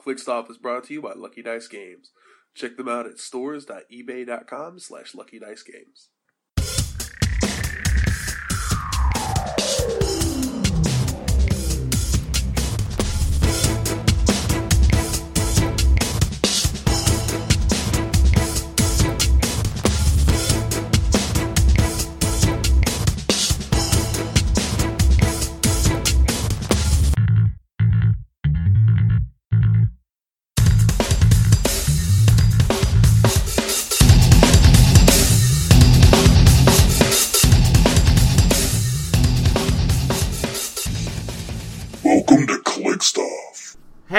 ClickStop is brought to you by Lucky Dice Games. Check them out at stores.ebay.com slash luckydicegames.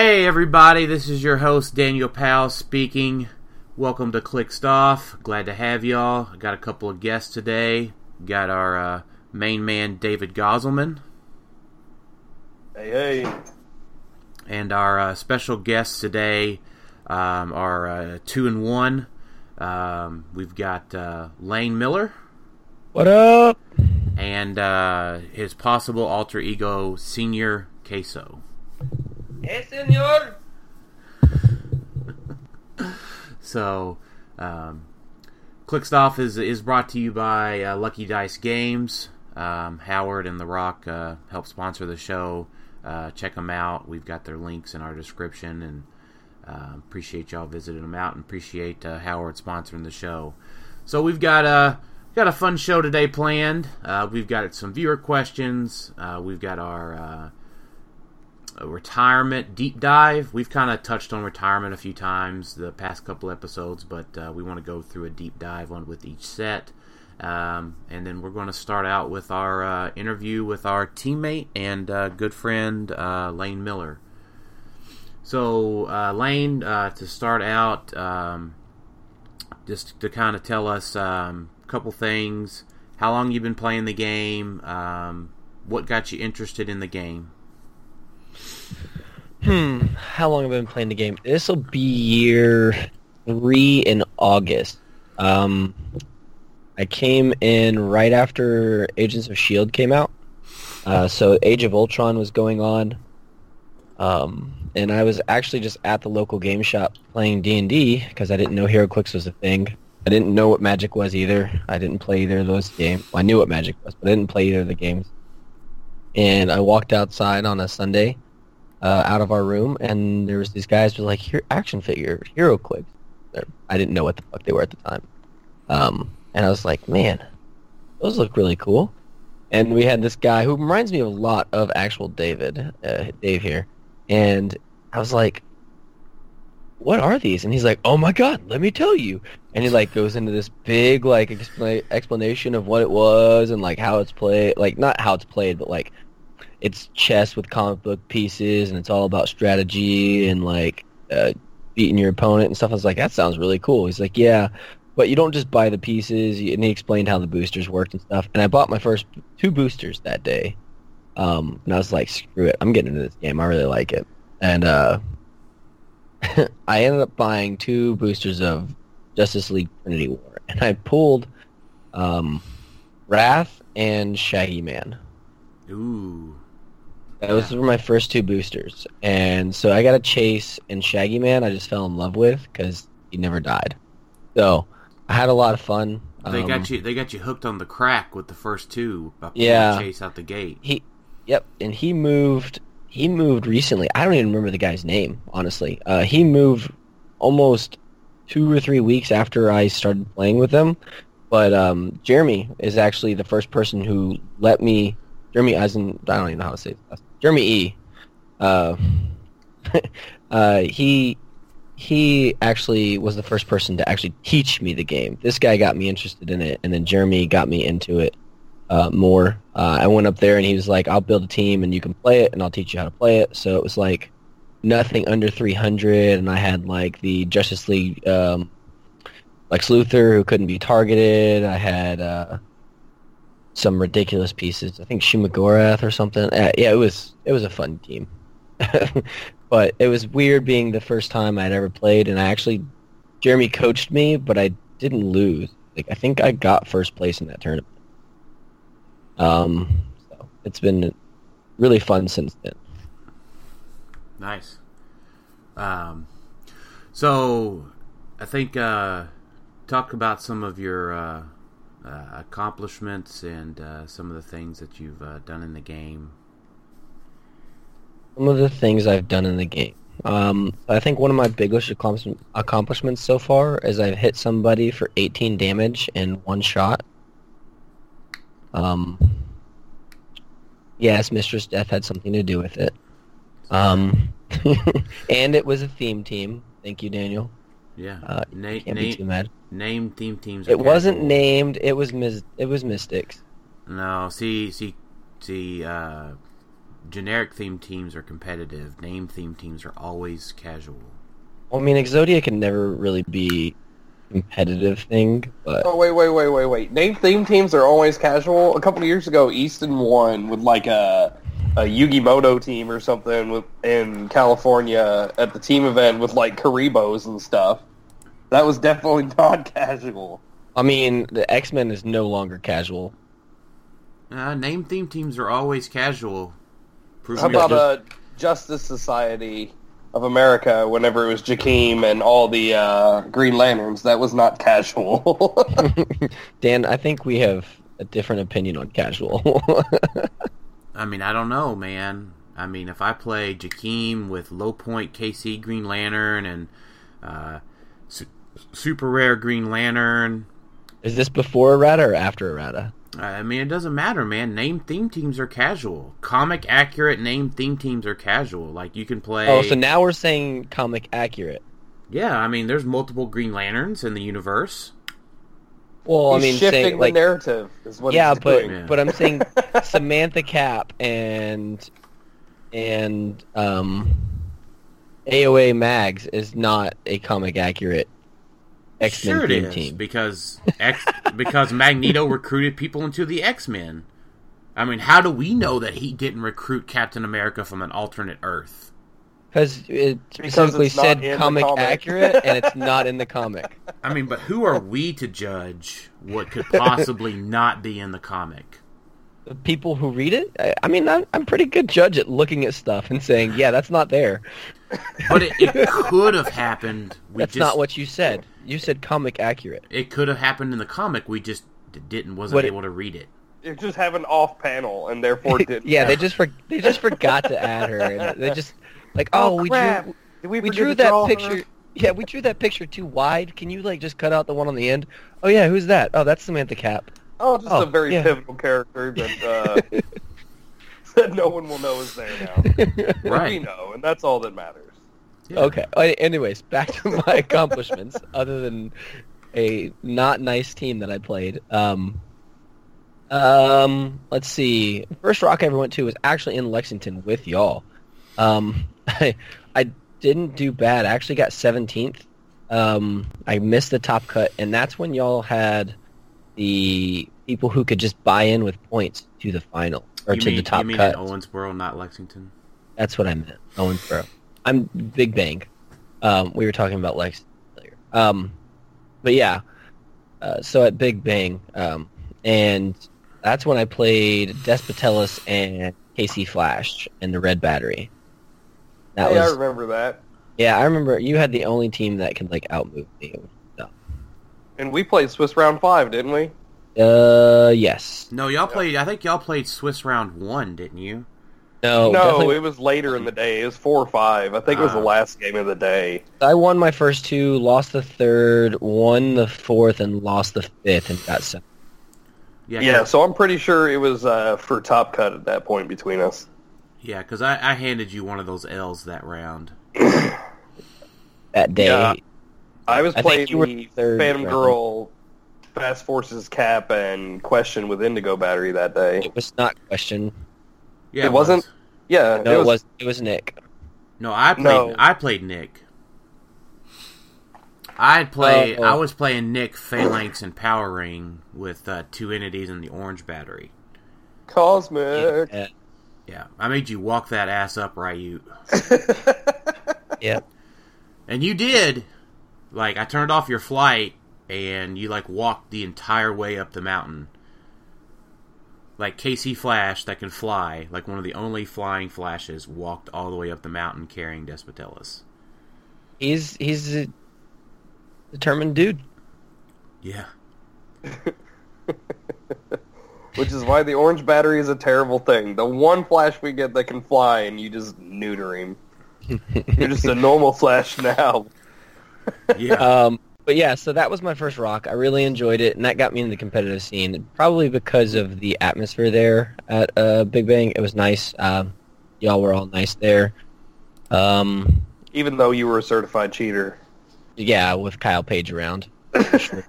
Hey everybody, this is your host Daniel Powell speaking. Welcome to Click Stuff. Glad to have y'all. I got a couple of guests today. Got our uh, main man David Goselman Hey, hey. and our uh, special guests today um, are uh, two and one. Um, we've got uh, Lane Miller What up? and uh, his possible alter ego Senior Queso. Hey, senor. So, um, Clickstuff is is brought to you by uh, Lucky Dice Games. Um, Howard and The Rock uh, help sponsor the show. Uh, check them out. We've got their links in our description, and uh, appreciate y'all visiting them out, and appreciate uh, Howard sponsoring the show. So we've got a got a fun show today planned. Uh, we've got some viewer questions. Uh, we've got our uh, retirement deep dive. We've kind of touched on retirement a few times the past couple episodes, but uh, we want to go through a deep dive on with each set. Um, and then we're going to start out with our uh, interview with our teammate and uh, good friend uh, Lane Miller. So, uh, Lane, uh, to start out, um, just to kind of tell us um, a couple things. How long you've been playing the game? Um, what got you interested in the game? Hmm. How long have I been playing the game? This will be year three in August. Um, I came in right after Agents of Shield came out. Uh, so Age of Ultron was going on. Um, and I was actually just at the local game shop playing D and D because I didn't know HeroClix was a thing. I didn't know what Magic was either. I didn't play either of those games. Well, I knew what Magic was, but I didn't play either of the games. And I walked outside on a Sunday uh, out of our room, and there was these guys with like here action figure HeroClix. I didn't know what the fuck they were at the time, um, and I was like, man, those look really cool. And we had this guy who reminds me a lot of actual David, uh, Dave here, and I was like, what are these? And he's like, oh my god, let me tell you. And he like goes into this big like expla- explanation of what it was and like how it's played, like not how it's played, but like it's chess with comic book pieces and it's all about strategy and like uh, beating your opponent and stuff. I was like, that sounds really cool. He's like, yeah, but you don't just buy the pieces. And he explained how the boosters worked and stuff. And I bought my first two boosters that day. Um, and I was like, screw it, I'm getting into this game. I really like it. And uh, I ended up buying two boosters of Justice League Trinity War, and I pulled um, Wrath and Shaggy Man. Ooh. Those were my first two boosters, and so I got a Chase and Shaggy Man. I just fell in love with because he never died. So I had a lot of fun. They Um, got you. They got you hooked on the crack with the first two. Yeah. Chase out the gate. He, yep, and he moved. He moved recently. I don't even remember the guy's name, honestly. Uh, he moved almost two or three weeks after I started playing with him. But um, Jeremy is actually the first person who let me. Jeremy Eisen. I don't even know how to say it. Jeremy E. Uh, uh, he he actually was the first person to actually teach me the game. This guy got me interested in it, and then Jeremy got me into it uh, more. Uh, I went up there and he was like, "I'll build a team and you can play it, and I'll teach you how to play it." So it was like nothing under 300, and I had like the Justice League, um, like Luthor who couldn't be targeted. I had uh, some ridiculous pieces. I think Shuma-Gorath or something. Uh, yeah, it was it was a fun team, but it was weird being the first time I'd ever played, and I actually Jeremy coached me, but I didn't lose. Like I think I got first place in that tournament. Um, so it's been really fun since then. Nice. Um, so I think uh, talk about some of your uh, uh, accomplishments and uh, some of the things that you've uh, done in the game. Some of the things I've done in the game. Um, I think one of my biggest accomplish- accomplishments so far is I've hit somebody for 18 damage in one shot. Um, yes, Mistress Death had something to do with it. Um, and it was a theme team. Thank you, Daniel. Yeah, Uh, Na- Can't be too mad. name theme teams. It wasn't named. It was mis- It was Mystics. No, see, see, see. Uh, generic theme teams are competitive. Name theme teams are always casual. Well, I mean, Exodia can never really be a competitive thing, but Oh wait, wait, wait, wait, wait. Name theme teams are always casual. A couple of years ago, Easton won with like a a Yugi Muto team or something with in California at the team event with like Kuribohs and stuff. That was definitely not casual. I mean, the X Men is no longer casual. Uh, name theme teams are always casual. Prove How me about just- uh, Justice Society of America? Whenever it was Jakeem and all the uh, Green Lanterns, that was not casual. Dan, I think we have a different opinion on casual. I mean, I don't know, man. I mean, if I play Jakeem with low point KC Green Lantern and uh, su- super rare Green Lantern, is this before errata or after errata? I mean, it doesn't matter, man. Name theme teams are casual. Comic accurate name theme teams are casual. Like you can play. Oh, so now we're saying comic accurate. yeah, I mean, there's multiple Green Lanterns in the universe. Well, He's I mean, shifting saying the like narrative is what yeah, he's but doing. Yeah. but I'm saying Samantha Cap and and um AOA Mags is not a comic accurate X Men sure it team. because X because Magneto recruited people into the X Men. I mean, how do we know that he didn't recruit Captain America from an alternate Earth? Because it Because specifically it's not said comic comic. accurate, and it's not in the comic. I mean, but who are we to judge what could possibly not be in the comic? The people who read it, I, I mean, I'm, I'm pretty good judge at looking at stuff and saying, yeah, that's not there. But it, it could have happened. We That's just, not what you said. You said comic accurate. it could have happened in the comic. We just didn't wasn't What it- able to read it. You just have an off panel and therefore did yeah, they just for, they just forgot to add her. And they just like, oh, we drew Did we drew that draw her? picture. Yeah, we drew that picture too wide. Can you like just cut out the one on the end? Oh yeah, who's that? Oh, that's Samantha Cap. Oh, just Oh, a very yeah. pivotal character that uh, that no one will know is there now. We Right. know, and that's all that matters. Yeah. Okay. Anyways, back to my accomplishments. Other than a not nice team that I played. Um, um, let's see. First rock I ever went to was actually in Lexington with y'all. Um, I, I didn't do bad. I actually got 17th. Um, I missed the top cut, and that's when y'all had the people who could just buy in with points to the final or you to mean, the top you mean cut. Owensboro, not Lexington? That's what I meant. Owensboro. I'm Big Bang. Um, we were talking about Lex earlier. Um, but yeah. Uh, so at Big Bang, um, and that's when I played Despotellis and KC Flash and the Red Battery. That hey, I remember that. yeah. I remember you had the only team that could like outmove me. So, And we played Swiss Round Five, didn't we? uh, yes. No, y'all played. I think y'all played Swiss Round One, didn't you? No, no, definitely- it was later in the day. It was four or five. I think it was the Ah. last game of the day. I won my first two, lost the third, won the fourth, and lost the fifth, and got seven. Yeah, Yeah, 'cause- so I'm pretty sure it was uh, for top cut at that point between us. yeah, because I, I handed you one of those L's that round. that day. Yeah. I was I playing think you were the third Phantom round. Girl, Fast Forces Cap, and Question with Indigo Battery that day. It was not question. Yeah, It wasn't? was. Yeah, No, it was it was Nick. No, I played. No. I played Nick. I play. Oh. I was playing Nick Phalanx and Power Ring with uh, two entities in the orange battery. Cosmic. Yeah. Yeah, I made you walk that ass up, Ryute. yeah. And you did. Like I turned off your flight and you like walked the entire way up the mountain. Like KC Flash that can fly, like one of the only flying flashes, walked all the way up the mountain carrying Despotellis. he's he's a determined dude. Yeah. Which is why the orange battery is a terrible thing. The one flash we get that can fly, and you just neuter him. You're just a normal flash now. Yeah. Um, but yeah, so that was my first rock. I really enjoyed it, and that got me in the competitive scene. Probably because of the atmosphere there at uh, Big Bang. It was nice. Um, y'all were all nice there. Um, Even though you were a certified cheater. yeah, with Kyle Page around. Sure.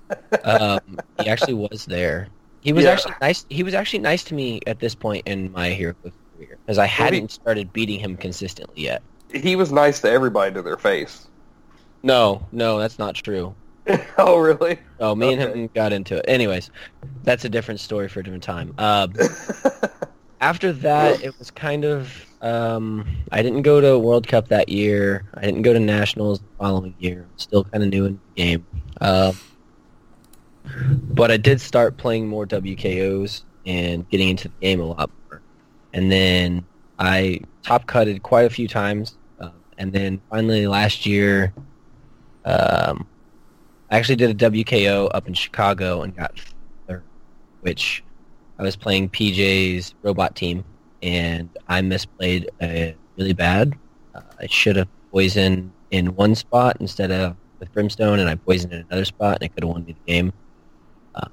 um, he actually was there. He was Yeah. actually nice. He was actually nice to me at this point in my Hero career because I hadn't started beating him consistently yet. He was nice to everybody to their face. No, no, that's not true. oh, really? Oh, me and him got into it. Anyways, that's a different story for a different time. Um, after that, it was kind of. Um, I didn't go to World Cup that year. I didn't go to Nationals the following year. Still kind of new in the game. Um, but I did start playing more WKOs and getting into the game a lot more. And then I top cutted quite a few times. Uh, and then finally last year, um, I actually did a WKO up in Chicago and got third, which I was playing PJ's robot team, and I misplayed uh, really bad. Uh, I should have poisoned in one spot instead of with Brimstone, and I poisoned in another spot, and it could have won me the game. Uh,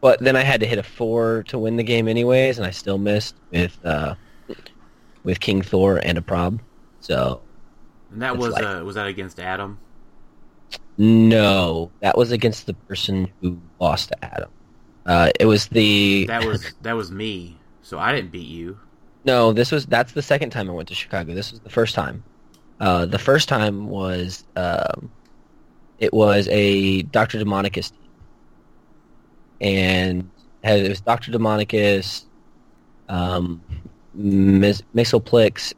but then I had to hit a four to win the game anyways, and I still missed with uh, with King Thor and a prob. So And that was like- uh, was that against Adam? No, that was against the person who lost to Adam. Uh, it was the That was that was me. So I didn't beat you. No, this was that's the second time I went to Chicago. This was the first time. Uh, the first time was um, it was a Doctor Demonicus team, and had, it was Doctor Demonicus, um, Mis-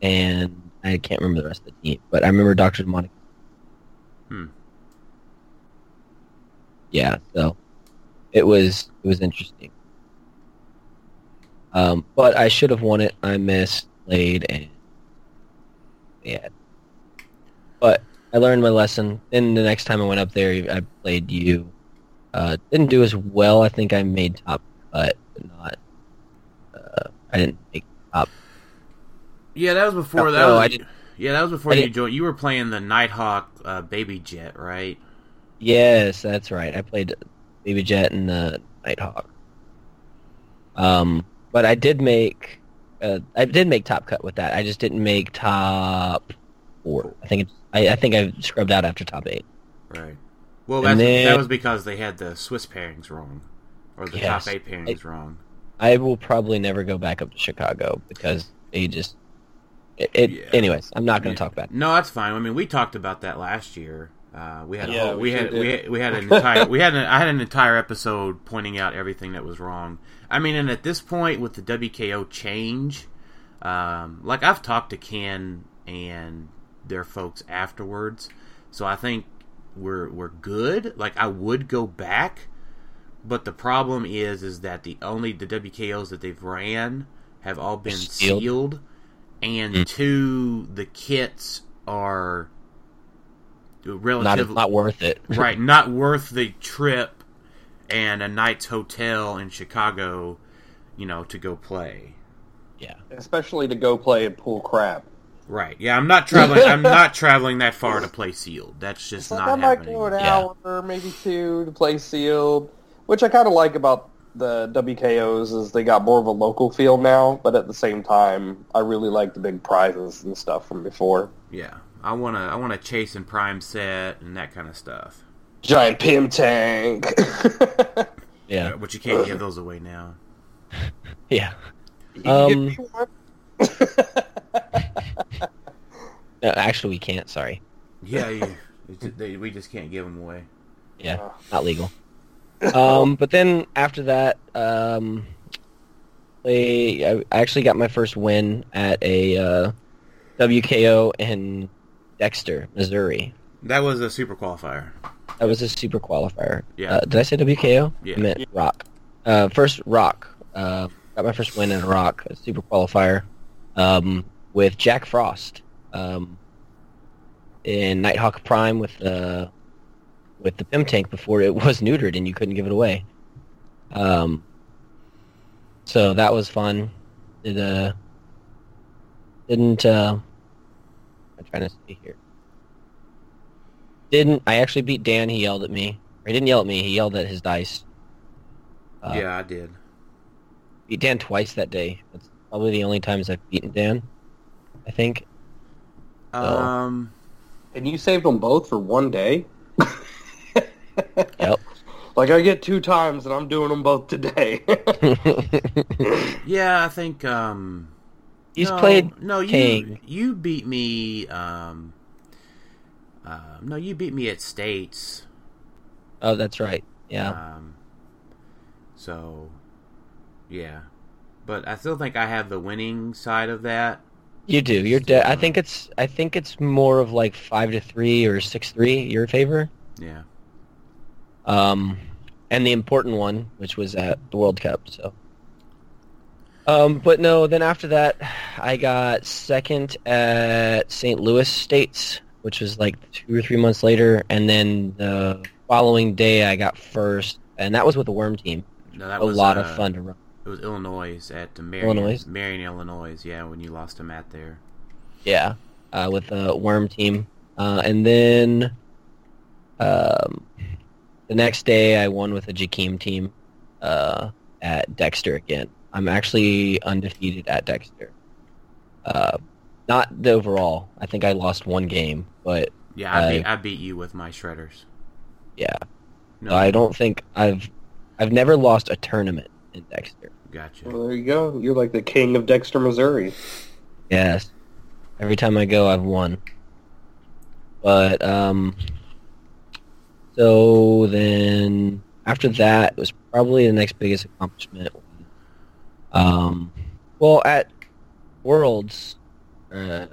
and I can't remember the rest of the team, but I remember Doctor Demonicus. Hmm. Yeah, so it was it was interesting. Um, but I should have won it. I missed, played, and yeah. But I learned my lesson. Then the next time I went up there, I played you. Uh, didn't do as well. I think I made top cut, but not. Uh, I didn't make top. Yeah, that was before No, that. no, was, I didn't- Yeah, that was before I you joined. You were playing the Nighthawk uh, Baby Jet, right? Yes, that's right. I played Baby Jet and the Nighthawk. Um, but I did make, uh, I did make top cut with that. I just didn't make top four. I think it's, I, I think I scrubbed out after top eight. Right. Well, that's, then- that was because they had the Swiss pairings wrong, or the Yes. top eight pairings wrong. I will probably never go back up to Chicago because they just. It, it Yeah. Anyways, I'm not going Yeah. to talk about it. No, that's fine. I mean, we talked about that last year. Uh, we had Yeah, whole, we we, had we had we had an entire we had an, I had an entire episode pointing out everything that was wrong. I mean, and at this point with the WKO change, um, like I've talked to Ken and their folks afterwards, so I think we're we're good. Like I would go back, but the problem is is that the only the WKOs that they've ran have all been Sealed. sealed, and Mm. two the kits are Not relatively not worth it. right not worth the trip and a night's hotel in Chicago, you know, to go play. yeah. Especially to go play and pull crap. Right. Yeah, I'm not traveling. I'm not traveling that far to play sealed. That's just It's like, not I might happening. go an Yeah. hour, maybe two, to play sealed, which I kind of like about the WKOs is they got more of a local feel now, but at the same time, I really like the big prizes and stuff from before. Yeah, I wanna I wanna chase and prime set and that kind of stuff. Giant Pim tank. Yeah. But you can't give those away now. Yeah. You Um, give me one. No, actually, we can't. Sorry. Yeah, you, they, we just can't give them away. Yeah, not legal. Um, but then after that, um, they, I I actually got my first win at a uh, WKO in Dexter, Missouri. That was a super qualifier. That was a super qualifier. Yeah. Uh, did I say WKO? Yeah. I meant Rock. Uh, first Rock. Uh, got my first win in a Rock, a super qualifier, um, with Jack Frost. Um, in Nighthawk Prime with the with the Pim tank before it was neutered and you couldn't give it away. Um, so that was fun. Did uh didn't uh I'm trying to see here. Didn't I actually beat Dan? He yelled at me. Or he didn't yell at me. He yelled at his dice. Uh, yeah, I did. beat Dan twice that day. That's probably the only times I've beaten Dan. I think. Oh. Um, And you saved them both for one day? Yep. Like, I get two times, and I'm doing them both today. yeah, I think. Um, He's no, played No, you King. you beat me. Um, uh, no, you beat me at states. Oh, that's right. Yeah. Um, so, yeah, but I still think I have the winning side of that. You do. You're dead. I think it's. I think it's more of like five to three or six three. Your favor. Yeah. Um, and the important one, which was at the World Cup. So. Um, but no. Then after that, I got second at St. Louis States, which was like two or three months later, and then the following day I got first, and that was with the Worm team. No, that A was a lot uh, of fun to run. It was Illinois at the Marion, Illinois? Marion, Illinois. Yeah, when you lost to Matt there. Yeah, uh, with the Worm team, uh, and then um, the next day I won with the Jakeem team uh, at Dexter again. I'm actually undefeated at Dexter. Uh, not the overall. I think I lost one game, but Yeah, I Uh, beat I beat you with my shredders. yeah, No, I don't think I've I've never lost a tournament in Dexter. Gotcha. well, there you go. You're like the king of Dexter, Missouri. Yes. Every time I go, I've won. But um, so then after that, it was probably the next biggest accomplishment. Um, well, at Worlds uh,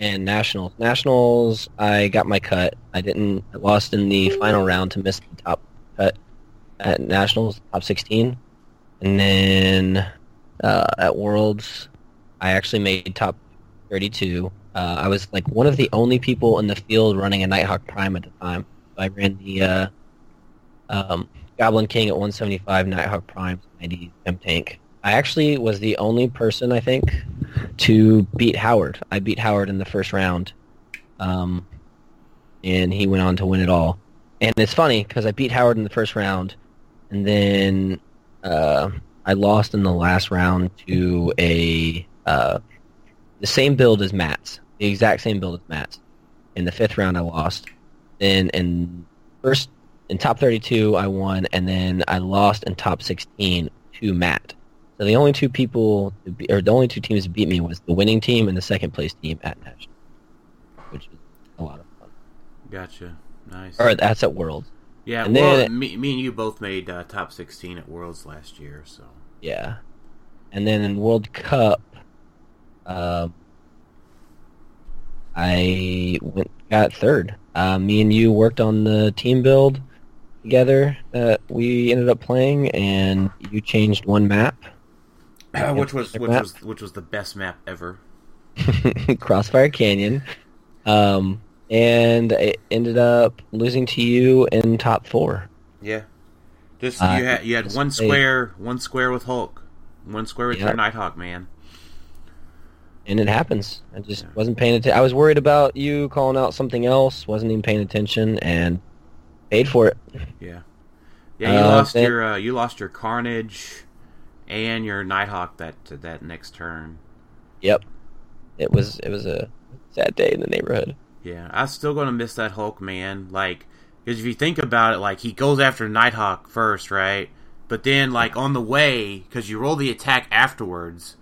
and Nationals, Nationals, I got my cut. I didn't. I lost in the final round to miss the top cut at Nationals, top sixteen, and then uh, at Worlds, I actually made top 32. Uh, I was like one of the only people in the field running a Nighthawk Prime at the time. I ran the uh, um, Goblin King at 175, Nighthawk Prime 90 M tank. I actually was the only person I think to beat Howard. I beat Howard in the first round, um, and he went on to win it all. And it's funny because I beat Howard in the first round, and then uh, I lost in the last round to a uh, the same build as Matt's, the exact same build as Matt's. In the fifth round, I lost. Then in first in top thirty-two, I won, and then I lost in top sixteen to Matt. So the only two people, to be, or the only two teams to beat me was the winning team and the second place team at National, which is a lot of fun. Gotcha. Nice. Or that's at Worlds. Yeah, and well, then- me, me and you both made uh, top 16 at Worlds last year, so. Yeah. And then in World Cup, um, I went got third. Uh, me and you worked on the team build together that we ended up playing, and you changed one map, which was which map. was which was the best map ever. Crossfire Canyon, um, and it ended up losing to you in top four. Yeah. Just Uh, you had you had one square, one square with Hulk, one square with Yeah. your Nighthawk, man. and it happens. I just Yeah. wasn't paying attention. I was worried about you calling out something else. Wasn't even paying attention, and paid for it. Yeah. Yeah, you Uh, lost your uh, you lost your Carnage and your Nighthawk that that next turn. Yep, it was it was a sad day in the neighborhood. Yeah, I'm still gonna miss that Hulk man. Like, because if you think about it, like he goes after Nighthawk first, right? But then, like on the way, because you roll the attack afterwards,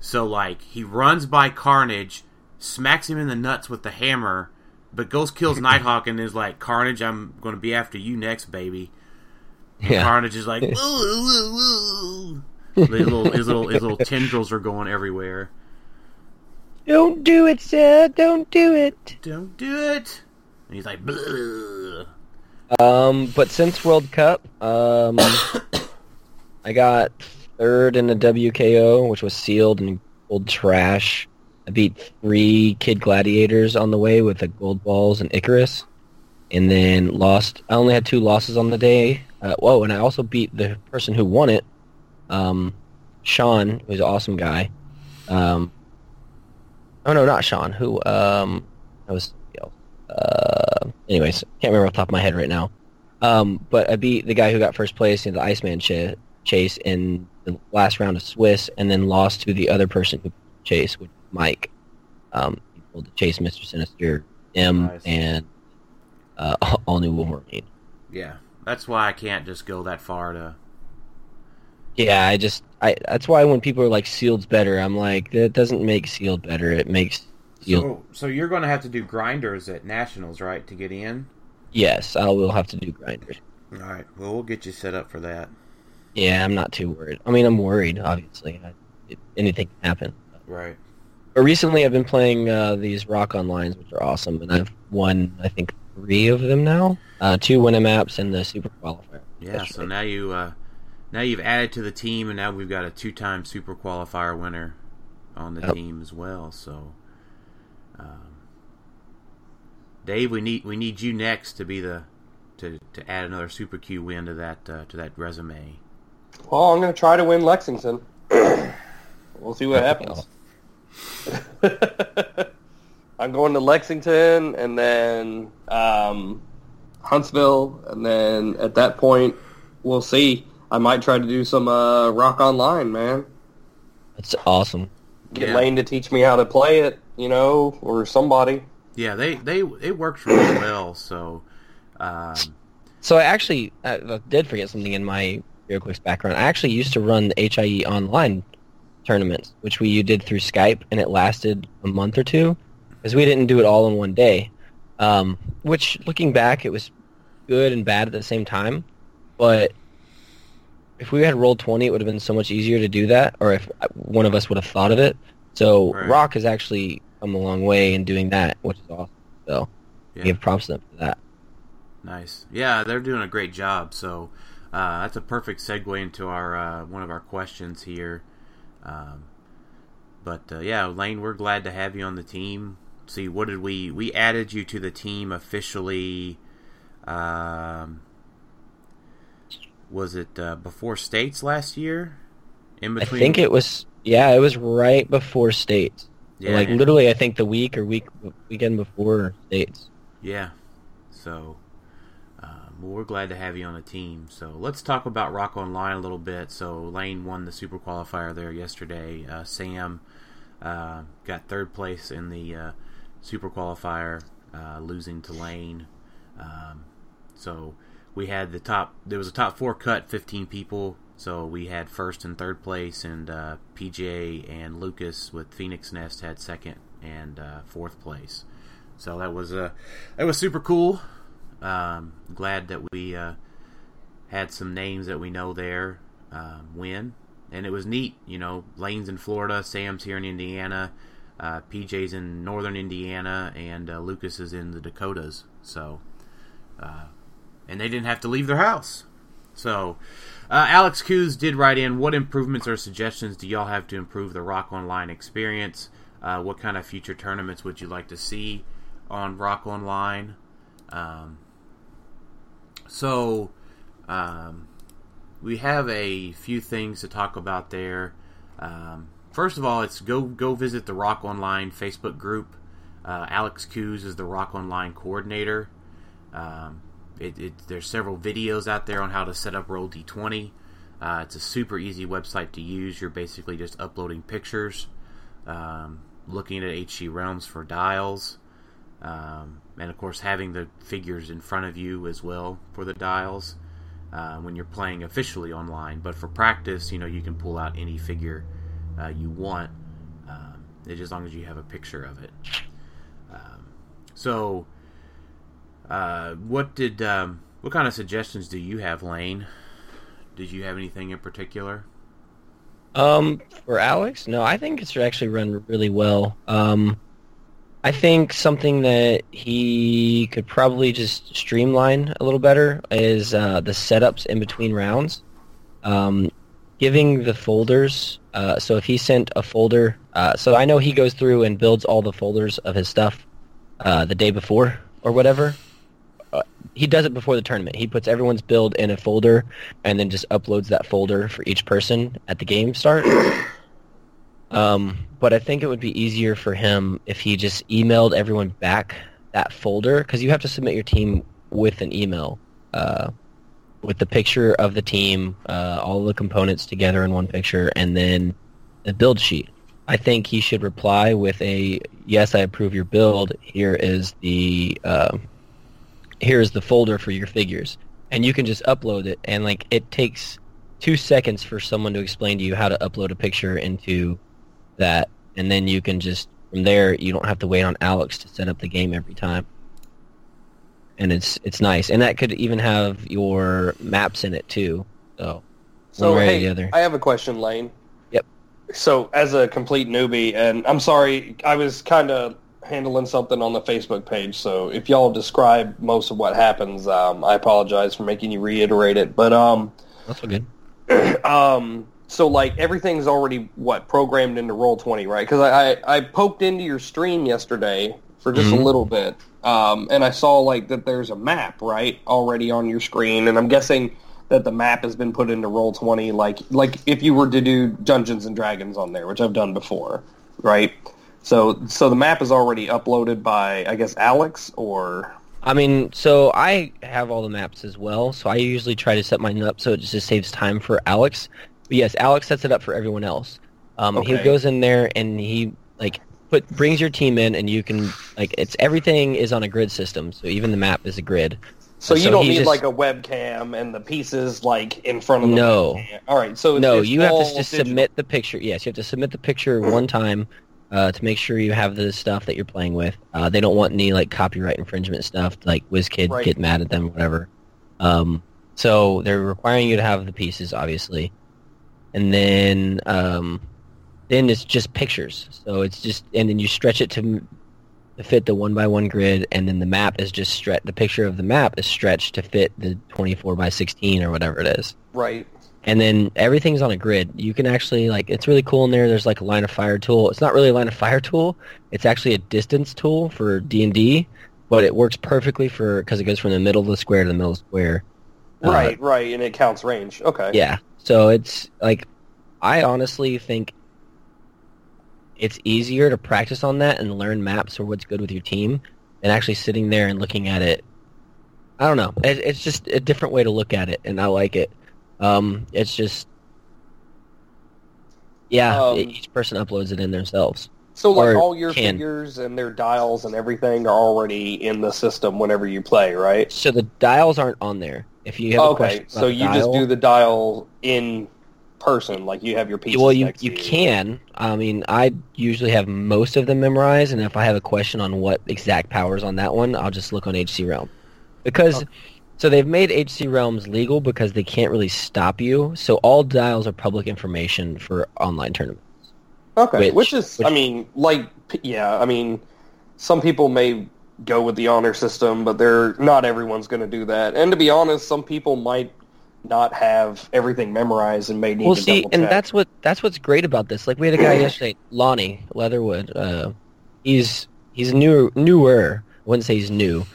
so like he runs by Carnage, smacks him in the nuts with the hammer, but goes kills Nighthawk and is like, "Carnage, I'm gonna be after you next, baby." Yeah, Carnage is like, "Woo, woo, woo." His little, his little, his little tendrils are going everywhere. don't do it, sir. Don't do it. Don't do it. And he's like, "Blah." Um, but since World Cup, um, I got third in the WKO, which was sealed and old trash. I beat three Kid Gladiators on the way with the Gold Balls and Icarus, and then lost. I only had two losses on the day. Uh, whoa, and I also beat the person who won it, um, Sean, who's an awesome guy. Um, oh no, not Sean. Who? Um, that was. Uh, anyways, can't remember off the top of my head right now. Um, but I beat the guy who got first place in the Iceman ch- chase in the last round of Swiss, and then lost to the other person who chased, which Mike. Um, he pulled the chase, Mister Sinister, M, Nice. and uh, all new Wolverine. Yeah, that's why I can't just go that far to. Yeah, I just I that's why when people are like sealed's better, I'm like that doesn't make sealed better. It makes sealed. So, so you're going to have to do grinders at nationals, right, to get in? yes, I will have to do grinders. All right. Well, we'll get you set up for that. Yeah, I'm not too worried. I mean, I'm worried. Obviously, I, it, anything can happen. Right. But recently, I've been playing uh, these rock onlines, which are awesome, and I've won I think three of them now. Uh, two winning maps and the super qualifier. Yeah. That's so now you uh, now you've added to the team, and now we've got a two-time super qualifier winner on the Yep. team as well. So, um, Dave, we need we need you next to be the to, to add another super Q win to that uh, to that resume. Well, I'm going to try to win Lexington. we'll see what happens. I'm going to Lexington and then um, Huntsville, and then at that point, we'll see. I might try to do some uh, Rock Online, man. That's awesome. Get Yeah. Lane to teach me how to play it, you know, or somebody. Yeah, they they it works really well. So, um, So I actually I I did forget something in my HeroClix background. I actually used to run the HIE online tournaments, which we did through Skype, and it lasted a month or two because we didn't do it all in one day. Um, which, looking back, it was good and bad at the same time. But if we had rolled twenty, it would have been so much easier to do that, or if one of us would have thought of it. So Right. Rock has actually come a long way in doing that, which is awesome. So Yeah. give props to them for that. Nice. Yeah, they're doing a great job. So uh, that's a perfect segue into our uh, one of our questions here. Um, but uh, yeah, Lane, we're glad to have you on the team. See, what did we we added you to the team officially? Um, was it uh, before states last year? In between, I think it was yeah, it was right before states. yeah, like literally, I think the week or week weekend before states. Yeah. So, well, we're glad to have you on the team. So let's talk about Rock Online a little bit. So Lane won the Super Qualifier there yesterday. Uh, Sam uh, got third place in the uh, Super Qualifier, uh, losing to Lane. Um, so we had the top. There was a top four cut, fifteen people. So we had first and third place, and uh, PJ and Lucas with Phoenix Nest had second and uh, fourth place. So that was uh, that was super cool. Um, glad that we uh, had some names that we know there um, win, and it was neat. You know, Lane's in Florida, Sam's here in Indiana, uh, PJ's in Northern Indiana, and uh, Lucas is in the Dakotas. So, uh, and they didn't have to leave their house. So, uh, Alex Coos did write in, what improvements or suggestions do y'all have to improve the Rock Online experience? Uh, what kind of future tournaments would you like to see on Rock Online? Um, so, um, we have a few things to talk about there. Um, first of all, it's go go visit the Rock Online Facebook group. Uh, Alex Coos is the Rock Online coordinator. Um, it, it, there's several videos out there on how to set up Roll D20. Uh, it's a super easy website to use. You're basically just uploading pictures, um, looking at HC Realms for dials, um, and of course having the figures in front of you as well for the dials uh, when you're playing officially online. But for practice, you know you can pull out any figure uh, you want, um, as long as you have a picture of it. Um, so, uh, what did um, what kind of suggestions do you have, Lane? Did you have anything in particular? Um, for Alex, no, I think it's actually run really well. Um, I think something that he could probably just streamline a little better is uh, the setups in between rounds. Um, giving the folders. Uh, so if he sent a folder Uh, so I know he goes through and builds all the folders of his stuff uh, the day before or whatever. Uh, he does it before the tournament. He puts everyone's build in a folder and then just uploads that folder for each person at the game start. Um, but I think it would be easier for him if he just emailed everyone back that folder because you have to submit your team with an email uh, with the picture of the team, uh, all the components together in one picture, and then the build sheet. I think he should reply with a yes, I approve your build. Here is the uh, here is the folder for your figures, and you can just upload it. And like it takes two seconds for someone to explain to you how to upload a picture into that, and then you can just from there you don't have to wait on Alex to set up the game every time. And it's it's nice, and that could even have your maps in it too. So So one way or hey. I have a question, Lane. Yep. So as a complete newbie, and I'm sorry, I was kind of handling something on the Facebook page. So if y'all describe most of what happens, um, I apologize for making you reiterate it. But um, That's all good. um, so like everything's already what programmed into Roll Twenty, right? Because I, I I poked into your stream yesterday for just a Mhm. little bit, um, and I saw like that there's a map right already on your screen, and I'm guessing that the map has been put into Roll Twenty, like like if you were to do Dungeons and Dragons on there, which I've done before, right? So so the map is already uploaded by I guess Alex or I mean, so I have all the maps as well, so I usually try to set mine up so it just saves time for Alex. But yes, Alex sets it up for everyone else. Um, He goes in there and he like put brings your team in, and you can like it's everything is on a grid system, so even the map is a grid. so you So don't need just- like a webcam and the pieces like in front of the No. webcam. All right, so no, you have to just digital. submit the picture. Yes, you have to submit the picture one time uh, to make sure you have the stuff that you're playing with. Uh, they don't want any like copyright infringement stuff, like WizKid Right. get mad at them, or whatever. Um, so they're requiring you to have the pieces, obviously, and then um, then it's just pictures. So it's just and then you stretch it to fit the one by one grid, and then the map is just stretch. The picture of the map is stretched to fit the 24 by 16 or whatever it is Right. and then everything's on a grid. You can actually like it's really cool in there. There's like a line of fire tool. It's not really a line of fire tool. It's actually a distance tool for D and D, but it works perfectly for because it goes from the middle of the square to the middle of the square. Uh, Right, right, and it counts range. Okay. yeah. So it's like I honestly think it's easier to practice on that and learn maps or what's good with your team than actually sitting there and looking at it. I don't know. It, it's just a different way to look at it, and I like it. Um, it's just, yeah, Um, each person uploads it in themselves. So like all your can. figures and their dials and everything are already in the system whenever you play, right? So the dials aren't on there. If you have a Okay, so you just do the dial in person, like you have your pieces. well, you you can. I mean, I usually have most of them memorized, and if I have a question on what exact powers on that one, I'll just look on HC Realm because. So they've made HC Realms legal because they can't really stop you. So all dials are public information for online tournaments. Okay, Which- which, is, which- I mean, like, yeah, I mean, some people may go with the honor system, but they're not everyone's going to do that. And to be honest, some people might not have everything memorized and may need well, to see, and that's what that's what's great about this. Like we had a guy yesterday, Lonnie Leatherwood. Uh, he's he's new newer. I wouldn't say he's new,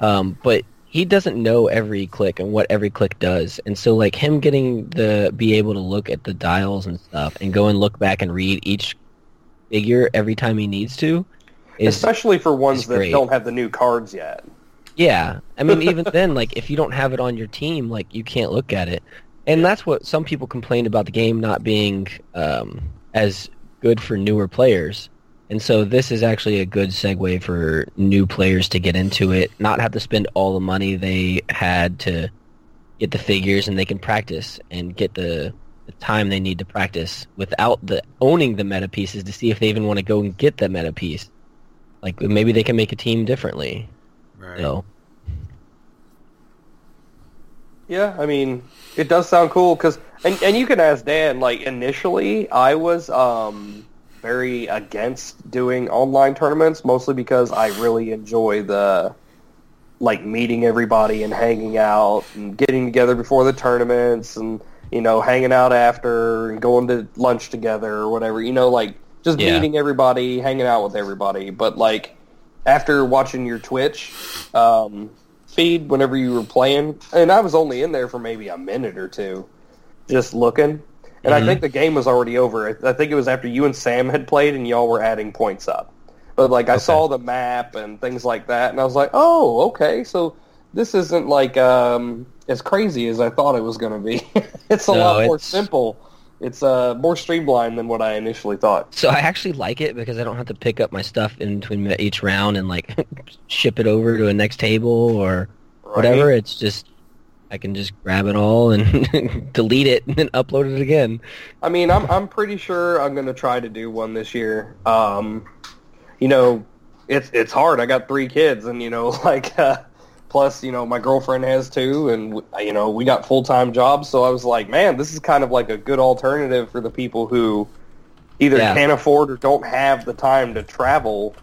um, but he doesn't know every click and what every click does. And so, like him getting the be able to look at the dials and stuff and go and look back and read each figure every time he needs to is especially for ones that great. don't have the new cards yet. Yeah, I mean, even then, like if you don't have it on your team, like you can't look at it, and that's what some people complained about the game not being um, as good for newer players. And so this is actually a good segue for new players to get into it, not have to spend all the money they had to get the figures, and they can practice and get the, the time they need to practice without the owning the meta pieces to see if they even want to go and get the meta piece. Like maybe they can make a team differently. Right. So. Yeah, I mean, it does sound cool because, and, and you can ask Dan. Like initially, I was um, very against doing online tournaments, mostly because I really enjoy the like meeting everybody and hanging out and getting together before the tournaments and you know hanging out after and going to lunch together or whatever. You know, like just Yeah. meeting everybody, hanging out with everybody. But like after watching your Twitch um, feed whenever you were playing, and I was only in there for maybe a minute or two, just looking. And I Mhm. think the game was already over. I I think it was after you and Sam had played, and y'all were adding points up. But like I Okay. saw the map and things like that, and I was like, oh, okay, so this isn't like um, as crazy as I thought it was going to be. it's a No, lot more simple. It's uh, more streamlined than what I initially thought. So I actually like it because I don't have to pick up my stuff in between each round and like ship it over to a next table or whatever. It's just I can just grab it all and delete it and then upload it again. I mean, I'm I'm pretty sure I'm going to try to do one this year. Um, you know, it's it's hard. I got three kids, and you know, like uh, plus, you know, my girlfriend has two, and you know, we got full time jobs. So I was like, man, this is kind of like a good alternative for the people who either Yeah. can't afford or don't have the time to travel,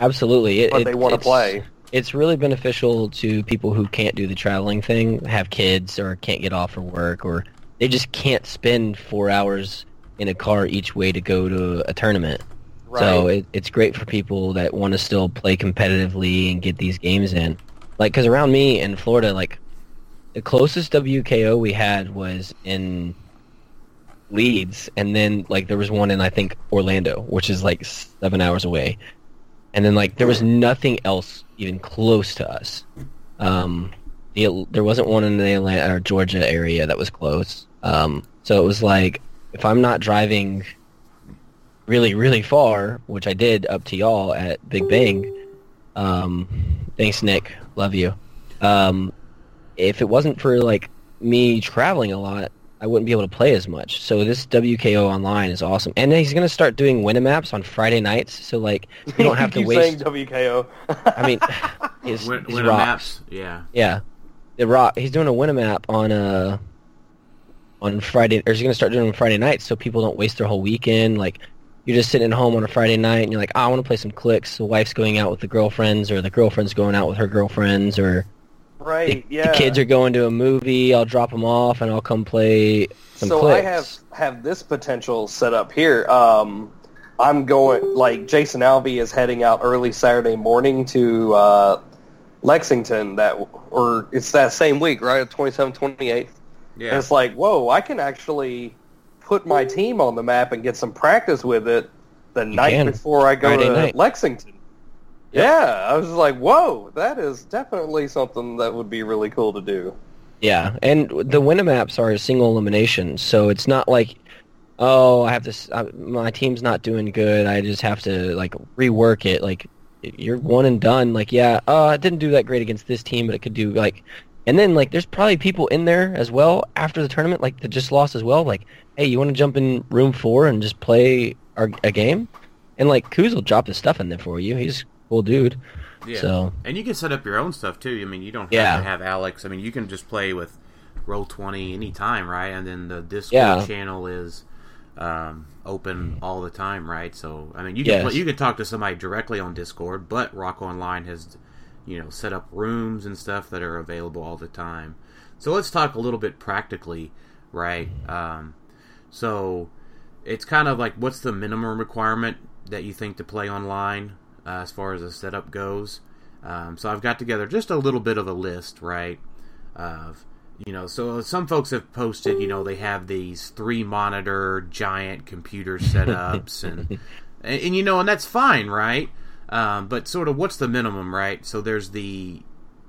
Absolutely, it, but it- they want to play. It's really beneficial to people who can't do the traveling thing, have kids, or can't get off for work, or they just can't spend four hours in a car each way to go to a tournament. So it, it's great for people that want to still play competitively and get these games in. Like, because around me in Florida, like, the closest WKO we had was in Leeds, and then, like, there was one in, I think, Orlando, which is, like, seven hours away. And then, like, there was nothing else even close to us. Um, the, there wasn't one in the Atlanta or Georgia area that was close. Um, so it was like, if I'm not driving really, really far, which I did up to y'all at Big Bang. Um, thanks, Nick. Love you. Um, if it wasn't for like me traveling a lot, I wouldn't be able to play as much. So this WKO online is awesome, and he's gonna start doing Winamaps on Friday nights. So like you don't have to keep waste. saying WKO. I mean, his, Win, his win rocks. yeah. Yeah, the rock. He's doing a Winamap on uh on Friday, or he's gonna start doing on Friday nights, so people don't waste their whole weekend. Like you're just sitting at home on a Friday night, and you're like, oh, I want to play some clicks. The wife's going out with the girlfriends, or the girlfriend's going out with her girlfriends, or right? the, yeah. the kids are going to a movie. I'll drop them off, and I'll come play some so clicks. I have have this potential set up here. Um, I'm going like Jason Alvey is heading out early Saturday morning to uh, Lexington. That or it's that same week, right? 27th, 28th. And Yeah. it's like, whoa! I can actually put my team on the map and get some practice with it the night can. before I go Friday to night. Lexington. Yeah, I was like, whoa! That is definitely something that would be really cool to do. Yeah, and the Winamaps are a single elimination, so it's not like, oh, I have to, s- I, my team's not doing good. I just have to like rework it. Like, you're one and done. Like, yeah, uh, I didn't do that great against this team, but it could do like, and then like, there's probably people in there as well after the tournament, like that just lost as well. Like, hey, you want to jump in room four and just play our, a game? And like, Kuz will drop his stuff in there for you. He's a cool dude. Yeah. So And you can set up your own stuff too. I mean, you don't have Yeah. to have Alex. I mean, you can just play with Roll Twenty anytime, right? And then the Discord Yeah. channel is um, open all the time, right? So, I mean, you can Yes. play, you can talk to somebody directly on Discord, but Rock Online has you know set up rooms and stuff that are available all the time. So let's talk a little bit practically, right? Um, so it's kind of like what's the minimum requirement that you think to play online uh, as far as the setup goes. Um, so I've got together just a little bit of a list, right? Of you know, so some folks have posted, you know, they have these three monitor giant computer setups, and, and and you know, and that's fine, right? Um, but sort of what's the minimum, right? So there's the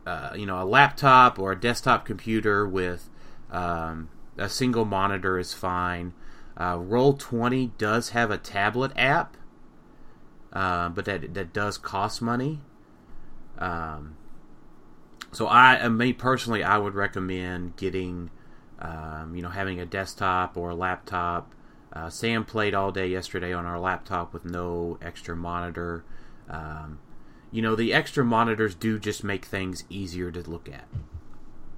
uh, you know a laptop or a desktop computer with um, a single monitor is fine. Uh, Roll Twenty does have a tablet app, uh, but that that does cost money. Um, so I, uh, me personally, I would recommend getting, um, you know, having a desktop or a laptop. Uh, Sam played all day yesterday on our laptop with no extra monitor. Um, you know, the extra monitors do just make things easier to look at.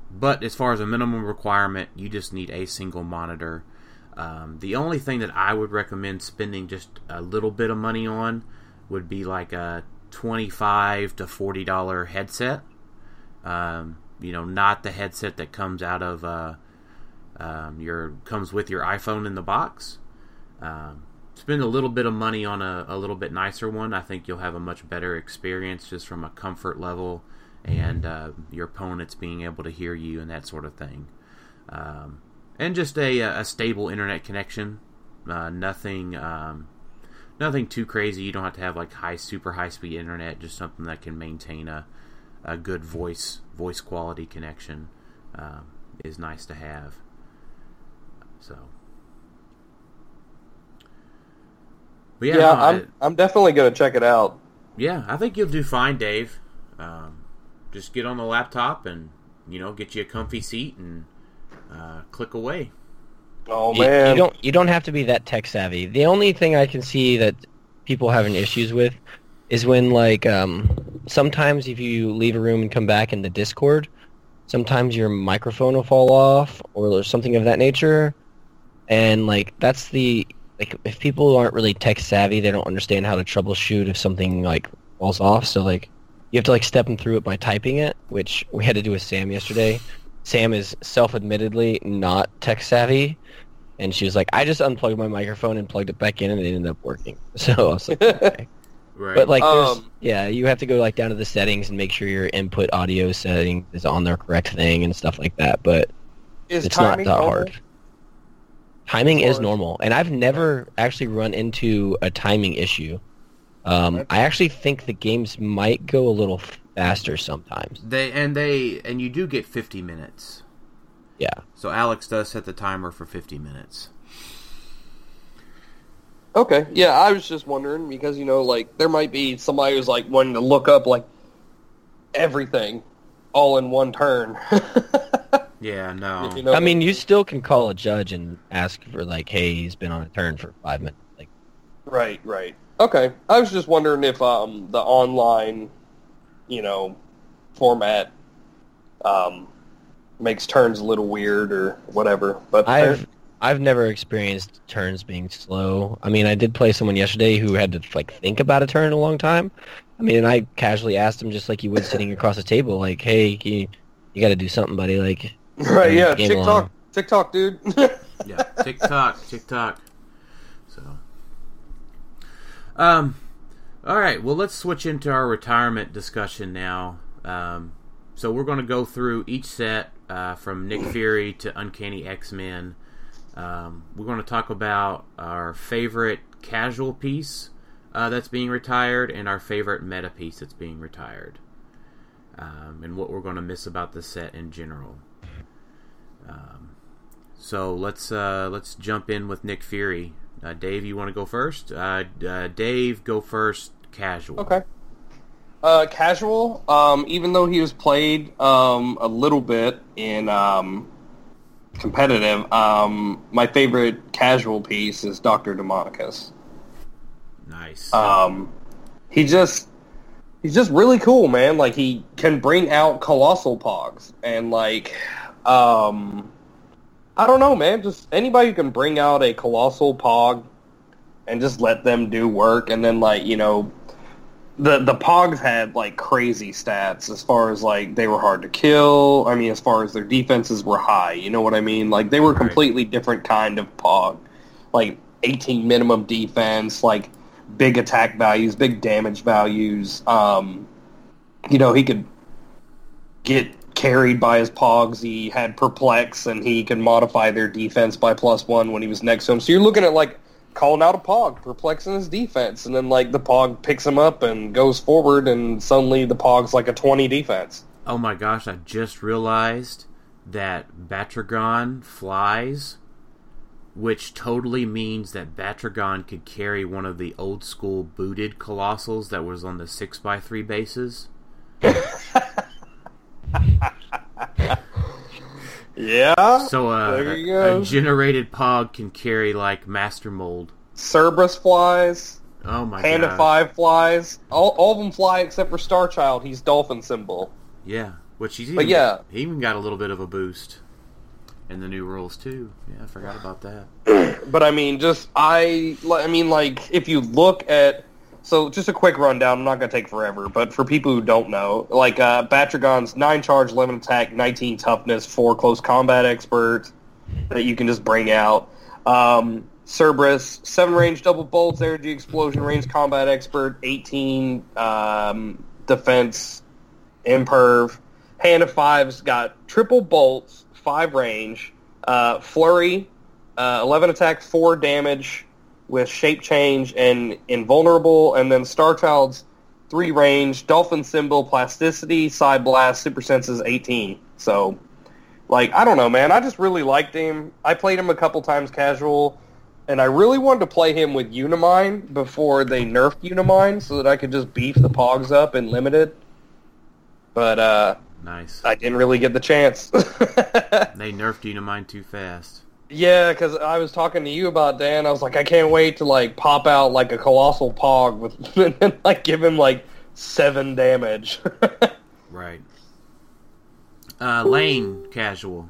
But as far as a minimum requirement, you just need a single monitor. Um, the only thing that I would recommend spending just a little bit of money on would be like a twenty-five to forty dollar headset. Um, you know, not the headset that comes out of uh, um, your comes with your iPhone in the box. Spend a little bit of money on a, a little bit nicer one, I think you'll have a much better experience just from a comfort level and uh, your opponents being able to hear you and that sort of thing. Um, and just a, a stable internet connection. Uh, nothing, um, nothing too crazy. You don't have to have like high, super high speed internet. Just something that can maintain a, a good voice voice quality connection um, is nice to have. So, but Yeah, no, I'm I- I'm definitely gonna check it out. yeah, I think you'll do fine, Dave. Um, just get on the laptop and you know get you a comfy seat and uh, click away. Oh You- man, You, don't you don't have to be that tech savvy. The only thing I can see that people having issues with is when like um, sometimes if you leave a room and come back in the Discord, sometimes your microphone will fall off or something of that nature, and like that's the like if people aren't really tech savvy, they don't understand how to troubleshoot if something like falls off. So like you have to like step them through it by typing it, which we had to do with Sam yesterday. Sam is self-admittedly not tech savvy, and she was like, "I just unplugged my microphone and plugged it back in, and it ended up working." So I was like, okay. Right. "But like, there's, Um, yeah, you have to go like down to the settings and make sure your input audio setting is on the correct thing and stuff like that." But is it's not that normal? hard. Timing is normal, and I've never actually run into a timing issue. Um, I actually think the games might go a little faster sometimes. they and they and you do get 50 minutes. Yeah. So Alex does set the timer for 50 minutes. Okay, yeah, I was just wondering because you know, like there might be somebody who's like wanting to look up like everything all in one turn. Yeah, no. You know? I mean, you still can call a judge and ask for like, "Hey, he's been on a turn for five minutes." Like, Right, right. Okay. I was just wondering if um the online, you know, format um makes turns a little weird or whatever. But I've I've never experienced turns being slow. I mean, I did play someone yesterday who had to like think about a turn a long time. I mean, and I casually asked him just like you would sitting across the table, like, "Hey, you, you got to do something, buddy." Like, right, yeah, game TikTok, along. TikTok, dude. yeah, TikTok, TikTok. So, um, all right. Well, let's switch into our retirement discussion now. Um, so we're going to go through each set uh, from Nick Fury to Uncanny X Men. Um, we're going to talk about our favorite casual piece uh, that's being retired and our favorite meta piece that's being retired, um, and what we're going to miss about the set in general. Um, so let's uh, let's jump in with Nick Fury. Uh, Dave, you want to go first? Uh, uh, Dave, go first. Casual. Okay. Uh, casual. Um, even though he was played um, a little bit in um, competitive, um, my favorite casual piece is Doctor Demonicus. Nice. Um, he just he's just really cool, man. Like he can bring out colossal pogs and like um I don't know, man. Just anybody who can bring out a colossal pog and just let them do work and then like, you know, the the pogs had like crazy stats as far as like they were hard to kill. I mean, as far as their defenses were high, you know what I mean? Like they were Right. completely different kind of pog. Like 18 minimum defense, like big attack values, big damage values. Um, you know, he could get carried by his pogs. He had perplex, and he could modify their defense by plus one when he was next to him. So you're looking at like calling out a pog, perplexing his defense, and then like the pog picks him up and goes forward, and suddenly the pog's like a 20 defense. oh my gosh! I just realized that Batragon flies, which totally means that Batragon could carry one of the old school booted colossals that was on the six x three bases. Yeah. So uh, a, a generated Pog can carry like Master Mold. Cerberus flies. Oh my Hand god! of Five flies. All, all of them fly except for Starchild. He's dolphin symbol. Yeah, which he's even, But yeah. he even got a little bit of a boost in the new rules too. Yeah, I forgot about that. But I mean, just I, I mean, like if you look at, so just a quick rundown. I'm not gonna take forever, but for people who don't know, like uh, Batragon's nine charge, eleven attack, nineteen toughness, four close combat expert that you can just bring out. Um, Cerberus, seven range double bolts, energy explosion, range combat expert, eighteen um, defense, imperv. Hand of fives got triple bolts, five range, uh, flurry, uh, eleven attack, four damage with shape change and invulnerable, and then Star Child's three range, dolphin symbol, plasticity, side blast, super senses, eighteen. So, like, I don't know, man. I just really liked him. I played him a couple times casual and I really wanted to play him with Unimind before they nerfed Unimind so that I could just beef the Pogs up in limited. But uh, Nice. I didn't really get the chance. They nerfed Unimind too fast. Yeah, because I was talking to you about Dan. I was like, I can't wait to like pop out like a colossal Pog with and then, like give him like seven damage. Right. Uh, Lane casual.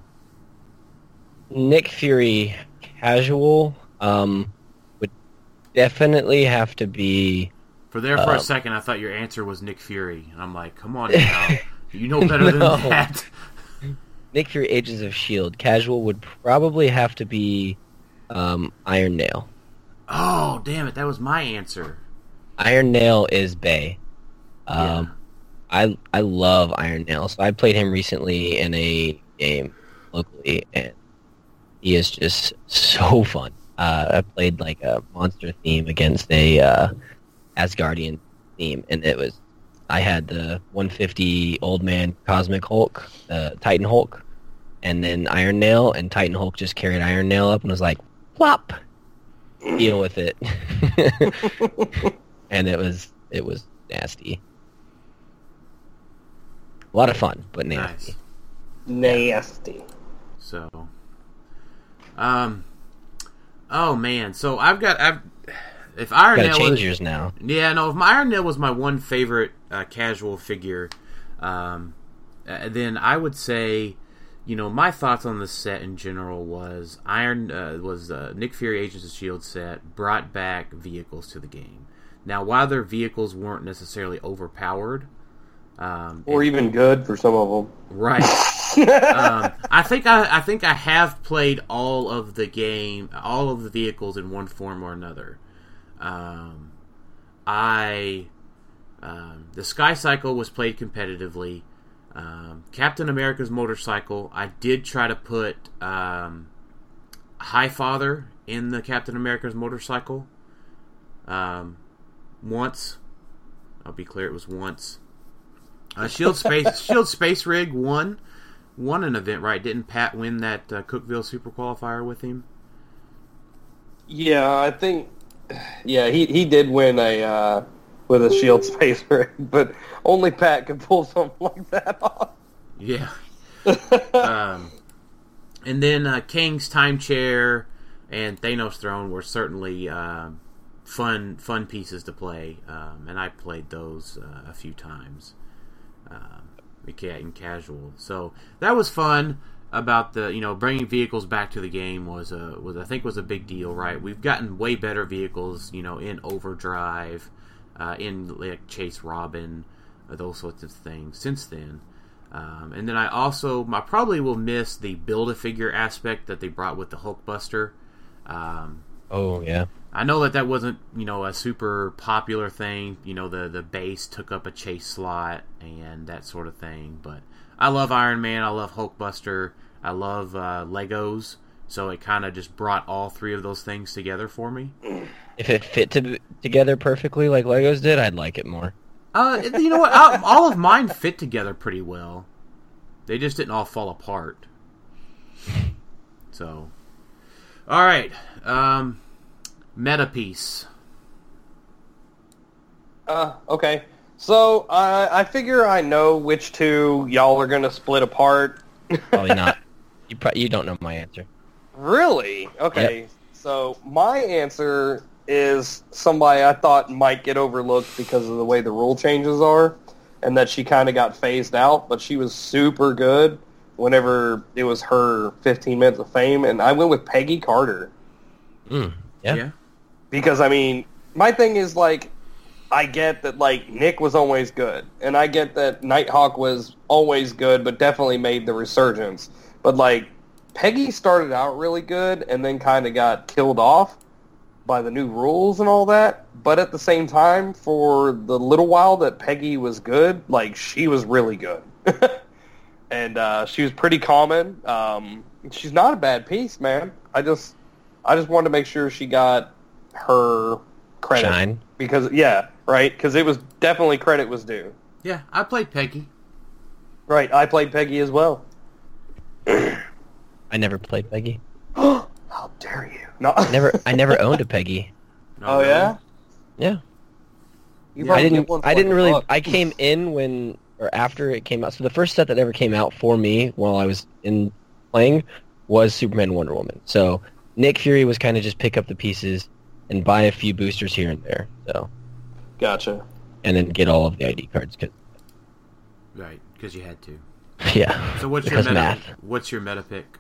Nick Fury casual um, would definitely have to be. For there for a Um, second, I thought your answer was Nick Fury, and I'm like, come on now, you know better than that. Nick Fury Agents of Shield casual would probably have to be um, Iron Nail. Oh, damn it, that was my answer. Iron Nail is Bay. Yeah. Um, I I love Iron Nail, so I played him recently in a game locally, and he is just so fun. Uh, I played like a monster theme against a uh, Asgardian theme, and it was I had the 150 Old Man Cosmic Hulk, uh, Titan Hulk, and then Iron Nail, and Titan Hulk just carried Iron Nail up and was like, "Plop, deal with it," and it was it was nasty. A lot of fun, but nasty. Nice. Nasty. So, um, oh man, so I've got I've if Iron Nail change was, yours now. yeah, no, if my Iron Nail was my one favorite uh, casual figure, um, uh, then I would say, you know, my thoughts on the set in general was Iron uh, was uh, Nick Fury Agents of Shield set brought back vehicles to the game. Now, while their vehicles weren't necessarily overpowered, um, Or even good for some of them. Right. um, I think I, I think I have played all of the game, all of the vehicles in one form or another. Um, I um, the Sky Cycle was played competitively. Um, Captain America's motorcycle, I did try to put um, High Father in the Captain America's motorcycle. Um, once, I'll be clear, it was once. Uh, Shield Space Shield Space Rig won won an event, right? Didn't Pat win that uh, Cookeville Super Qualifier with him? Yeah, I think. Yeah, he he did win a uh, with a shield space but only Pat could pull something like that off. Yeah. um, and then uh, Kang's Time Chair and Thanos Throne were certainly um fun fun pieces to play, um, and I played those uh, a few times. Um, in casual, so that was fun. About the you know bringing vehicles back to the game was a was I think was a big deal, right? We've gotten way better vehicles, you know, in Overdrive, uh, in like Chase Robin, uh, those sorts of things since then. Um, and then I also, I probably will miss the build a figure aspect that they brought with the Hulkbuster. Um, Oh yeah. I know that that wasn't, you know, a super popular thing. You know, the the base took up a chase slot and that sort of thing. But I love Iron Man. I love Hulkbuster. I love uh, Legos. So it kind of just brought all three of those things together for me. If it fit to, together perfectly like Legos did, I'd like it more. Uh, you know what? I, all of mine fit together pretty well. They just didn't all fall apart. So, all right. Um, meta piece. Uh, okay. So I I figure I know which two y'all are gonna split apart. Probably not. You pro- you don't know my answer. Really? Okay. So my answer is somebody I thought might get overlooked because of the way the rule changes are, and that she kind of got phased out, but she was super good whenever it was her 15 minutes of fame, and I went with Peggy Carter Mm, yeah. yeah. because I mean, my thing is like, I get that like Nick was always good, and I get that Nighthawk was always good, but definitely made the resurgence. But like, Peggy started out really good and then kind of got killed off, by the new rules and all that. But at the same time, for the little while that Peggy was good, like she was really good, and uh, she was pretty common. Um, she's not a bad piece, man. I just, I just wanted to make sure she got her credit Shine. because yeah, right, because it was definitely credit was due. Yeah, I played Peggy. Right, I played Peggy as well. I never played Peggy. How dare you? No, I never I never owned a Peggy. Oh yeah. Yeah. You Yeah, I didn't one I didn't really buck. I came in when or after it came out. So the first set that ever came out for me while I was in playing was Superman Wonder Woman. So Nick Fury was kind of just pick up the pieces and buy a few boosters here and there. So Gotcha. and then get all of the ID cards because. Right, because you had to. yeah. So what's your meta? math. What's your meta pick?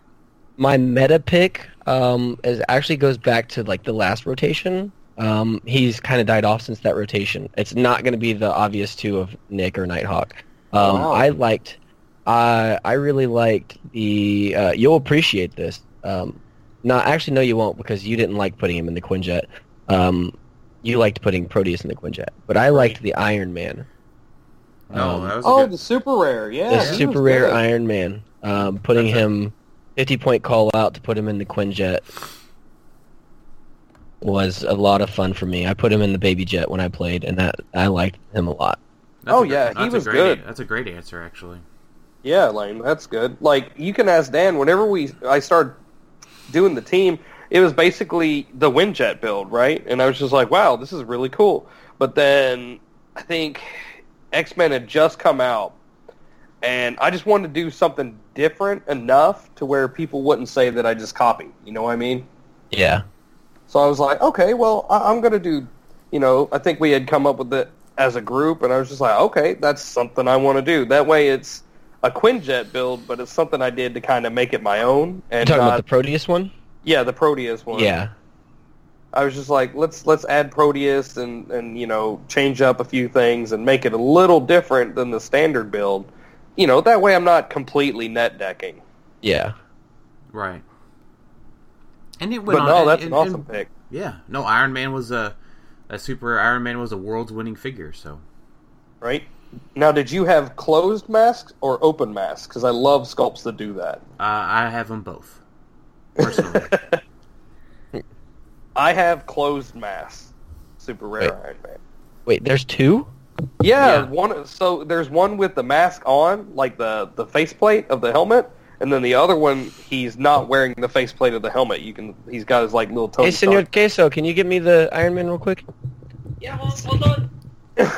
My meta pick um, is actually goes back to like the last rotation. Um, he's kind of died off since that rotation. It's not going to be the obvious two of Nick or Nighthawk. Um, Wow. I liked, I I really liked the. Uh, you'll appreciate this. Um, not actually, no, you won't because you didn't like putting him in the Quinjet. Um, you liked putting Proteus in the Quinjet, but I liked the Iron Man. No, Um, that was Oh, good- the super rare, yeah. the super rare good. Iron Man, um, putting a- him 50 point call out to put him in the Quinjet was a lot of fun for me. I put him in the baby jet when I played, and that I liked him a lot. that's Oh, a yeah, he that's was a great, good. That's a great answer, actually. Yeah, Lane, that's good. Like you can ask Dan. Whenever we I started doing the team, it was basically the Quinjet build, right? And I was just like, wow, this is really cool. But then I think X Men had just come out, and I just wanted to do something different enough to where people wouldn't say that I just copied. You know what I mean? Yeah, So I was like, okay, well, I- I'm going to do, you know, I think we had come up with it as a group, and I was just like, okay, that's something I want to do. That way it's a Quinjet build, but it's something I did to kind of make it my own. And you And talking not, about the Proteus one? yeah, the Proteus one. Yeah, I was just like, let's let's add Proteus and, and, you know, change up a few things and make it a little different than the standard build. You know, that way I'm not completely net decking. yeah. Right. And it went But on. no, and- that's and- an awesome and- pick. Yeah. No, Iron Man was a, a super. Iron Man was a world's winning figure. So Right? Now, did you have closed masks or open masks? Because I love sculpts that do that. uh, I have them both. Personally. I have closed masks. Super rare Wait. Iron Man. Wait, there's two? Yeah, Yeah. one. So there's one with the mask on, like the the faceplate of the helmet, and then the other one he's not wearing the faceplate of the helmet. You can. He's got his like little. Tony Hey, Senor Queso, can you get me the Iron Man real quick? Yeah, hold, hold on.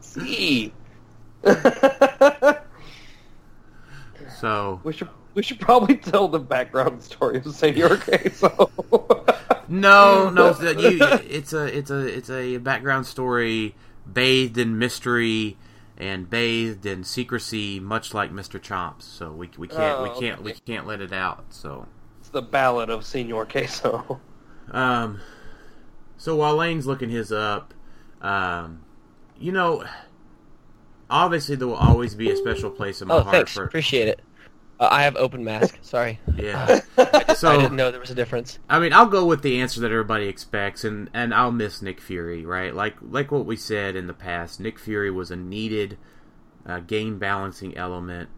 See. so we should we should probably tell the background story of Senor Queso. no, no. it's You, it's a it's a it's a background story bathed in mystery and bathed in secrecy, much like Mr. Chomps. So we we can't Oh, we can't we can't let it out. So. it's the ballad of Senor Queso. Um, so while Lane's looking his up, um, you know, obviously there will always be a special place in my Oh, heart thanks. for Appreciate it. Uh, I have open mask. Sorry. yeah. I So didn't know there was a difference. I mean, I'll go with the answer that everybody expects, and and I'll miss Nick Fury, right? Like like what we said in the past, Nick Fury was a needed uh, game balancing element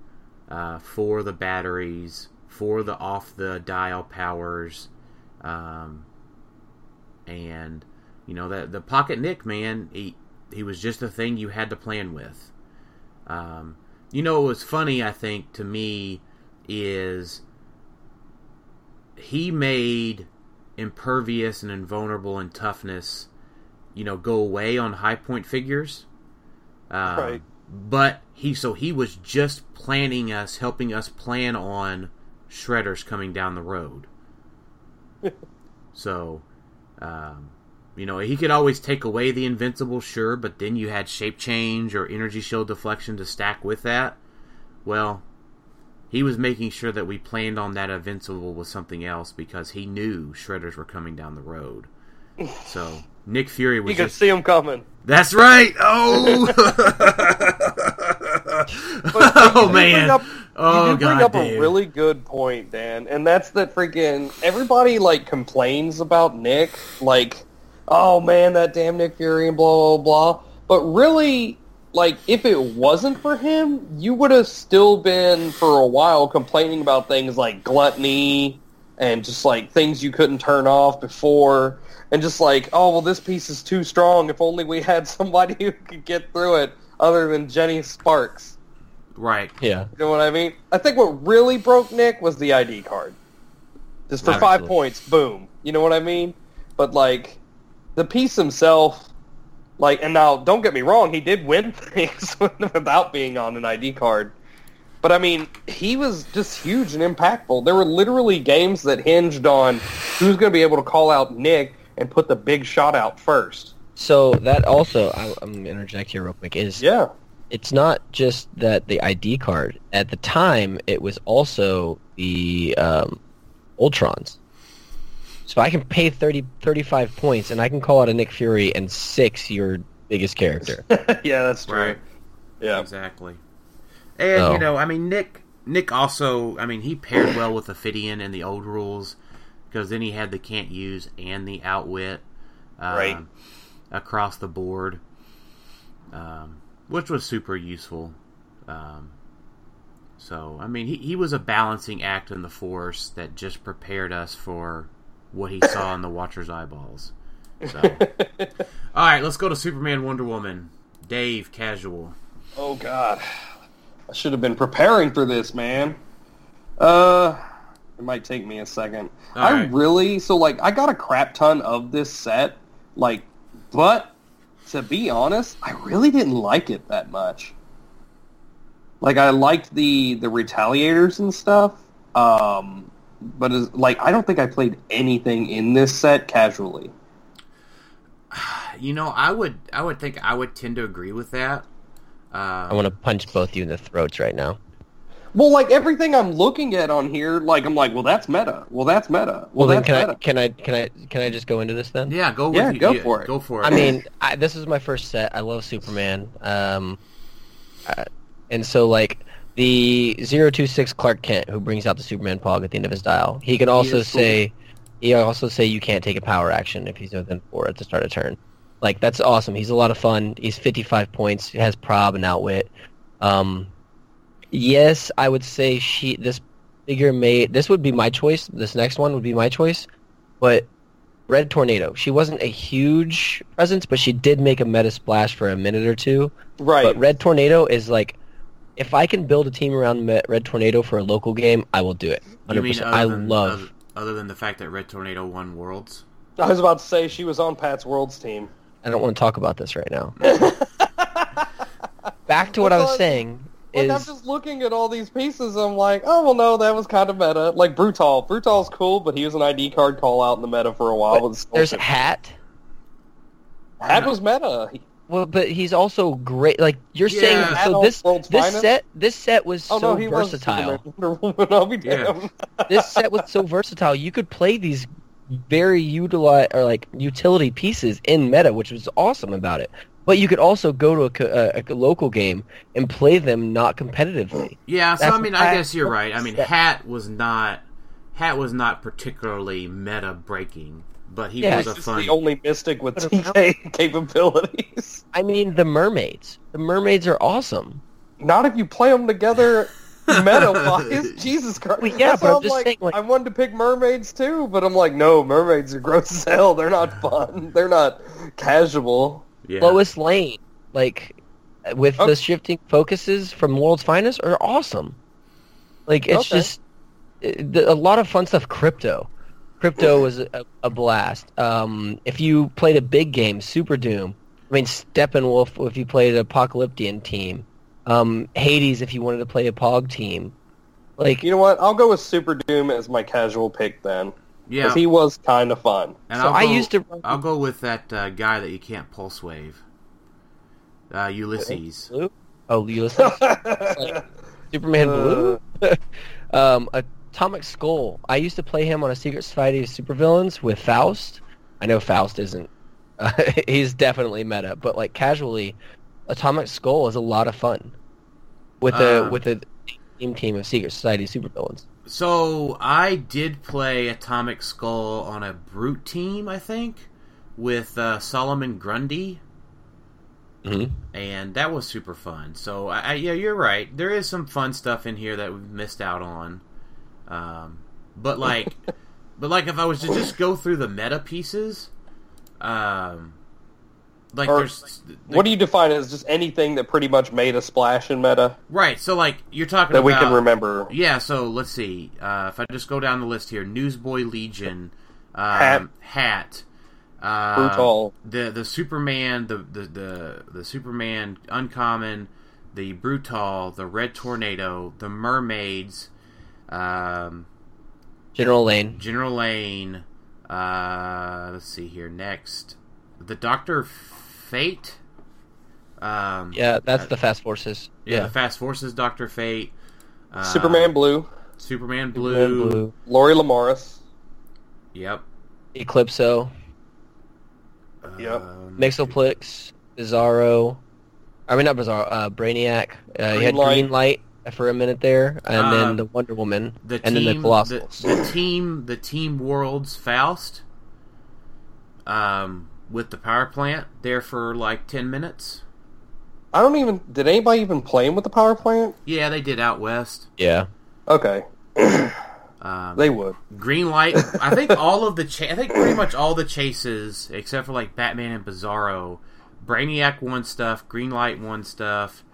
uh, for the batteries, for the off the dial powers, um, and you know that the Pocket Nick man, he he was just a thing you had to plan with. Um, you know, what was funny, I think, to me is he made impervious and invulnerable and toughness, you know, go away on high point figures. Um, Right. But he so he was just planning us, helping us plan on shredders coming down the road. so, um, you know, he could always take away the invincible, sure, but then you had shape change or energy shield deflection to stack with that. Well, he was making sure that we planned on that invincible with something else because he knew shredders were coming down the road. So Nick Fury was You can just see him coming. that's right. Oh, oh man. bring up- Oh, you did bring God, up a really good point, Dan, and that's that freaking everybody like complains about Nick, like, oh man, that damn Nick Fury and blah blah blah. But really, like, if it wasn't for him, you would have still been for a while complaining about things like gluttony and just like things you couldn't turn off before, and just like, oh well, this piece is too strong. If only we had somebody who could get through it, other than Jenny Sparks. Right. Yeah. You know what I mean? I think what really broke Nick was the ID card. Just for five points, boom. You know what I mean? But like the piece himself, like, and now don't get me wrong, he did win things without being on an ID card. But I mean, he was just huge and impactful. There were literally games that hinged on who's going to be able to call out Nick and put the big shot out first. So that also, I, I'm going to interject here real quick, is Yeah. it's not just that the ID card. At the time, it was also the um, Ultrons. So I can pay 30, 35 points, and I can call out a Nick Fury and six your biggest character. yeah, that's true. Right. Yeah. Exactly. And Oh. you know, I mean, Nick. Nick also, I mean, he paired well with Ophidian in the old rules because then he had the can't use and the outwit, um, Right. across the board, um, which was super useful. Um, so, I mean, he, he was a balancing act in the Force that just prepared us for what he saw in the Watcher's eyeballs. So, all right, let's go to Superman, Wonder Woman, Dave, casual. Oh God, I should have been preparing for this, man. Uh, it might take me a second. All I right. really so like I got a crap ton of this set, like, but to be honest, I really didn't like it that much. Like I liked the the retaliators and stuff, um, but as, like I don't think I played anything in this set casually. You know, I would I would think I would tend to agree with that. Uh, I want to punch both you in the throats right now. Well, like everything I'm looking at on here, like I'm like, well, that's meta. Well, that's meta. Well, Well, then that's can I can I can I can I just go into this then? yeah, go with Yeah, you- go yeah, for it. Go for it. I mean, I, this is my first set. I love Superman. Um, uh, and so like the 026 Clark Kent who brings out the Superman pog at the end of his dial. He can also cool. say he also say you can't take a power action if he's within 4 at the start of turn. Like that's awesome. He's a lot of fun. He's 55 points. He has prob and outwit. Um yes, I would say she this figure made this would be my choice. This next one would be my choice. But Red Tornado. She wasn't a huge presence, but she did make a meta splash for a minute or two. right. But Red Tornado is like, if I can build a team around Red Tornado for a local game, I will do it. You Hundred mean percent. other I than, love. other, other than the fact that Red Tornado won Worlds. I was about to say she was on Pat's Worlds team. I don't want to talk about this right now. Back to what I was saying Like I'm is just looking at all these pieces. I'm like, oh well, no, that was kind of meta. Like Brutaal. Brutaal's cool, but he was an ID card call out in the meta for a while. but with there's. Hat. Hat was meta. He- Well, but he's also great. Like you're Yeah. saying, so on this World's this Finest? set this set was Oh so no, he versatile. was Superman, Wonder Woman. I'll be Yeah. this set was so versatile. You could play these very utilize or like utility pieces in meta, which was awesome about it. But you could also go to a, a, a local game and play them not competitively. Yeah, so That's I mean, I I- guess you're right. I mean, that- Hat was not Hat was not particularly meta breaking, but he Yeah, was a just fun. the only mystic with TK capabilities. I mean, the mermaids. The mermaids are awesome. Not if you play them together meta wise. Jesus Christ. Well, yeah, That's but why I'm just like, saying, like- I wanted to pick mermaids too, but I'm like, no, mermaids are gross as hell. They're not fun. They're not casual. yeah. Lois Lane, like with Okay. the shifting focuses from World's Finest, are awesome. Like it's Okay. just it- the- a lot of fun stuff. Krypto, Krypto was a, a blast. Um, if you played a big game, Super Doom. I mean, Steppenwolf. If you played an Apocalyptian team, um, Hades. If you wanted to play a Pog team, like You know what? I'll go with Super Doom as my casual pick then. yeah, Because he was kind of fun. and so I'll I go- used to. I'll go with that uh, guy that you can't pulse wave. Uh, Ulysses. Blue? Oh, Ulysses. Superman Blue. um, Atomic Skull. I used to play him on a Secret Society of Supervillains with Faust. I know Faust isn't. Uh, he's definitely meta, but like casually, Atomic Skull is a lot of fun. With a Uh. with a Team Team of Secret Society of supervillains. So I did play Atomic Skull on a brute team, I think, with uh, Solomon Grundy, Mhm. and that was super fun. So I, I, yeah, you're right. There is some fun stuff in here that we've missed out on. Um, but like, but like if I was to just go through the meta pieces, um, like Or- there's What do you define as just anything that pretty much made a splash in meta right. So like you're talking that about we can remember? Yeah, so let's see. Uh, if I just go down the list here, Newsboy Legion, um, Hat. Hat, uh, Brutaal. the the Superman, the, the the the Superman uncommon, the Brutaal, the Red Tornado, the Mermaids, um, General Lane. General Lane. Uh, let's see here next, the Doctor Fate. Um, Yeah, that's the Fast Forces. yeah, the Fast Forces Doctor Fate. Uh, Superman Blue, Superman Superman Blue. Blue, Lori Lemaris. Yep. Eclipso, Yep. Um, Mixoplex, Bizarro. I mean, not Bizarro. Uh, Brainiac. Uh, you had Light. Green Light for a minute there, and Um, then the Wonder Woman, the and team, then the Colossals. The, the team, the team Worlds Faust, um, with the power plant there for like ten minutes. I don't even. Did anybody even play him with the power plant? Yeah, they did out west. yeah. Okay, Um, they would. Green Light. I think all of the. Cha- I think pretty much all the chases except for like Batman and Bizarro. Brainiac won stuff. Green Light won stuff.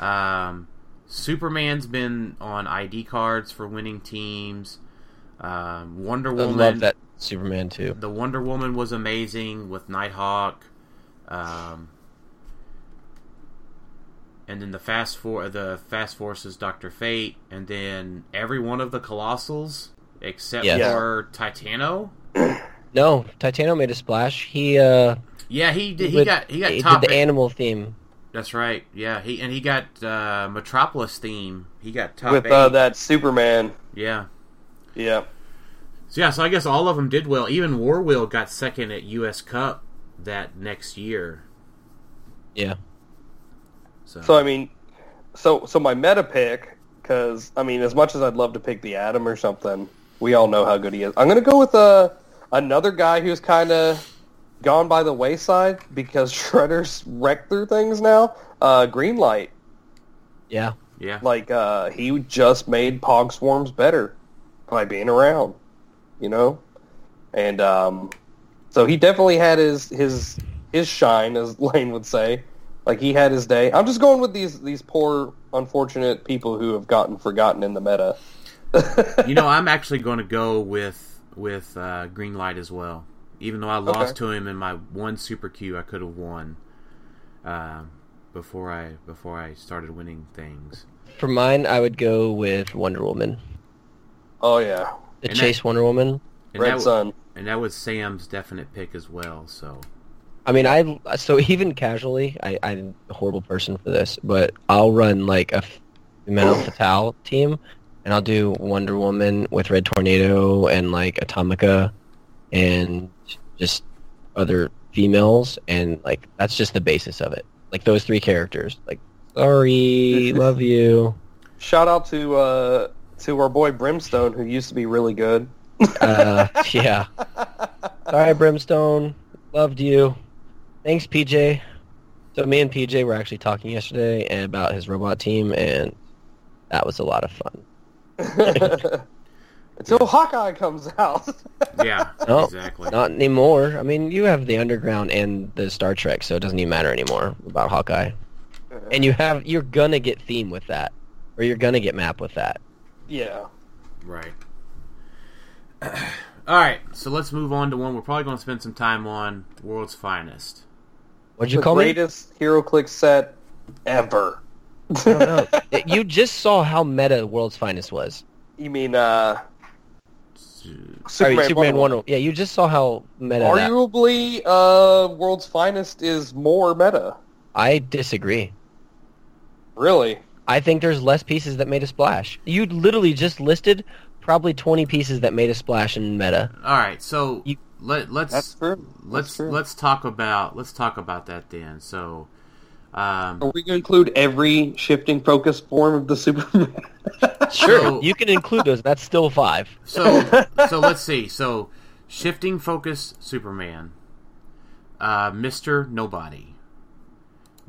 Um, Superman's been on ID cards for winning teams. Um, Wonder I Woman. love that Superman too. The Wonder Woman was amazing with Nighthawk. Um, and then the Fast For the Fast Forces Doctor Fate, and then every one of the Colossals except Yes. for Titano. No, Titano made a splash. He uh, Yeah, he did. He with- got he got he top. did the animal theme. That's right. Yeah, he and he got uh, Metropolis theme. He got top with eight. uh, that Superman. Yeah. Yeah. So yeah, so I guess all of them did well. Even Warwheel got second at U.S. Cup that next year. Yeah. So, So I mean, so so my meta pick, because I mean, as much as I'd love to pick the Atom or something, we all know how good he is. I'm gonna go with uh, another guy who's kind of gone by the wayside because Shredder's wrecked through things now. Uh, Green Light, Yeah. yeah, like uh, he just made Pog Swarms better by being around, you know, and um, so he definitely had his his his shine, as Lane would say. Like he had his day. I'm just going with these these poor, unfortunate people who have gotten forgotten in the meta. you know, I'm actually going to go with with uh, Green Light as well. Even though I lost Okay. to him in my one super Q, I could have won um, before I before I started winning things. For mine, I would go with Wonder Woman. oh yeah, The And Chase Wonder Woman. And Red that, Sun. and that was Sam's definite pick as well. So I mean, I so even casually, I, I'm a horrible person for this, but I'll run like a Mental Fatale team, and I'll do Wonder Woman with Red Tornado and like Atomica, and just other females, and like that's just the basis of it. Like those three characters. Like, sorry, love you. Shout out to uh, to our boy Brimstone, who used to be really good. Uh, yeah. Sorry, Brimstone. Loved you. Thanks, PJ. So me and PJ were actually talking yesterday about his robot team, and that was a lot of fun. Until Hawkeye comes out. yeah, No, exactly. Not anymore. I mean, you have the Underground and the Star Trek, so it doesn't even matter anymore about Hawkeye. And you have you're gonna get theme with that, or you're gonna get map with that. yeah. Right. All right, so let's move on to one we're probably going to spend some time on: World's Finest. What'd you the call me? greatest HeroClix set ever. I don't know. you just saw how meta World's Finest was. You mean uh, Sorry, Superman, Superman Wonder Wonder. Yeah, you just saw how meta. that- Arguably, uh, World's Finest is more meta. I disagree. Really? I think there's less pieces that made a splash. You literally just listed probably 20 pieces that made a splash in meta. All right, so You- let let's That's true. let's That's true. let's talk about let's talk about that then. So, Um, Are we going to include every shifting focus form of the Superman? Sure, So- you can include those. That's still five. so so let's see. So shifting focus Superman, uh, Mister Nobody,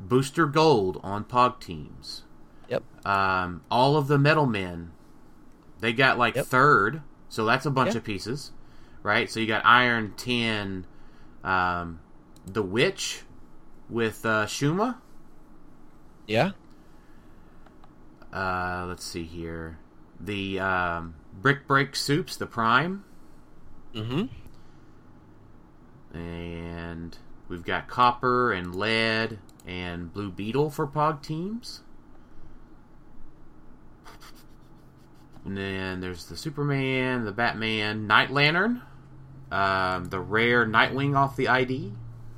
Booster Gold on Pog teams. Yep. Um, all of the Metal Men, they got like Yep. third, so that's a bunch Yeah. of pieces, right? So you got Iron Ten, um, the Witch with uh, Shuma. Yeah. Uh, let's see here, the um, Brick Break Soups, the Prime. Mm-hmm. And we've got Copper and Lead and Blue Beetle for Pog teams. And then there's the Superman, the Batman, Night Lantern, um, the rare Nightwing off the ID,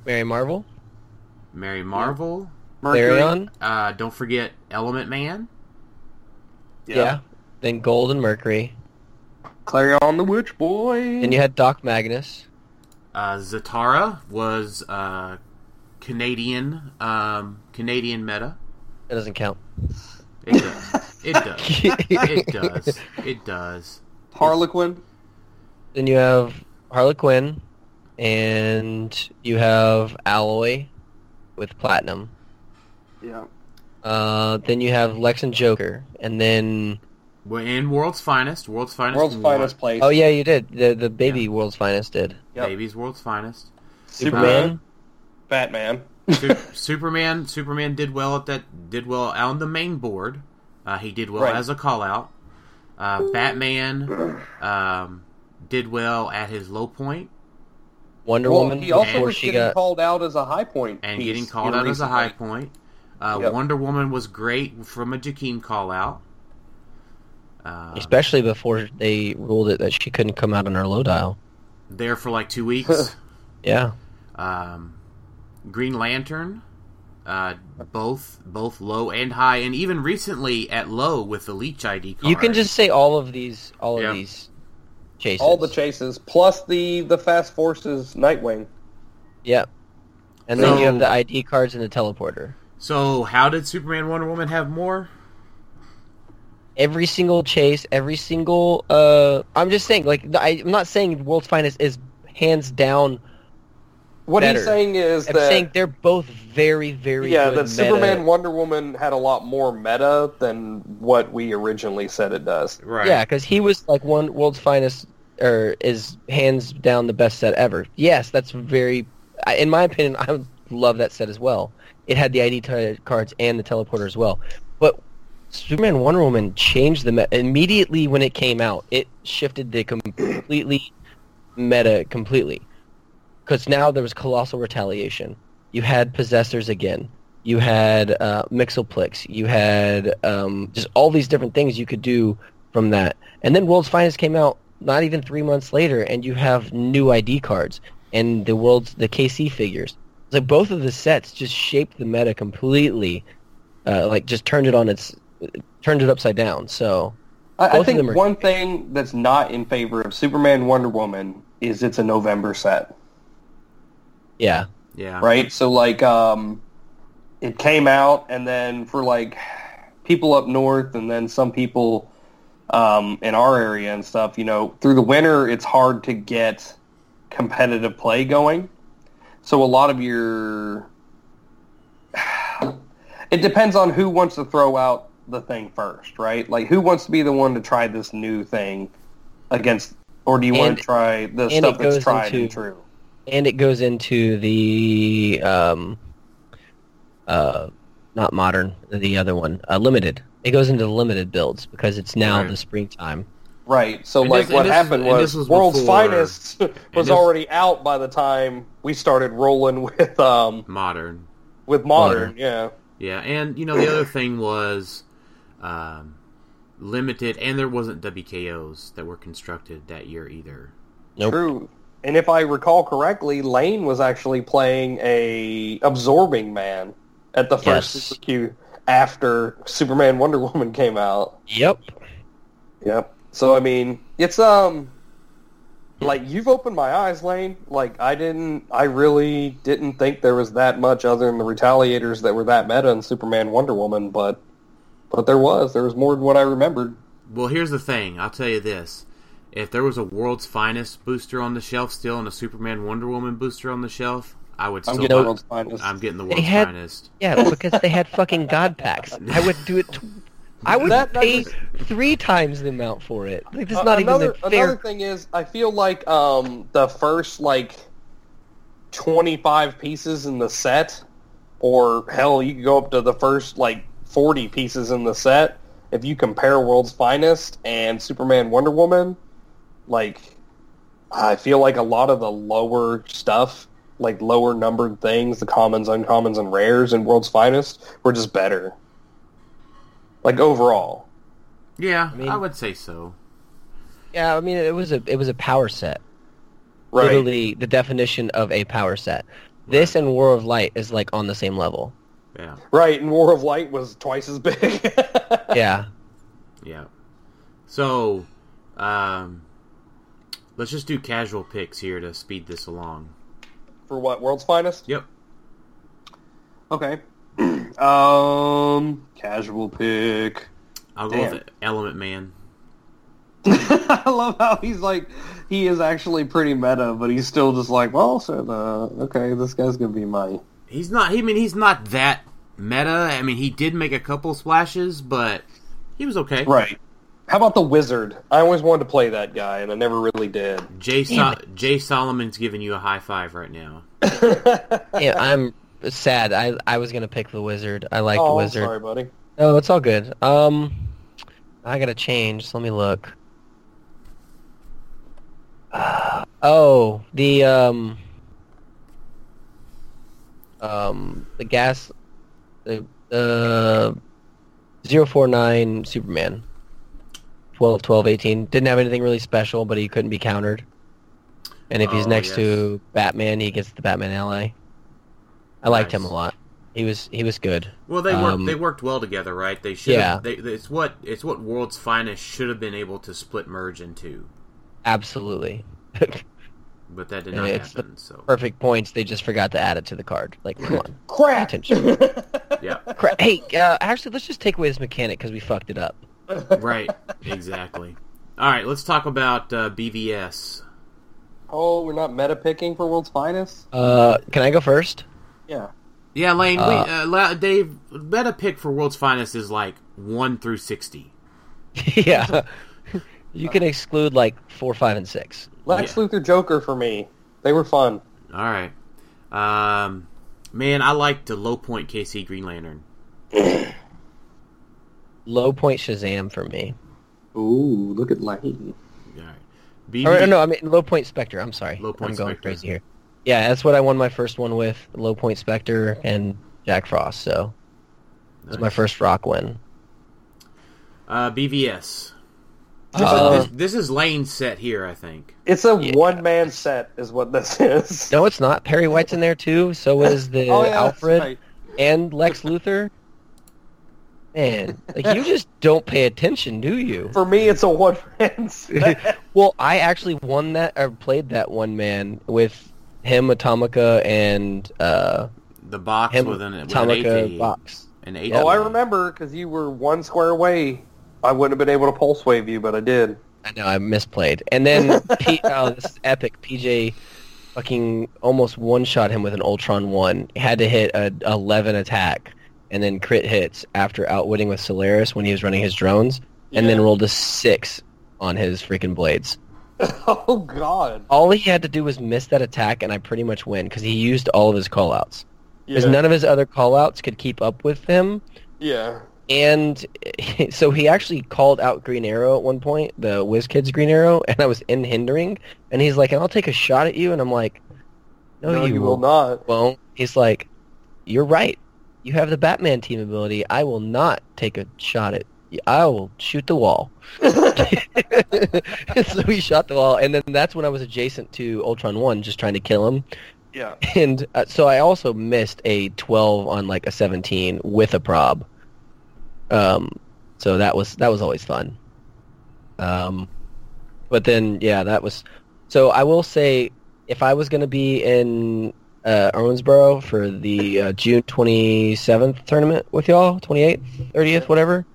Mary Marvel, Mary Marvel. Klarion. Uh, don't forget Element Man. Yeah. Then Gold and Mercury. Klarion the Witch Boy. And you had Doc Magnus. Uh, Zatara was uh, Canadian um, Canadian meta. That doesn't count. It does. It does. It does. It does. Harlequin. Then you have Harlequin, and you have Alloy with Platinum. Yeah. Uh, then you have Lex and Joker, and then Well, in World's Finest, World's Finest, World's won. Finest Place. oh yeah, you did the the baby World's Finest did Yep. Baby's World's Finest. Superman. Batman. Su- Superman, Superman did well at that. Did well on the main board. Uh, he did well Right. as a call out. Uh, Batman um, did well at his low point Wonder well, Woman he also was she getting got called out as a high point. and piece getting called here out as a high point. Uh, Yep. Wonder Woman was great from a Jakeem call out. Uh, especially before they ruled it that she couldn't come out on her low dial. there for like two weeks. Yeah. um, Green Lantern, uh, both both low and high, and even recently at low with the Leech ID card. You can just say all of these all of these chases. All the chases plus the the Fast Forces Nightwing. Yeah. And then you have the ID cards and the teleporter. So, how did Superman Wonder Woman have more? Every single chase, every single uh I'm just saying like I, I'm not saying World's Finest is hands down What Better. he's saying is I'm that saying they're both very very yeah, good that meta- Superman Wonder Woman had a lot more meta than what we originally said it does. Right. Yeah, because he was like one world's finest, or is hands down the best set ever. Yes, that's very. In my opinion, I would love that set as well. It had the ID t- cards and the teleporter as well. But Superman Wonder Woman changed the meta immediately when it came out. It shifted the completely meta completely because now there was colossal retaliation. You had possessors again. You had uh. You had um, just all these different things you could do from that. And then World's Finest came out not even three months later, and you have new ID cards and the world's the KC figures. So both of the sets just shaped the meta completely, uh, like just turned it on its, turned it upside down. So I, I think them are- one thing that's not in favor of Superman Wonder Woman is it's a November set, yeah, Yeah. right? So like, um, it came out, and then for like people up north, and then some people um, in our area and stuff, you know, through the winter, it's hard to get competitive play going. So a lot of your, it depends on who wants to throw out the thing first, right? Like who wants to be the one to try this new thing against, or do you want to try the stuff that's goes tried and true? and it goes into the um, uh, not modern, the other one, uh, limited. It goes into the limited builds because it's now Right. the springtime. Right. So And like this- what and this- happened and was, this was World's before- Finest was this- already out by the time we started rolling with um Modern. with modern. Modern. Yeah. Yeah, and you know the other thing was um, limited, and there wasn't WKOs that were constructed that year either. Nope. True. And if I recall correctly, Lane was actually playing a absorbing man at the first Yes. Super Q after Superman Wonder Woman came out. Yep. Yep. So I mean, it's um like you've opened my eyes, Lane. Like I didn't, I really didn't think there was that much other than the Retaliators that were that meta in Superman, Wonder Woman, but but there was. There was more than what I remembered. Well, here's the thing. I'll tell you this: if there was a World's Finest booster on the shelf still, and a Superman Wonder Woman booster on the shelf, I would I'm still. getting buy- World's Finest. I'm getting the World's had- Finest. Yeah, because they had fucking God packs. I would do it. T- I would That- that pay just- three times the amount for it. Like, Uh, not another, even the fair. Another thing is, I feel like um, the first like twenty-five pieces in the set, or hell, you could go up to the first like forty pieces in the set. If you compare World's Finest and Superman, Wonder Woman, like I feel like a lot of the lower stuff, like lower numbered things, the commons, uncommons, and rares in World's Finest, were just better. Like overall. Yeah, I, mean- would say so. Yeah, I mean, it was a it was a power set. Right. Literally, the definition of a power set. This and War of Light is like on the same level. Yeah, Right, and War of Light was twice as big. Yeah. yeah. So, um, let's just do casual picks here to speed this along. For what? World's Finest? Yep. Okay. um, casual pick. I'll go Damn. with Element Man. I love how he's like, he is actually pretty meta, but he's still just like, well, so, uh, okay, this guy's gonna be my. He's not. I mean, he's not that meta. I mean, he did make a couple splashes, but he was okay. Right. How about the Wizard? I always wanted to play that guy, and I never really did. Jay so- Jay Solomon's giving you a high five right now. yeah, I'm sad. I I was gonna pick the wizard. I like the oh, wizard. sorry, buddy. No, it's all good. Um, I gotta change. So let me look. oh, the um, um, the gas, the uh, zero four nine Superman. 12, 12, 18. Didn't have anything really special, but he couldn't be countered. And if he's Oh, next yes. to Batman, he gets the Batman ally. I liked him a lot. He was he was good. Well, they worked. Um, they worked well together, right? They should. Yeah. They, it's what it's what World's Finest should have been able to split merge into, Absolutely. but that did not it's the happen. So Perfect points. They just forgot to add it to the card. Like, come on. Pay Crap! attention. yeah, Cra- hey, uh, actually, let's just take away this mechanic because we fucked it up. right, exactly. All right, let's talk about uh, BVS. oh, we're not meta picking for World's Finest? Uh, can I go first? Yeah. Yeah, Lane. Uh, we, uh, La- Dave, meta pick for World's Finest is like one through sixty. yeah. You can exclude like four, five, and six. Lex Yeah. Luthor Joker for me. They were fun. All right, um, man, I liked the low point KC Green Lantern. Low point Shazam for me. Ooh, look at Lane. All right, BV- Or, no, I mean low point Spectre. I'm sorry. Low point I'm going Spectre. crazy here. Yeah, that's what I won my first one with. Low point Spectre and Jack Frost. So it was my first rock win. Uh, BVS. This, Uh, is, this, this is Lane's set here, I think. It's a Yeah. one-man set is what this is. No, it's not. Perry White's in there too. So is the Oh, yeah, Alfred right. and Lex Luthor. Man, like you just don't pay attention, do you? For me, it's a one-man set. Well, I actually won that or played that one man with him, Atomica, and uh, The box him, with an, with an Atomica box. An eight oh, I remember because you were one square away. I wouldn't have been able to pulse wave you, but I did. I know I misplayed. And then P- oh, this is epic. PJ fucking almost one shot him with an Ultron one. Had to hit a eleven attack and then crit hits after outwitting with Solaris when he was running his drones, and then rolled a six on his freaking blades. Oh God! All he had to do was miss that attack, and I pretty much win because he used all of his callouts. Because Yeah. none of his other callouts could keep up with him, yeah. and so he actually called out Green Arrow at one point, the WizKids Green Arrow, and I was in hindering, and he's like, "And I'll take a shot at you," and I'm like, "No, No, you, you will not. won't." He's like, "You're right. You have the Batman team ability. I will not take a shot at. I will shoot the wall." so he shot the wall, and then that's when I was adjacent to Ultron One, just trying to kill him. Yeah. And uh, so I also missed a 12 on like a 17 with a prob. Um, so that was that was always fun. Um, but then yeah, that was So I will say, if I was going to be in uh, Owensboro for the uh, June 27th tournament with y'all, 28th, 30th, whatever,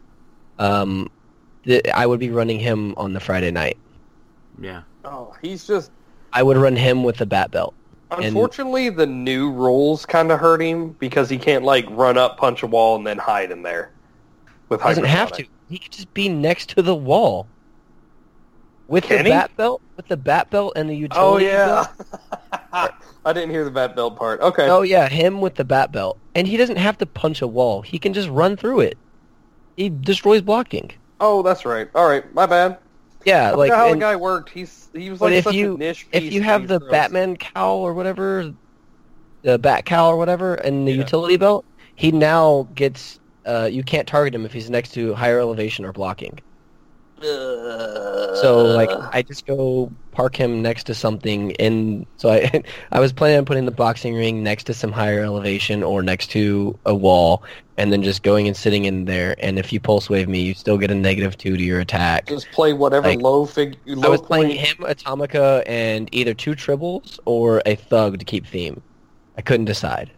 um, th- I would be running him on the Friday night. Yeah. Oh, he's just. I would run him with the bat belt. And- Unfortunately, the new rules kind of hurt him because he can't like run up, punch a wall, and then hide in there. With He doesn't have to. He could just be next to the wall. With Can the he? bat belt, with the bat belt and the Oh yeah. belt. I didn't hear the bat belt part. Okay. Oh yeah, him with the bat belt, and he doesn't have to punch a wall. He can just run through it. He destroys blocking. Oh, that's right. All right, my bad. Yeah, like how and- the guy worked. He's he was like if such you- a niche. if you have the throws. Batman cowl or whatever, the bat cowl or whatever, and the Yeah. utility belt, he now gets. Uh, you can't target him if he's next to higher elevation or blocking. So like, uh. I just go park him next to something, and so I, I was planning on putting the boxing ring next to some higher elevation or next to a wall, and then just going and sitting in there. And if you pulse wave me, you still get a negative two to your attack. just play whatever Like, low fig. Low I was playing him, Atomica, and either two tribbles or a thug to keep theme. I couldn't decide.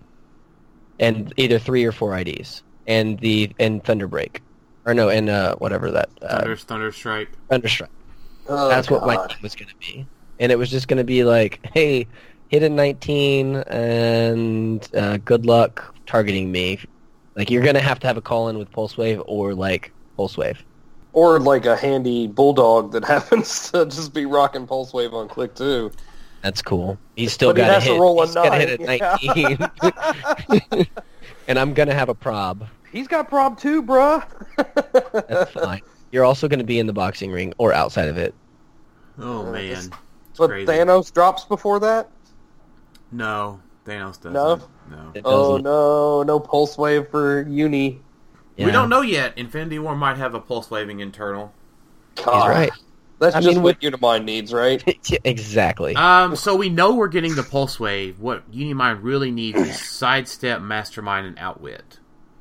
And either three or four IDs. And the and Thunderbreak. Or no, and uh, whatever that uh, Thunder, Thunder Strike. Thunderstrike. Oh, That's what my God. team was going to be. And it was just going to be like, hey, hit a 19 and uh, good luck targeting me. Like, you're going to have to have a call-in with Pulse Wave or, like, Pulse Wave. Or like a handy bulldog that happens to just be rocking pulse wave on click too. That's cool. He's still But he got has to to hit. roll a He's got to hit a nine, 19. and I'm going to have a prob. He's got prob too, bruh. That's fine. You're also going to be in the boxing ring or outside of it. Oh Uh, man, this- it's but crazy. Thanos drops before that. No, Thanos doesn't. No? no. Oh doesn't. no, no pulse wave for Uni. We don't know yet. Infinity War might have a pulse waving internal. He's God. right. That's I just mean, what Unimind needs, right? Yeah, exactly. Um, so we know we're getting the pulse wave. What Unimind really needs is sidestep, mastermind, and outwit.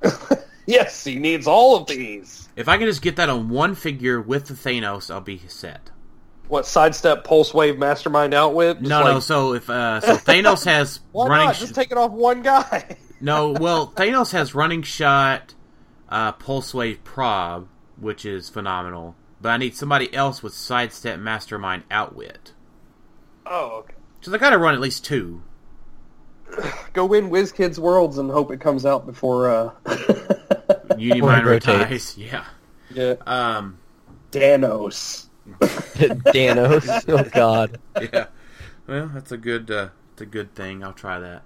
yes, he needs all of these. If I can just get that on one figure with the Thanos, I'll be set. What sidestep, pulse wave, mastermind, outwit? Just No, like, no. So if uh, so Thanos has Why running. not? sh- Just take it off one guy. no, well Thanos has running shot, uh, pulse wave, prob, which is phenomenal. But I need somebody else with sidestep, mastermind, outwit. oh, okay. So they got to run at least two. Go win WizKids Worlds and hope it comes out before. uh Unimind rotates. retires. Yeah. Yeah, Um. Danos. Danos. Oh God. yeah. Well, that's a good uh, it's a good thing. I'll try that.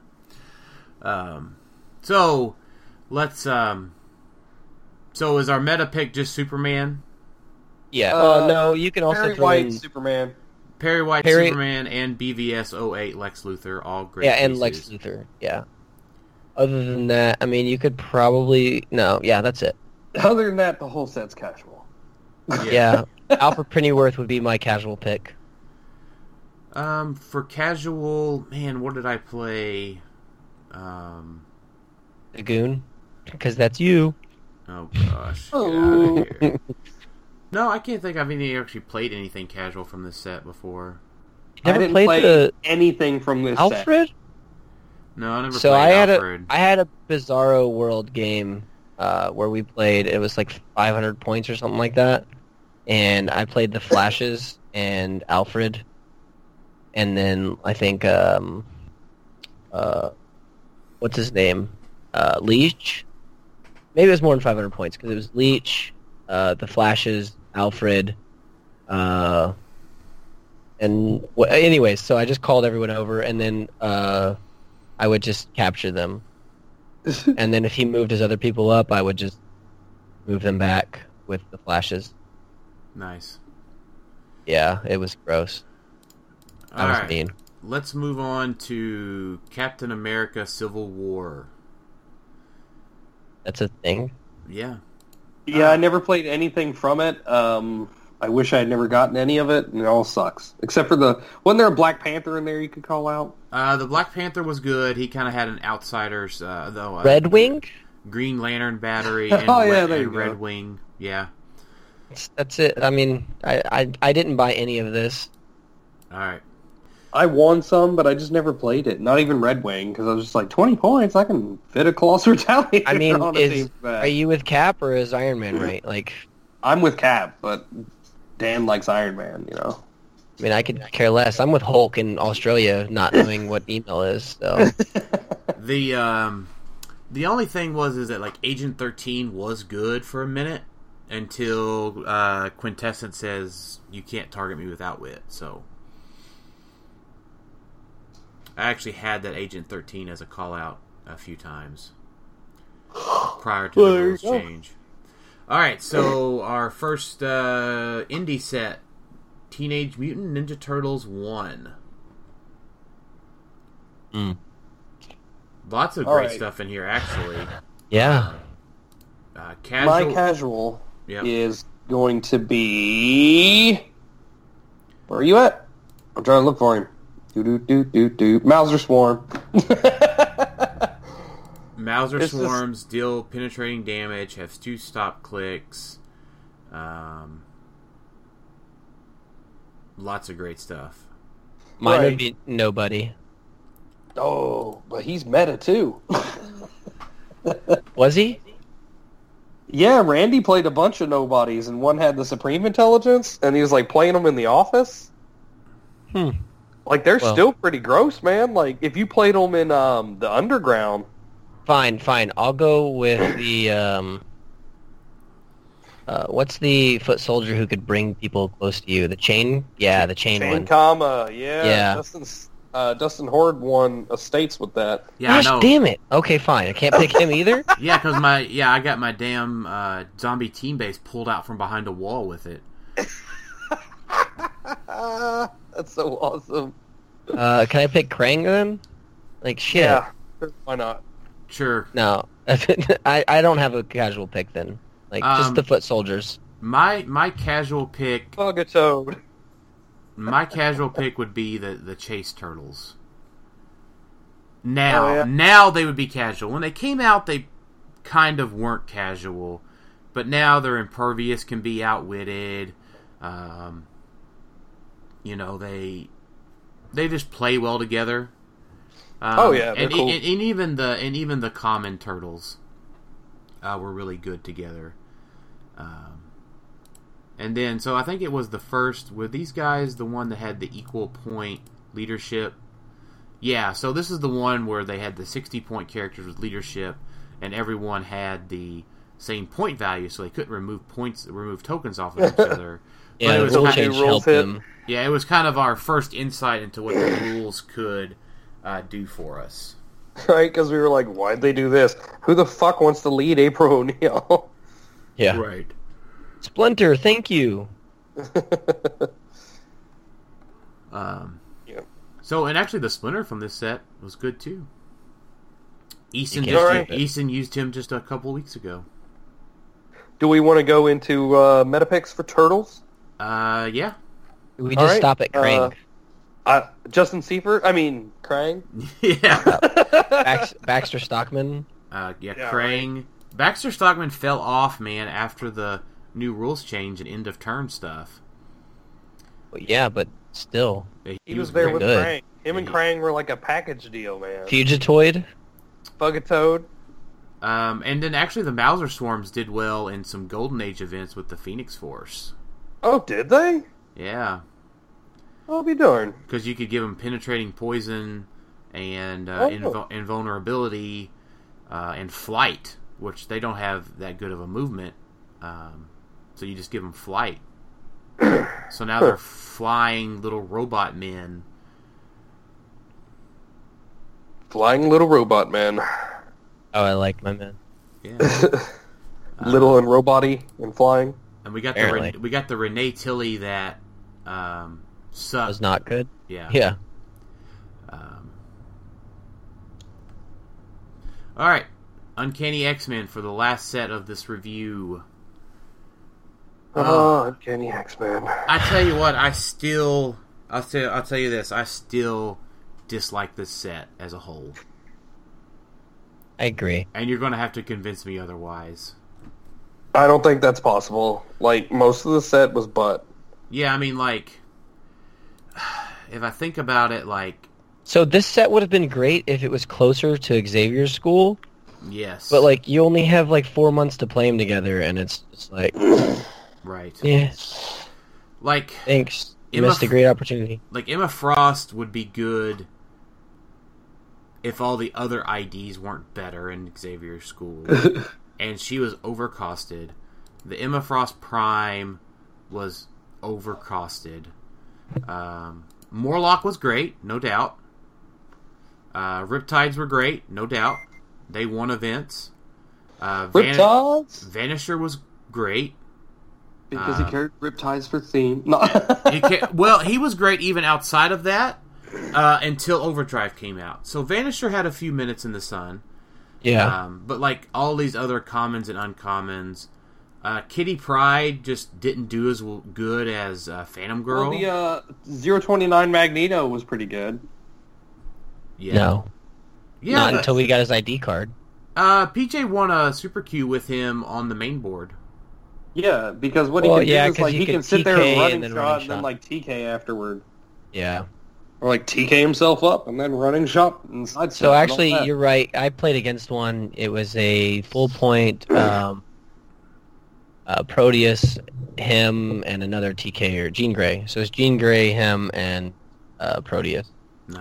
Um, so let's um. So is our meta pick just Superman, Yeah. Uh, Uh, no, you can also Barry White, in Superman. Perry White, Perry- Superman, and BVS 08 Lex Luthor, all great. yeah, and Lex. Luthor. Yeah. Other than that, I mean, you could probably no. Yeah, that's it. Other than that, the whole set's casual. Yeah. Alfred Pennyworth would be my casual pick. Um, for casual, man, what did I play? Um, The Goon, because that's you. oh gosh, get Oh. out of here. No, I can't think I've any actually played anything casual from this set before. You never I didn't played play the anything from this set. Alfred? No, I never So played I had Alfred. a I had a Bizarro World game uh, where we played. It was like 500 points or something like that, and I played the Flashes and Alfred, and then I think um, uh, what's his name, uh, Leech. Maybe it was more than 500 points because it was Leech, uh, the Flashes, Alfred, uh, and well, anyways. So I just called everyone over, and then uh, I would just capture them, and then if he moved his other people up, I would just move them back with the flashes. nice. Yeah, it was gross. I All was right, mean. let's move on to Captain America: Civil War. That's a thing. Yeah, Yeah, I never played anything from it. Um, I wish I had never gotten any of it, and it all sucks. Except for the wasn't there a Black Panther in there you could call out? uh, the Black Panther was good. He kind of had an outsiders, uh, though. Uh, Red Wing. Green Lantern battery, and, Oh, yeah, Red, there and you go. Red Wing. Yeah. That's it. I mean, I, I I didn't buy any of this. All right. I won some, but I just never played it. Not even Red Wing, because I was just like, 20 points, I can fit a Colossal Retaliator I mean, on is team are you with Cap or is Iron Man right? Like, I'm with Cap, but Dan likes Iron Man, you know? I mean, I could care less. I'm with Hulk in Australia, not knowing what email is. So The um, the only thing was is that like Agent Thirteen was good for a minute until uh, Quintessence says you can't target me without wit. So I actually had that Agent Thirteen as a call out a few times prior to Well, the there rules change. All right, so our first uh, indie set, Teenage Mutant Ninja Turtles one. Mm. Lots of All great right. stuff in here, actually. yeah, Uh, casual. My casual Yep. is going to be... Where are you at? I'm trying to look for him. Do do do do do. Mouser Swarm. Mouser It's just- swarms deal penetrating damage, have two stop clicks. Um, lots of great stuff. mine Right. would be nobody. oh, but he's meta too. Was he? Yeah, Randy played a bunch of nobodies, and one had the Supreme Intelligence, and he was like playing them in the office. Hmm. Like they're Well- still pretty gross, man. Like if you played them in um, the underground, Fine, fine. I'll go with the um. Uh, what's the foot soldier who could bring people close to you? The chain? Yeah, the chain, Chain one. Comma, yeah, Yeah. Dustin's, uh, Dustin Horde won estates with that. Yeah, I Gosh, know. damn it. Okay, fine. I can't pick him either. Yeah, because my yeah, I got my damn uh, zombie team base pulled out from behind a wall with it. That's so awesome. Uh, can I pick Krang then? Like shit. Yeah, why not? Sure. No, I I don't have a casual pick then. Like Um, just the foot soldiers. My my casual pick Bug a toad. my casual pick would be the the chase turtles. Now Oh, yeah. now they would be casual. When they came out, they kind of weren't casual, but now they're impervious, can be outwitted. Um, you know they they just play well together. Um, Oh, yeah, and, cool. and, and even the and even the common turtles uh, were really good together. Um, and then, so I think it was the first. Were these guys the one that had the equal point leadership? Yeah. So this is the one where they had the sixty point characters with leadership, and everyone had the same point value, so they couldn't remove points, remove tokens off of each other. But Yeah, it the was rule kind- change rules helped hit. them. yeah, it was kind of our first insight into what the rules could uh, do for us. Right? Because we were like, why'd they do this? Who the fuck wants to lead April O'Neil? Yeah. Right. Splinter, thank you. Um, Yeah. So, and actually, the Splinter from this set was good too. Easton, just, can't skip it. Easton used him just a couple weeks ago. Do we want to go into uh, metapicks for turtles? Uh, yeah, We All just right, stop at Krang. uh, Uh, Justin Seifert? I mean, Krang? yeah, Bax- Baxter Stockman. uh, yeah. Yeah, Krang, Baxter Stockman fell off, man, after the new rules change and end of term stuff. Well, yeah, but still. He, He was there with good. Krang. Him and Yeah. Krang were like a package deal, man. Fugitoid. Bug a toad. Um, and then actually, the Mouser swarms did well in some Golden Age events with the Phoenix Force. Oh, did they? Yeah, I'll be darned. because you could give them penetrating poison and uh, Oh. inv- invulnerability uh, and flight, which they don't have that good of a movement. Um, so you just give them flight. so now they're flying little robot men. Flying little robot man. Oh, I like my man. Yeah, little and roboty and flying. And we got the Apparently. Ren- we got the Renet Tilley that um, sucked. Was not good. Yeah. Yeah. Um, all right, Uncanny X Men for the last set of this review. Oh, Uncanny X-Men. I tell you what, I still, I'll tell, I'll tell you this, I still dislike this set as a whole, I agree. and you're going to have to convince me otherwise. I don't think that's possible. Like, most of the set was butt. Yeah, I mean, like, if I think about it, like So this set would have been great if it was closer to Xavier's school, yes, but like you only have like four months to play them together, and it's just like, right, yeah, like thanks, you Emma missed a F- great opportunity. like Emma Frost would be good if all the other IDs weren't better in Xavier's school, and she was overcosted. The Emma Frost Prime was overcosted. Um, Morlock was great, no doubt. Uh, Riptides were great, no doubt. They won events. Uh, Van- Riptides? Vanisher was great. Because Uh, he carried Riptides for theme. No. He ca- well, he was great even outside of that uh, until Overdrive came out. So Vanisher had a few minutes in the sun. Yeah, Um, but like all these other commons and uncommons, uh, Kitty Pryde just didn't do as well, good as uh, Phantom Girl. Well, the uh, 029 Magneto was pretty good. yeah, no, yeah. not but- until we got his ID card. uh, PJ won a Super Q with him on the main board. Yeah, because what Well, he can yeah, do is like he he could can sit there TK and and running then shot running and then like TK afterward. Yeah. Or like TK himself up and then running shot and side So actually, you're right. I played against one. It was a full point um, uh, Proteus, him, and another TK or Jean Grey. So it's Jean Grey, him, and uh, Proteus.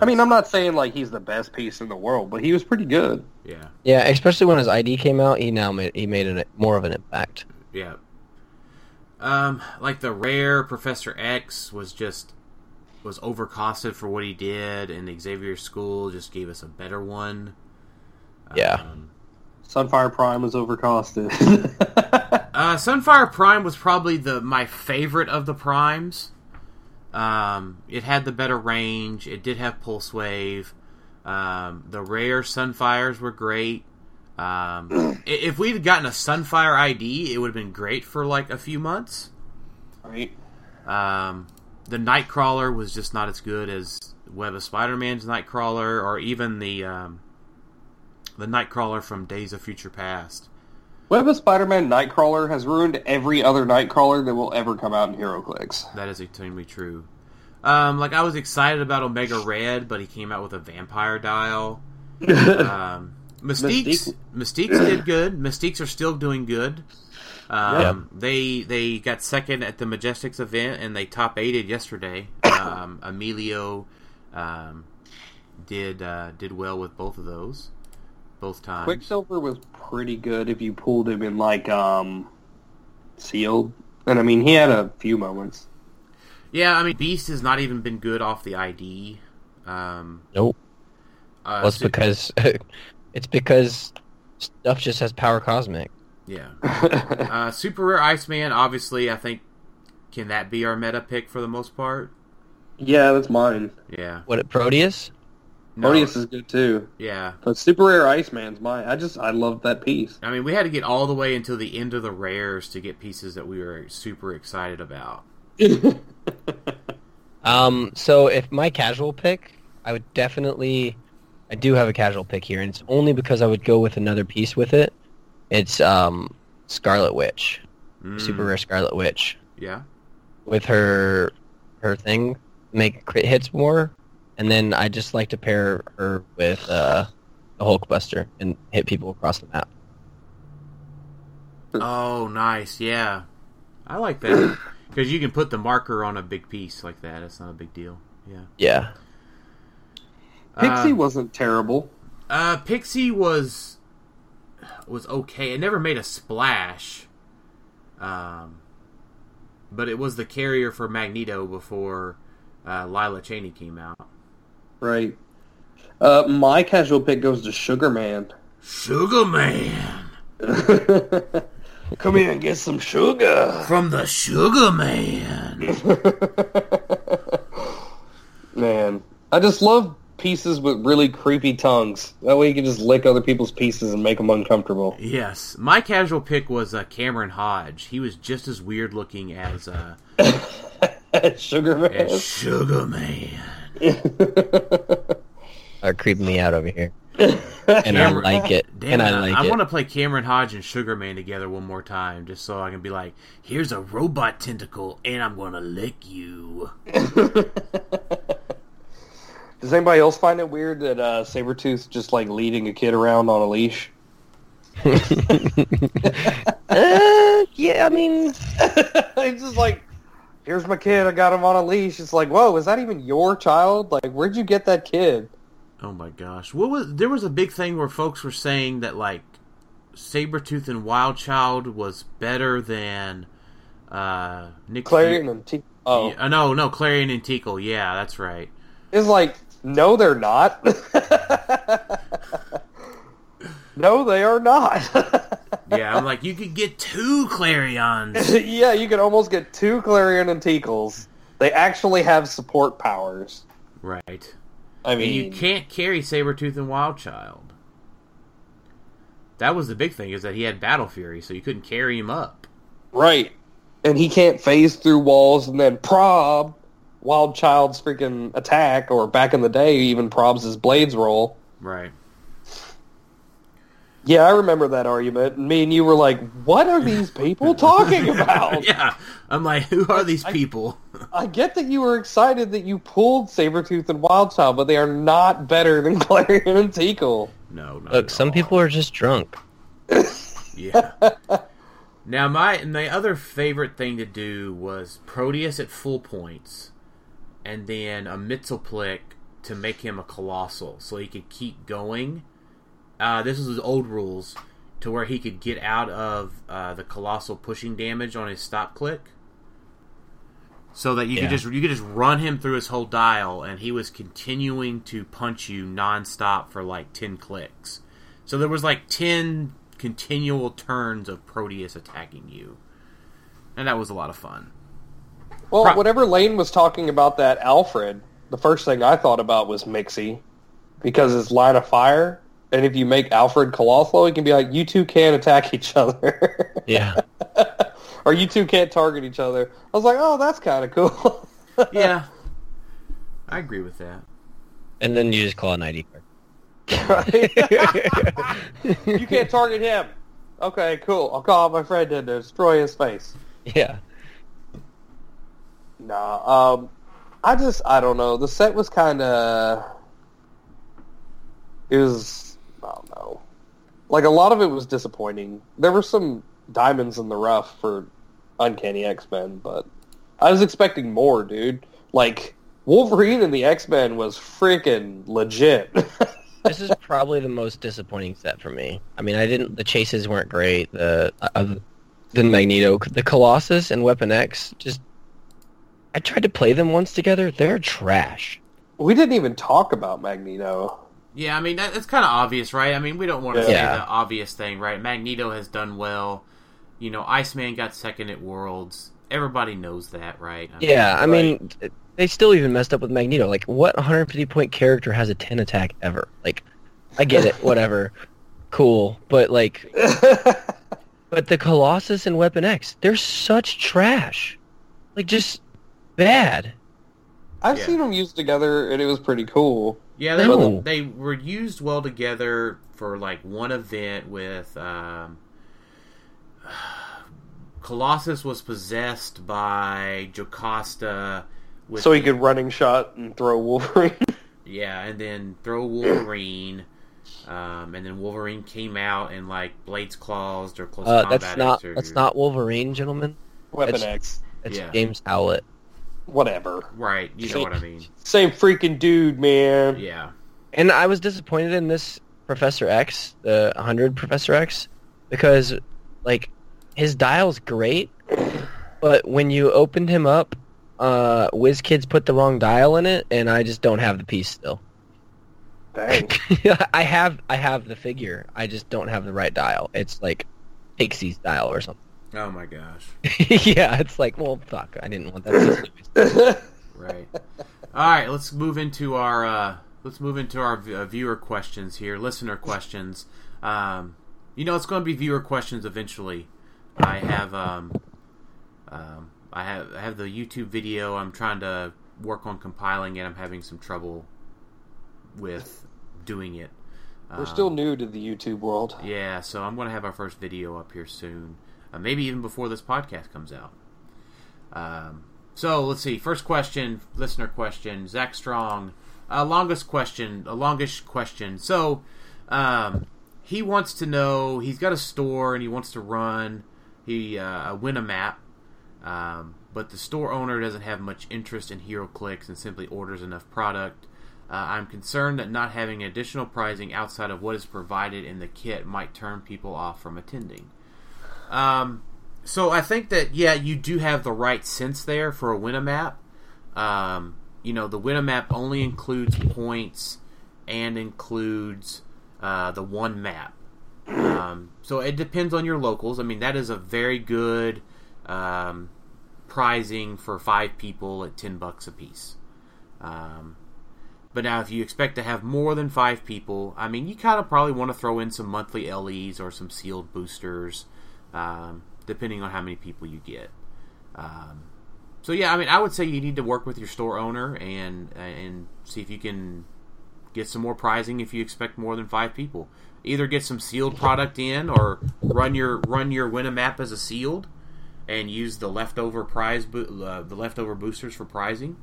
I mean, I'm not saying like he's the best piece in the world, but he was pretty good. yeah, Yeah, especially when his ID came out, he now made he made an, more of an impact. yeah. Um, like the rare Professor X was just was overcosted for what he did, and Xavier School just gave us a better one. Yeah. Um, Sunfire Prime was overcosted. Uh, Sunfire Prime was probably the my favorite of the primes. Um, it had the better range. It did have pulse wave. Um, the rare Sunfires were great. Um, if we'd gotten a Sunfire ID, it would have been great for like a few months. right? Um, the Nightcrawler was just not as good as Web of Spider-Man's Nightcrawler, or even the um, the Nightcrawler from Days of Future Past. Web of Spider-Man Nightcrawler has ruined every other Nightcrawler that will ever come out in HeroClix. That is extremely true. Um, like I was excited about Omega Red, but he came out with a vampire dial. Um, Mystique's Mystique's did good. Mystiques are still doing good. Um, They they got second at the Majestics event and they top eighted yesterday. Um, Emilio um, did uh, did well with both of those, both times. Quicksilver was pretty good if you pulled him in like um sealed. And I mean he had a few moments. Yeah, I mean Beast has not even been good off the ID. Um, Nope. uh, Well, it's Su- because it's because stuff just has power cosmic. Yeah. Uh, Super Rare Iceman, obviously, I think, can that be our meta pick for the most part? yeah, that's mine. Yeah. What Proteus? No, Proteus is good too. Yeah. But Super Rare Iceman's mine. I just I love that piece. I mean, we had to get all the way until the end of the rares to get pieces that we were super excited about. Um, so if my casual pick, I would definitely, I do have a casual pick here, and it's only because I would go with another piece with it. It's um, Scarlet Witch, Mm, super rare Scarlet Witch, Yeah. with her her thing make crit hits more, and then I just like to pair her with uh, the Hulkbuster and hit people across the map. Oh, nice. Yeah. I like that. Because you can put the marker on a big piece like that. It's not a big deal. Yeah. Yeah, Pixie Uh, wasn't terrible. Uh, Pixie was was okay. It never made a splash. Um, but it was the carrier for Magneto before uh, Lila Cheney came out. Right. Uh, my casual pick goes to Sugar Man. Sugar Man Come here and get some sugar. from the Sugar Man. Man, I just love pieces with really creepy tongues. That way you can just lick other people's pieces and make them uncomfortable. Yes, my casual pick was uh, Cameron Hodge. He was just as weird looking as uh, Sugar Man. as Sugar Man. are creeping me out over here, and I like it, Damn and it, I like I it. want to play Cameron Hodge and Sugar Man together one more time, just so I can be like, "Here's a robot tentacle, and I'm gonna lick you." Does anybody else find it weird that uh, Sabretooth just like leading a kid around on a leash? Uh, yeah, I mean, It's just like, here's my kid. I got him on a leash. It's like, whoa, is that even your child? Like, where'd you get that kid? Oh my gosh. What was there was a big thing where folks were saying that like Sabretooth and Wild Child was better than uh Nick Klarion Fu- and T. Oh, Yeah, uh, no, no, Klarion and Teekl. Yeah, that's right. it's like, no, they're not. no, they are not. Yeah, I'm like you could get two Klarions. yeah, you can almost get two Klarion and Teekls. They actually have support powers. right. I And mean, you can't carry Sabretooth and Wild Child. That was the big thing is that he had Battle Fury, so you couldn't carry him up. right? And he can't phase through walls and then prob Wild Child's freaking attack, or back in the day, even probs blades roll. Right. Yeah, I remember that argument. And me and you were like, "What are these people talking about?" Yeah. I'm like, who are these people? I get that you were excited that you pulled Sabretooth and Wildchild, but they are not better than Klarion and Teekl. No, no. look, some people are just drunk. Yeah. now my my other favorite thing to do was Proteus at full points, and then a Mxyzptlk to make him a colossal, so he could keep going. Uh, this was his old rules, to where he could get out of uh, the colossal pushing damage on his stop click, so that you Yeah. could just you could just run him through his whole dial, and he was continuing to punch you nonstop for like ten clicks. So there was like ten continual turns of Proteus attacking you, and that was a lot of fun. Well, Pro- whatever Lane was talking about that Alfred, the first thing I thought about was Mixie, because his line of fire. And if you make Alfred colossal, he can be like, "You two can't attack each other." Yeah. or you two can't target each other. I was like, oh, that's kind of cool. Yeah, I agree with that. And then you just call an ID card. you can't target him. Okay, cool. I'll call my friend and destroy his face. Yeah. Nah, um, I just, I don't know. The set was kind of, it was, I don't know. Like, a lot of it was disappointing. There were some diamonds in the rough for Uncanny X-Men, but I was expecting more, dude. Like, Wolverine and the X-Men was freaking legit. This is probably the most disappointing set for me. I mean, I didn't. The chases weren't great. The uh, the Magneto, the Colossus, and Weapon X. Just, I tried to play them once together. They're trash. we didn't even talk about Magneto. Yeah, I mean that, that's kind of obvious, right? I mean we don't want to say the obvious thing, right? Magneto has done well. You know, Iceman got second at Worlds. Everybody knows that, right? I mean, Yeah, I mean, they still even messed up with Magneto. Like, what 150 point character has a 10 attack ever? Like, I get it, whatever, cool, but like, but the Colossus and Weapon X, they're such trash. Like, just bad. I've Yeah. seen them used together, and it was pretty cool. Yeah, they No. they were used well together for like one event with um, Colossus was possessed by Jocasta. With So he could running shot and throw Wolverine. yeah, and then throw Wolverine. Um, and then Wolverine came out and like blades claws or close Uh, combat. that's not or- that's not Wolverine, gentlemen. Weapon It's- X. It's Yeah. James Howlett. Whatever. right. You know what I mean? Same freaking dude, man. Yeah. And I was disappointed in this Professor X, the 100 Professor X, because like his dial's great, but when you opened him up, uh, WizKids put the wrong dial in it, and I just don't have the piece still. Dang. I have I have the figure, I just don't have the right dial. It's like Pixie's dial or something. Oh my gosh. yeah, it's like well, fuck, I didn't want that. Right. All right, let's move into our uh, let's move into our v- uh, viewer questions here, listener questions. Um, you know, it's going to be viewer questions eventually. I have um, um, I have I have the YouTube video. I'm trying to work on compiling it. I'm having some trouble with doing it. We're Um, still new to the YouTube world. yeah, so I'm going to have our first video up here soon. Uh, maybe even before this podcast comes out. Um, so let's see. First question, listener question. Zach Strong. uh, longest question, a longish question. So, um, he wants to know. He's got a store and he wants to run. He uh, win a map, um, but the store owner doesn't have much interest in HeroClix and simply orders enough product. Uh, I'm concerned that not having additional pricing outside of what is provided in the kit might turn people off from attending. Um, so I think that yeah, you do have the right sense there for a Winamap. Um, you know, the Winamap only includes points and includes uh, the one map. Um, so it depends on your locals. I mean, that is a very good um, prizing for five people at ten bucks a piece. Um, but now, if you expect to have more than five people, I mean, you kind of probably want to throw in some monthly LEs or some sealed boosters, um, depending on how many people you get. Um, so yeah, I mean, I would say you need to work with your store owner and and see if you can get some more prizing if you expect more than five people. Either get some sealed product in, or run your run your win a map as a sealed, and use the leftover prize bo- uh, the leftover boosters for prizing.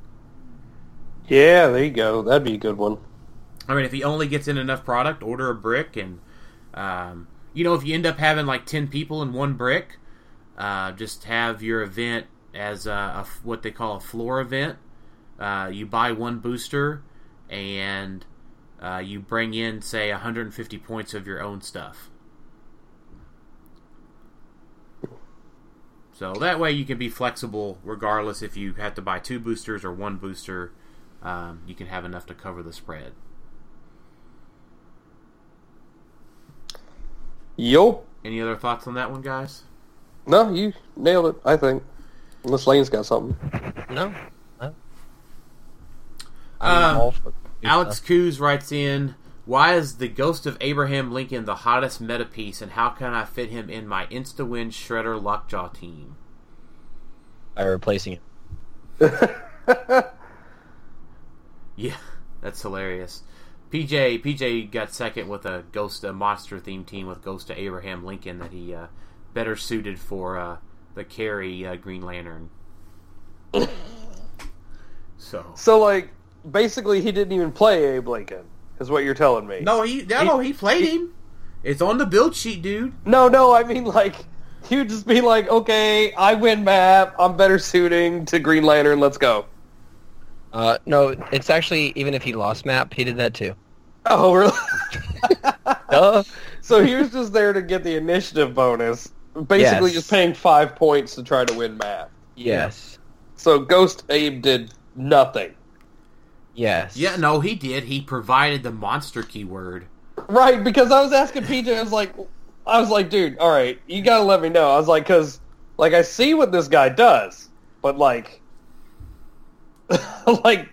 Yeah, there you go. That'd be a good one. I mean, if he only gets in enough product, order a brick, and um, you know, if you end up having like ten people in one brick, uh, just have your event as a, a, what they call a floor event. Uh, you buy one booster, and uh, you bring in, say, 150 points of your own stuff. So that way you can be flexible, regardless if you have to buy two boosters or one booster. Um, you can have enough to cover the spread. Yo. Any other thoughts on that one, guys? No, you nailed it, I think. Unless Lane's got something. No. no. Um, all for- Alex Coos writes in, "Why is the Ghost of Abraham Lincoln the hottest meta piece, and how can I fit him in my insta-win Shredder Lockjaw team?" by replacing it. Yeah, that's hilarious. PJ PJ got second with a Ghost a monster theme team with Ghost of Abraham Lincoln that he uh, better suited for uh, the carry uh, Green Lantern. so So, like, basically, he didn't even play Abe Lincoln, is what you're telling me. no, he no, no he played him. It's on the build sheet, dude. No, no, I mean, like, he would just be like, okay, I win map, I'm better suiting to Green Lantern, let's go. Uh, no, it's actually even if he lost map, he did that too. Oh, really? Duh. so he was just there to get the initiative bonus, basically Yes. just paying five points to try to win map. Yes. So Ghost Abe did nothing. Yes. Yeah, no, he did. He provided the monster keyword. Right, because I was asking PJ, I was like, I was like, dude, all right, you gotta let me know. I was like, because, like, I see what this guy does, but like, like,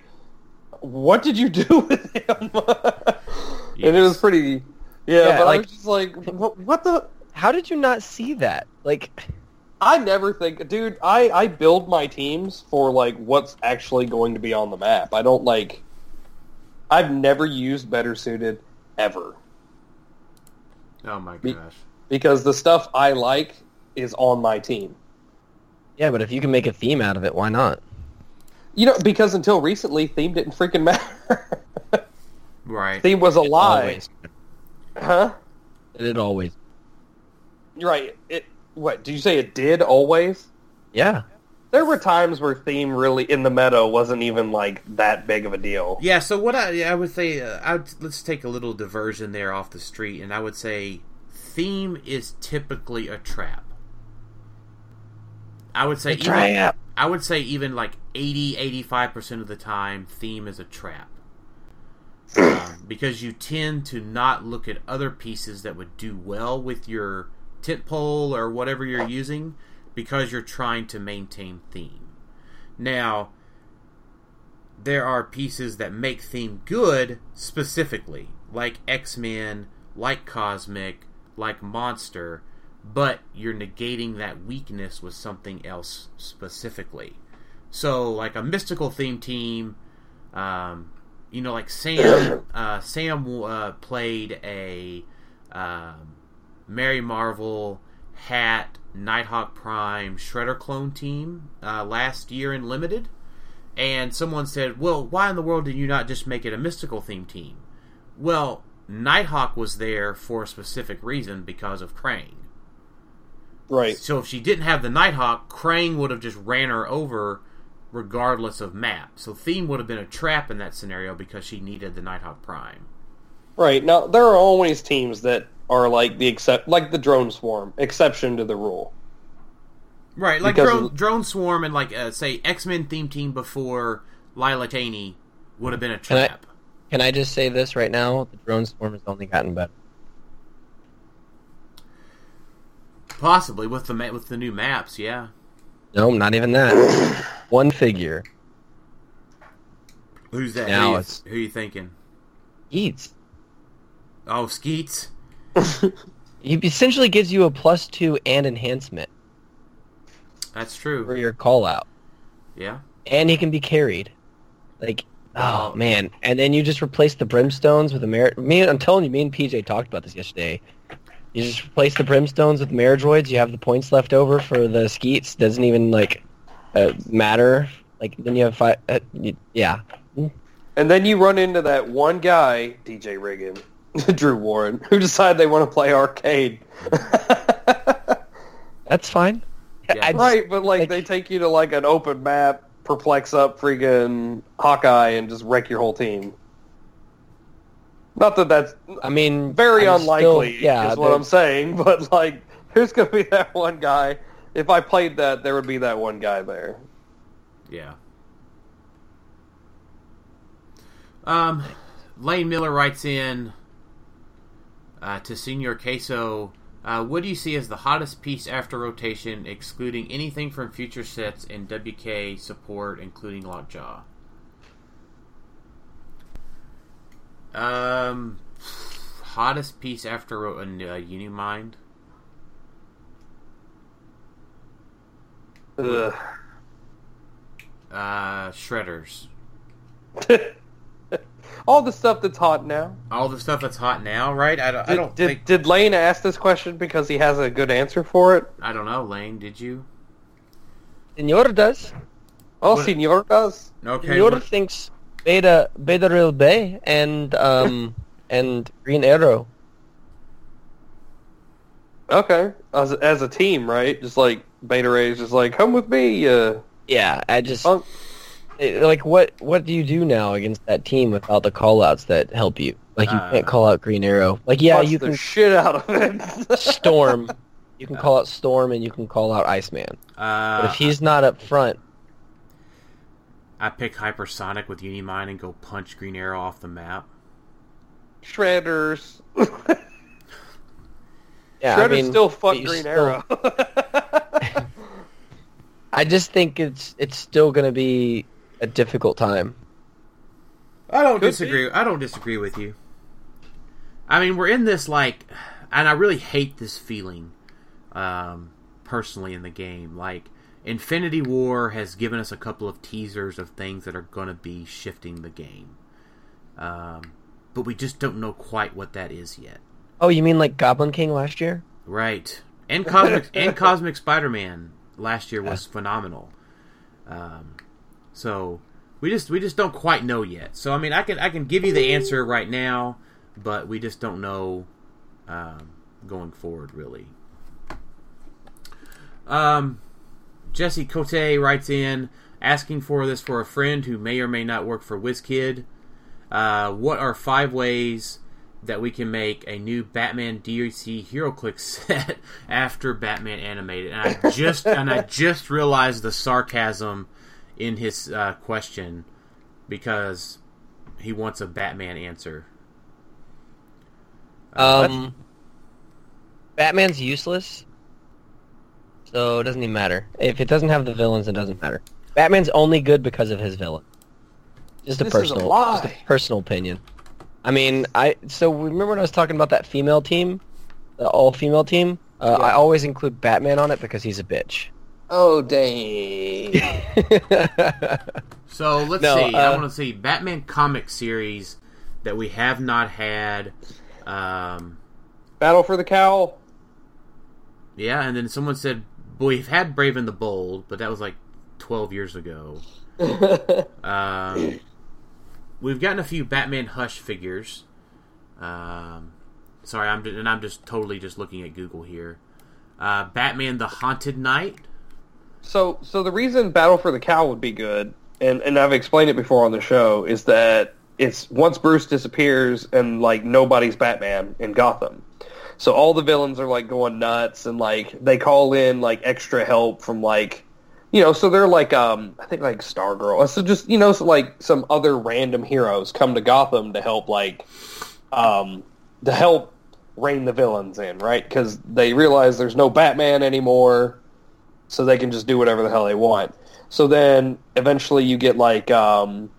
what did you do with him? And it was pretty, yeah. Yeah, but I was just like, what, what the? How did you not see that? Like, I never think, dude. I I build my teams for like what's actually going to be on the map. I don't like. I've never used better suited ever Oh my gosh. because the stuff I like is on my team. yeah, but if you can make a theme out of it, why not? You know, because until recently, theme didn't freaking matter. Right. theme was a lie, Always. huh? It always. You're right. It what? Did you say it did always? Yeah. There were times where theme really in the meta wasn't even like that big of a deal. Yeah, so what I I would say uh, I would, let's take a little diversion there off the street and I would say theme is typically a trap. I would say even, Trap. I would say even like 80 85% of the time theme is a trap. Um, because you tend to not look at other pieces that would do well with your tent pole or whatever you're using because you're trying to maintain theme. Now, there are pieces that make theme good specifically, like X Men, like Cosmic, like Monster, but you're negating that weakness with something else specifically. So, like a mystical theme team, um, you know, like Sam, uh, Sam uh, played a um, Mary Marvel, Hat, Nighthawk Prime, Shredder clone team uh, last year in Limited, And someone said, "Well, why in the world did you not just make it a mystical theme team?" Well, Nighthawk was there for a specific reason because of Krang. Right. So if she didn't have the Nighthawk, Krang would have just ran her over regardless of map. So Theme would have been a trap in that scenario because she needed the Nighthawk Prime. Right. Now there are always teams that are like the except like the drone swarm, exception to the rule. Right, like drone, of- drone Swarm and like uh, say X Men theme team before Lila Cheney would have been a Can I- trap. Can I just say this right now? The drone swarm has only gotten better. Possibly with the ma- with the new maps, yeah. No, not even that. One figure. Who's that? Now who, you, it's- who you thinking? Eats. Oh, Skeets. He essentially gives you a plus two and enhancement That's true. for your call out. Yeah. And he can be carried. Like, oh Oh. man. And then you just replace the brimstones with a merit. me I'm telling you, me and PJ talked about this yesterday. You just replace the brimstones with Maridroids, you have the points left over for the skeets. Doesn't even like uh, matter. Like then you have five. Uh, y- yeah, And then you run into that one guy, DJ Riggin, Drew Warren, who decide they want to play arcade. that's fine. Yeah. Just- right, but like like- they take you to like an open map, perplex up freaking Hawkeye, and just wreck your whole team. Not that that's I mean, very I'm unlikely, still- yeah, is what I'm saying. But like, there's gonna be that one guy. If I played that, there would be that one guy there. Yeah. Um, Lane Miller writes in uh, to Senor Queso. Uh, what do you see as the hottest piece after rotation, excluding anything from future sets and WK support, including Lockjaw? Um, hottest piece after ro- uh, Unimind. Ugh. Uh, Shredders. All the stuff that's hot now. All the stuff that's hot now, right? I don't. I Did, don't did, think. did Lane ask this question because he has a good answer for it? I don't know, Lane. Did you? Senor does. Oh, What- Senor does. Okay. Senor what- thinks Beta Beta Ray Bill and um and Green Arrow. Okay, as as a team, right? Just like Beta Ray's just like, come with me. Uh, Yeah, I just it- like what what do you do now against that team without the callouts that help you? Like you Uh, can't call out Green Arrow. Like yeah, you can shit out of it. Storm. You can call out Storm and you can call out Iceman. But Uh, if he's not up front, I pick Hypersonic with Unimind and go punch Green Arrow off the map. Shredders. yeah, Shredders I mean, still fuck Green still- Arrow. I just think it's it's still going to be a difficult time. I don't Could disagree. I don't disagree with you. I mean, we're in this like, and I really hate this feeling, um, personally in the game. Like, Infinity War has given us a couple of teasers of things that are going to be shifting the game, um, but we just don't know quite what that is yet. Oh, you mean like Goblin King last year? Right. And Cosmic and Cosmic Spider-Man last year was phenomenal. Um, so we just we just don't quite know yet. So I mean, I can I can give you the answer right now, but we just don't know um, going forward really. Um, Jesse Cote writes in asking for this for a friend who may or may not work for WizKid. Uh, what are five ways that we can make a new Batman DLC HeroClix set after Batman animated? And I just and I just realized the sarcasm in his uh, question because he wants a Batman answer. Uh, Um, Batman's useless, so it doesn't even matter. If it doesn't have the villains, it doesn't matter. Batman's only good because of his villain. Just a This is a personal, lie. just a personal opinion. I mean, I so remember when I was talking about that female team, the all-female team. Uh, Yeah. I always include Batman on it because he's a bitch. oh dang! So let's No, see. I uh, want to see Batman comic series that we have not had. Um, Battle for the cowl. yeah, and then someone said, "Well, we've had Brave and the Bold, but that was like 12 years ago. Um, we've gotten a few Batman Hush figures. Um, sorry, I'm and I'm just totally just looking at Google here. Uh, Batman the Haunted Knight. So, so the reason Battle for the Cowl would be good, and and I've explained it before on the show, is that it's once Bruce disappears and like nobody's Batman in Gotham, so all the villains are like going nuts and like they call in like extra help from like, you know, so they're like um I think like Stargirl, so just you know so like some other random heroes come to Gotham to help like, um to help rein the villains in, right? Because they realize there's no Batman anymore so they can just do whatever the hell they want. So then eventually you get like um,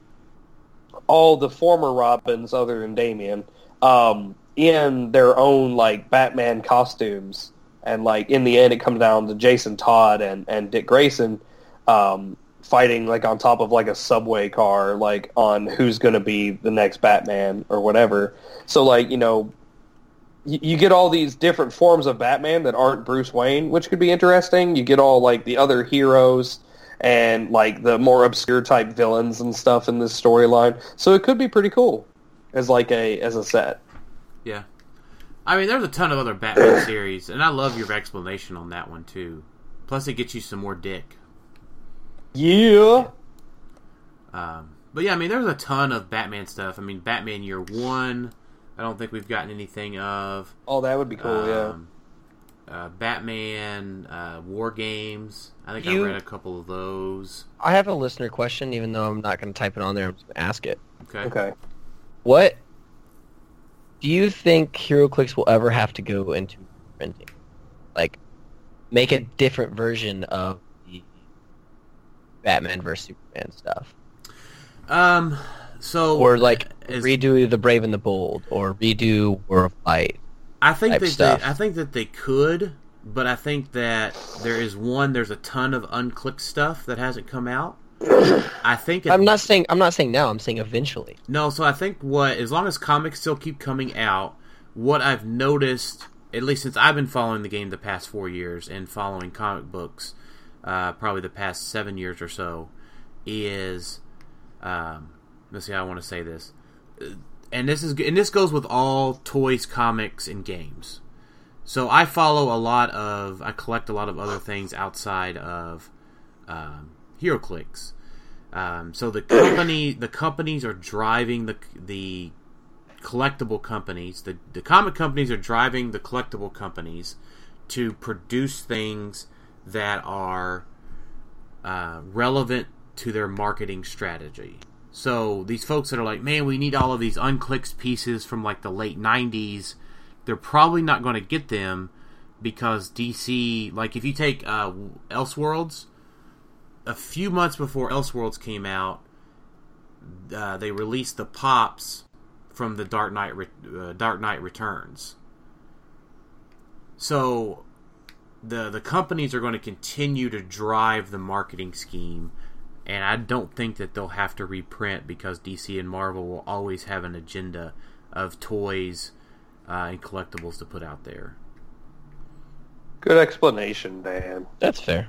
all the former Robins other than Damian um, in their own like Batman costumes, and like in the end it comes down to Jason Todd and and Dick Grayson um, fighting like on top of like a subway car, like on who's going to be the next Batman or whatever. So like you know you you get all these different forms of Batman that aren't Bruce Wayne, which could be interesting. You get all like the other heroes and like the more obscure type villains and stuff in this storyline. So it could be pretty cool as like a as a set. Yeah. I mean, there's a ton of other Batman series, and I love your explanation on that one too. Plus, it gets you some more dick. Yeah. Um, but yeah, I mean, there's a ton of Batman stuff. I mean, Batman Year One. I don't think we've gotten anything of. Oh, that would be cool. yeah. Um, uh, Batman uh, War Games. I think You- I read a couple of those. I have a listener question, even though I'm not going to type it on there. I'm just going to ask it. Okay. Okay. What do you think HeroClix will ever have to go into printing? Like, make a different version of the Batman versus Superman stuff, Um. So or like as- redo the Brave and the Bold, or redo War of Light. I think that stuff. they, I think that they could, but I think that there is one. There's a ton of unclicked stuff that hasn't come out. I think I'm not saying I'm not saying now. I'm saying eventually. No, so I think what as long as comics still keep coming out, what I've noticed, at least since I've been following the game the past four years and following comic books, uh, probably the past seven years or so, is um, let's see how I want to say this, and this is and this goes with all toys, comics, and games. So I follow a lot of I collect a lot of other things outside of um, HeroClix. Um, so the company, the companies are driving the the collectible companies. The the comic companies are driving the collectible companies to produce things that are uh, relevant to their marketing strategy. So these folks that are like, man, we need all of these unclicked pieces from like the late '90s. They're probably not going to get them because DC, like if you take uh, Elseworlds, a few months before Elseworlds came out, uh, they released the pops from the Dark Knight uh, Dark Knight Returns. So the the companies are going to continue to drive the marketing scheme, and I don't think that they'll have to reprint because DC and Marvel will always have an agenda of toys uh, and collectibles to put out there. Good explanation, Dan. That's fair.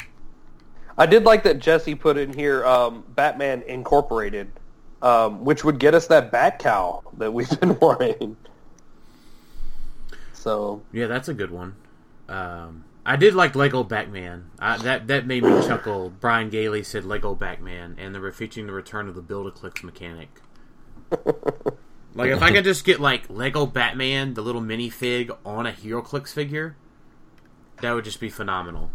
I did like that Jesse put in here um, Batman Incorporated, um, which would get us that Bat Cow that we've been wanting. So Yeah, that's a good one. Um, I did like Lego Batman. I, that that made me chuckle. Brian Gailey said Lego Batman, and they were featuring the return of the Build-A-Clicks mechanic. like if I could just get like Lego Batman, the little minifig on a HeroClix figure, that would just be phenomenal.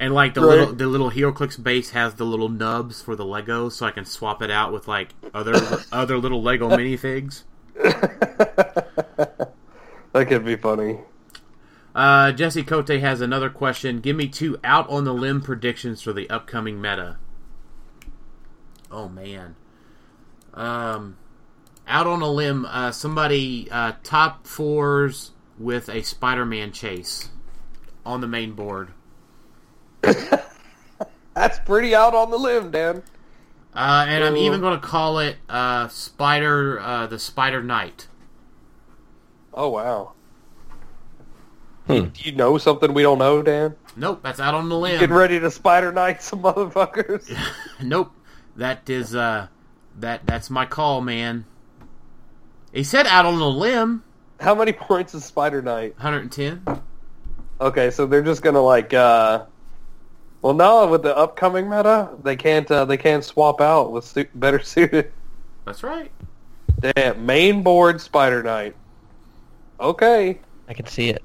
And like the Right. little the little HeroClix base has the little nubs for the Legos, so I can swap it out with like other other little Lego minifigs. that could be funny. Uh, Jesse Cote has another question. Give me two out on the limb predictions for the upcoming meta. Oh man. Um, out on a limb. Uh, somebody uh, top fours with a Spider-Man chase on the main board. That's pretty out on the limb, Dan. Uh, and I'm even going to call it uh, Spider, uh, the Spider Knight. Oh wow. Hmm. Do you know something we don't know, Dan? Nope, that's out on the limb. Getting ready to Spider Knight some motherfuckers. Nope, that is uh, that that's my call, man. He said out on the limb, How many points is Spider Knight? 110. Okay, so they're just gonna like uh well no, with the upcoming meta, they can't uh, they can't swap out with su- better suited. That's right. Damn, main board Spider Knight. Okay. I can see it.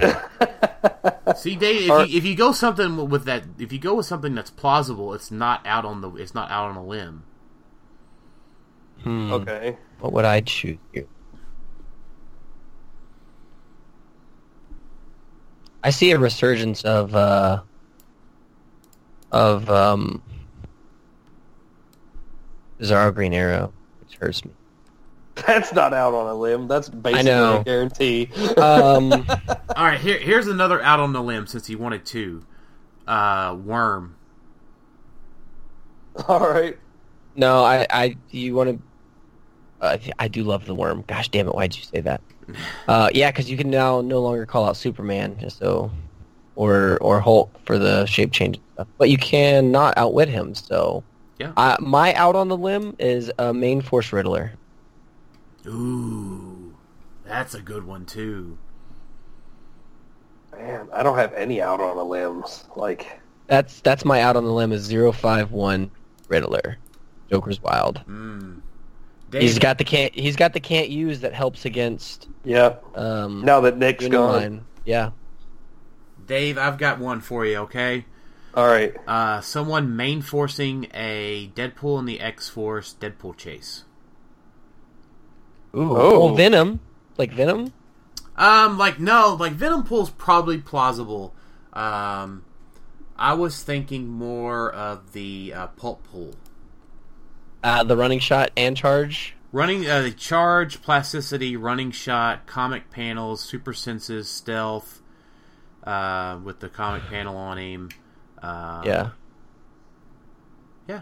See, Dave, if Or- you, if you go something with that, if you go with something that's plausible, it's not out on the it's not out on a limb. Hmm. okay. What would I choose here? I see a resurgence of uh of um Bizarro Green Arrow, which hurts me. That's not out on a limb. That's basically know. a guarantee. Um All right, here here's another out on the limb since he wanted two. Uh, worm. All right. no, I I you want to uh, I do love the worm. Gosh damn it, why'd you say that? Uh, yeah, because you can now no longer call out Superman, just so, or or Hulk for the shape change and stuff. But you can not outwit him. So, Yeah. uh, my out on the limb is a main force Riddler. Ooh, that's a good one too. Man, I don't have any out on the limbs. Like That's that's my out on the limb is 051 Riddler. Joker's wild. Mm. He's Dave, got the can't he's got the can't use that helps against yeah. um Now that Nick's gone. Unimind. Yeah. Dave, I've got one for you. Okay. All right. Uh, someone main forcing a Deadpool and the X Force Deadpool chase. Ooh. Oh. Well, Venom, like Venom. Um, like no, like Venom Pool's probably plausible. Um, I was thinking more of the uh, Pulp Pool. Uh, the running shot and charge. Running uh, the charge, plasticity, running shot, comic panels, super senses, stealth, uh, with the comic panel on him. Uh, yeah. yeah.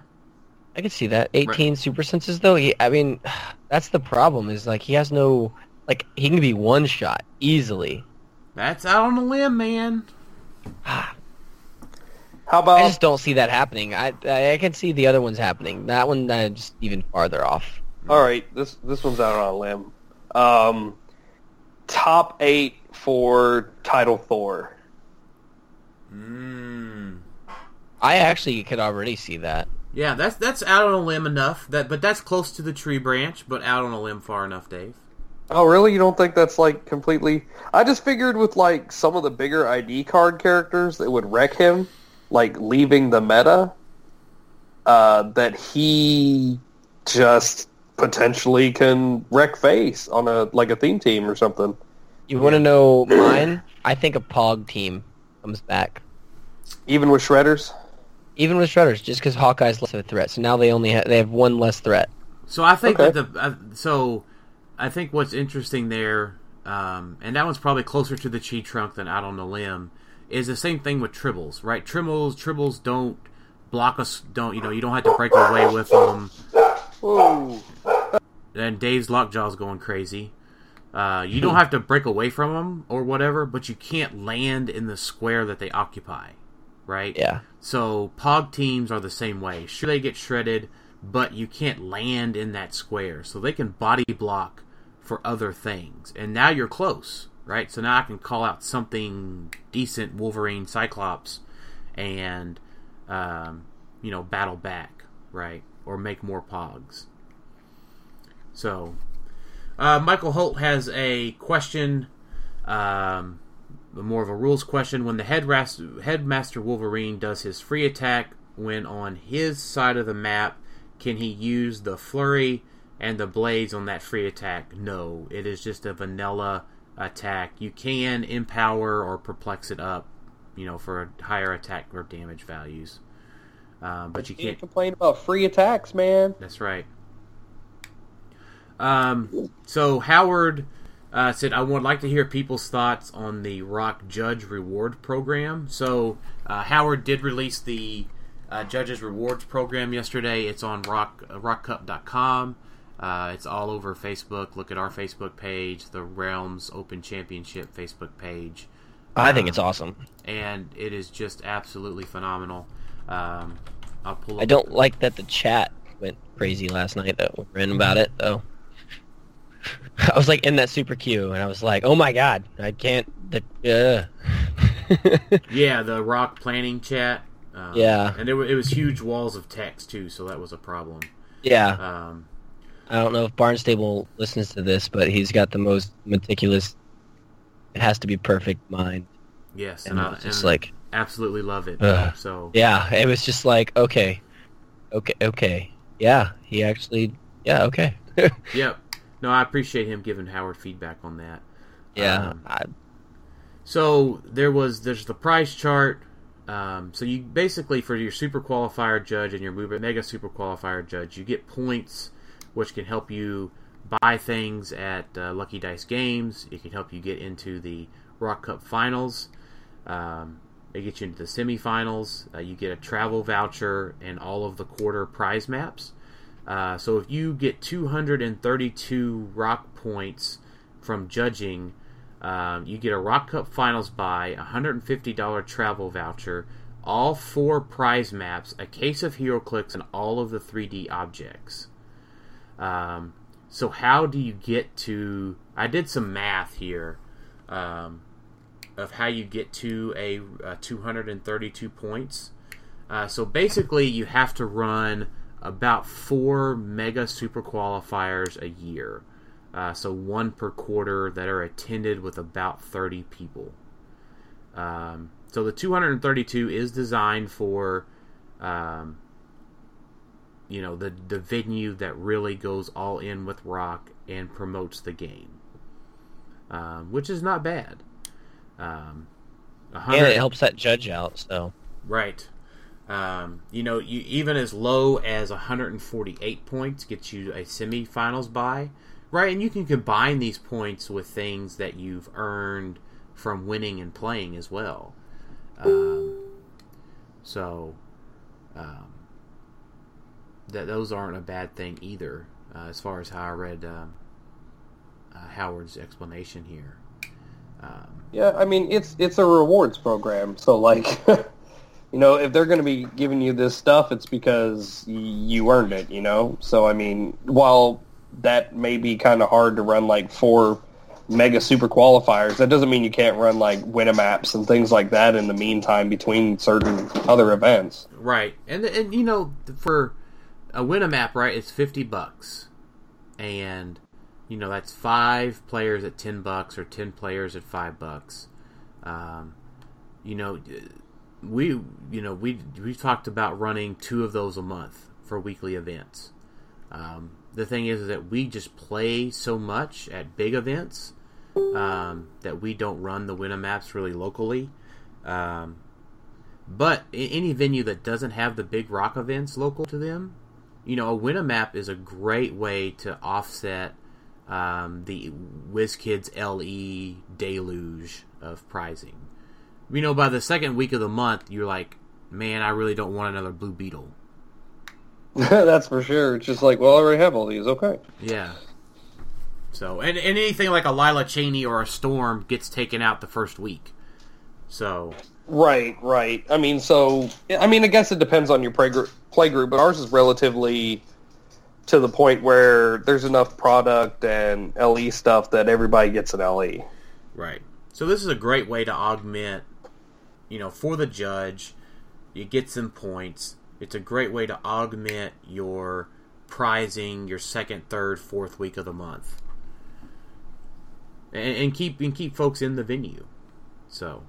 I could see that. 18 super senses though. He, I mean, that's the problem is like he has no like he can be one shot easily. That's out on a limb, man. How about I about just don't see that happening. I I, I can see the other ones happening. That one uh, just even farther off. All right, this this one's out on a limb. Um, top eight for title Thor. Mm. I actually could already see that. Yeah, that's that's out on a limb enough. That, but that's close to the tree branch, but out on a limb far enough, Dave. Oh, really? You don't think that's like completely? I just figured with like some of the bigger ID card characters that would wreck him, like leaving the meta, uh, that he just potentially can wreck face on a like a theme team or something. You want to know mine? I think a Pog team comes back. Even with shredders. Even with Shredders, just because Hawkeye's less of a threat, so now they only ha- they have one less threat. So I think Okay. that the uh, so I think what's interesting there, um, and that one's probably closer to the chi trunk than out on the limb, is the same thing with tribbles, right? Tribbles, tribbles don't block us. Don't you know? You don't have to break away with them. Whoa. And Dave's lockjaw's going crazy. Uh, you don't have to break away from them or whatever, but you can't land in the square that they occupy, right? Yeah. So Pog teams are the same way. Sure, they get shredded, but you can't land in that square, so they can body block for other things. And now you're close, right? So now I can call out something decent, Wolverine, Cyclops, and um, you know battle back, right? Or make more Pogs. So uh, Michael Holt has a question. Um, more of a rules question. When the headras- headmaster Wolverine does his free attack when on his side of the map, can he use the flurry and the blades on that free attack? No, it is just a vanilla attack. You can empower or perplex it up, you know, for higher attack or damage values. Um, but you can't. complain about free attacks, man. That's right. Um, so Howard uh, said, "I would like to hear people's thoughts on the Rock Judge Reward Program." So uh, Howard did release the uh, Judges Rewards Program yesterday. It's on rock uh, rockcup.com. Uh, it's all over Facebook. Look at our Facebook page, the Realms Open Championship Facebook page. I think Uh, it's awesome. and it is just absolutely phenomenal. Um, I'll pull. Up I don't like that the chat went crazy last night though. Ran about it though. I was like in that super queue, and I was like, "Oh my god, I can't." The, uh. Yeah, the rock planning chat. Um, Yeah. and it, it was huge walls of text too, so that was a problem. yeah, Um, I don't know if Barnstable listens to this, but he's got the most meticulous. It has to be perfect mind, yes, and and, I was just and like, absolutely love it. Ugh. So yeah, it was just like, okay, okay, okay, yeah, he actually, yeah, okay, yep. No, I appreciate him giving Howard feedback on that. yeah, Um, I, So there was there's the price chart. Um, so you basically for your super qualifier judge and your mega super qualifier judge, you get points, which can help you buy things at uh, Lucky Dice Games. It can help you get into the Rock Cup Finals. Um, it gets you into the semifinals. Uh, you get a travel voucher and all of the quarter prize maps. Uh, so if you get 232 rock points from judging, um, you get a Rock Cup Finals buy, a $150 travel voucher, all four prize maps, a case of HeroClix, and all of the 3D objects. Um, so how do you get to? I did some math here um, of how you get to a, a 232 points. Uh, so basically, you have to run about four mega super qualifiers a year. Uh, so one per quarter that are attended with about 30 people. Um, so the 232 is designed for, um, you know, the the venue that really goes all in with rock and promotes the game, um, which is not bad. Um, and it helps that judge out. So Right. Um, you know, you even as low as 148 points gets you a semifinals bye, right? And you can combine these points with things that you've earned from winning and playing as well. Um, so, um, that those aren't a bad thing either, uh, as far as how I read um, uh, Howard's explanation here. Um, Yeah, I mean it's it's a rewards program, so like, you know, if they're going to be giving you this stuff, it's because you earned it, you know. So I mean, while that may be kind of hard to run like four mega super qualifiers, that doesn't mean you can't run like Winamaps and things like that in the meantime between certain other events. Right, and and you know for a win a map, right? It's fifty bucks, and you know that's five players at ten bucks or ten players at five bucks. Um, you know, we you know we we talked about running two of those a month for weekly events. Um, the thing is, is that we just play so much at big events um, that we don't run the win a maps really locally. Um, but any venue that doesn't have the big rock events local to them, you know, a win a map is a great way to offset um, the WizKids LE deluge of prizing. You know, by the second week of the month, you're like, man, I really don't want another Blue Beetle. That's for sure. It's just like, well, I already have all these. Okay. Yeah. So, and, and anything like a Lila Cheney or a Storm gets taken out the first week. So, Right, right. I mean, so I mean, I guess it depends on your play group, play group, but ours is relatively to the point where there's enough product and LE stuff that everybody gets an. LE. Right. So this is a great way to augment, you know, for the judge. You get some points. It's a great way to augment your prizing your second, third, fourth week of the month, and, and keep and keep folks in the venue. So,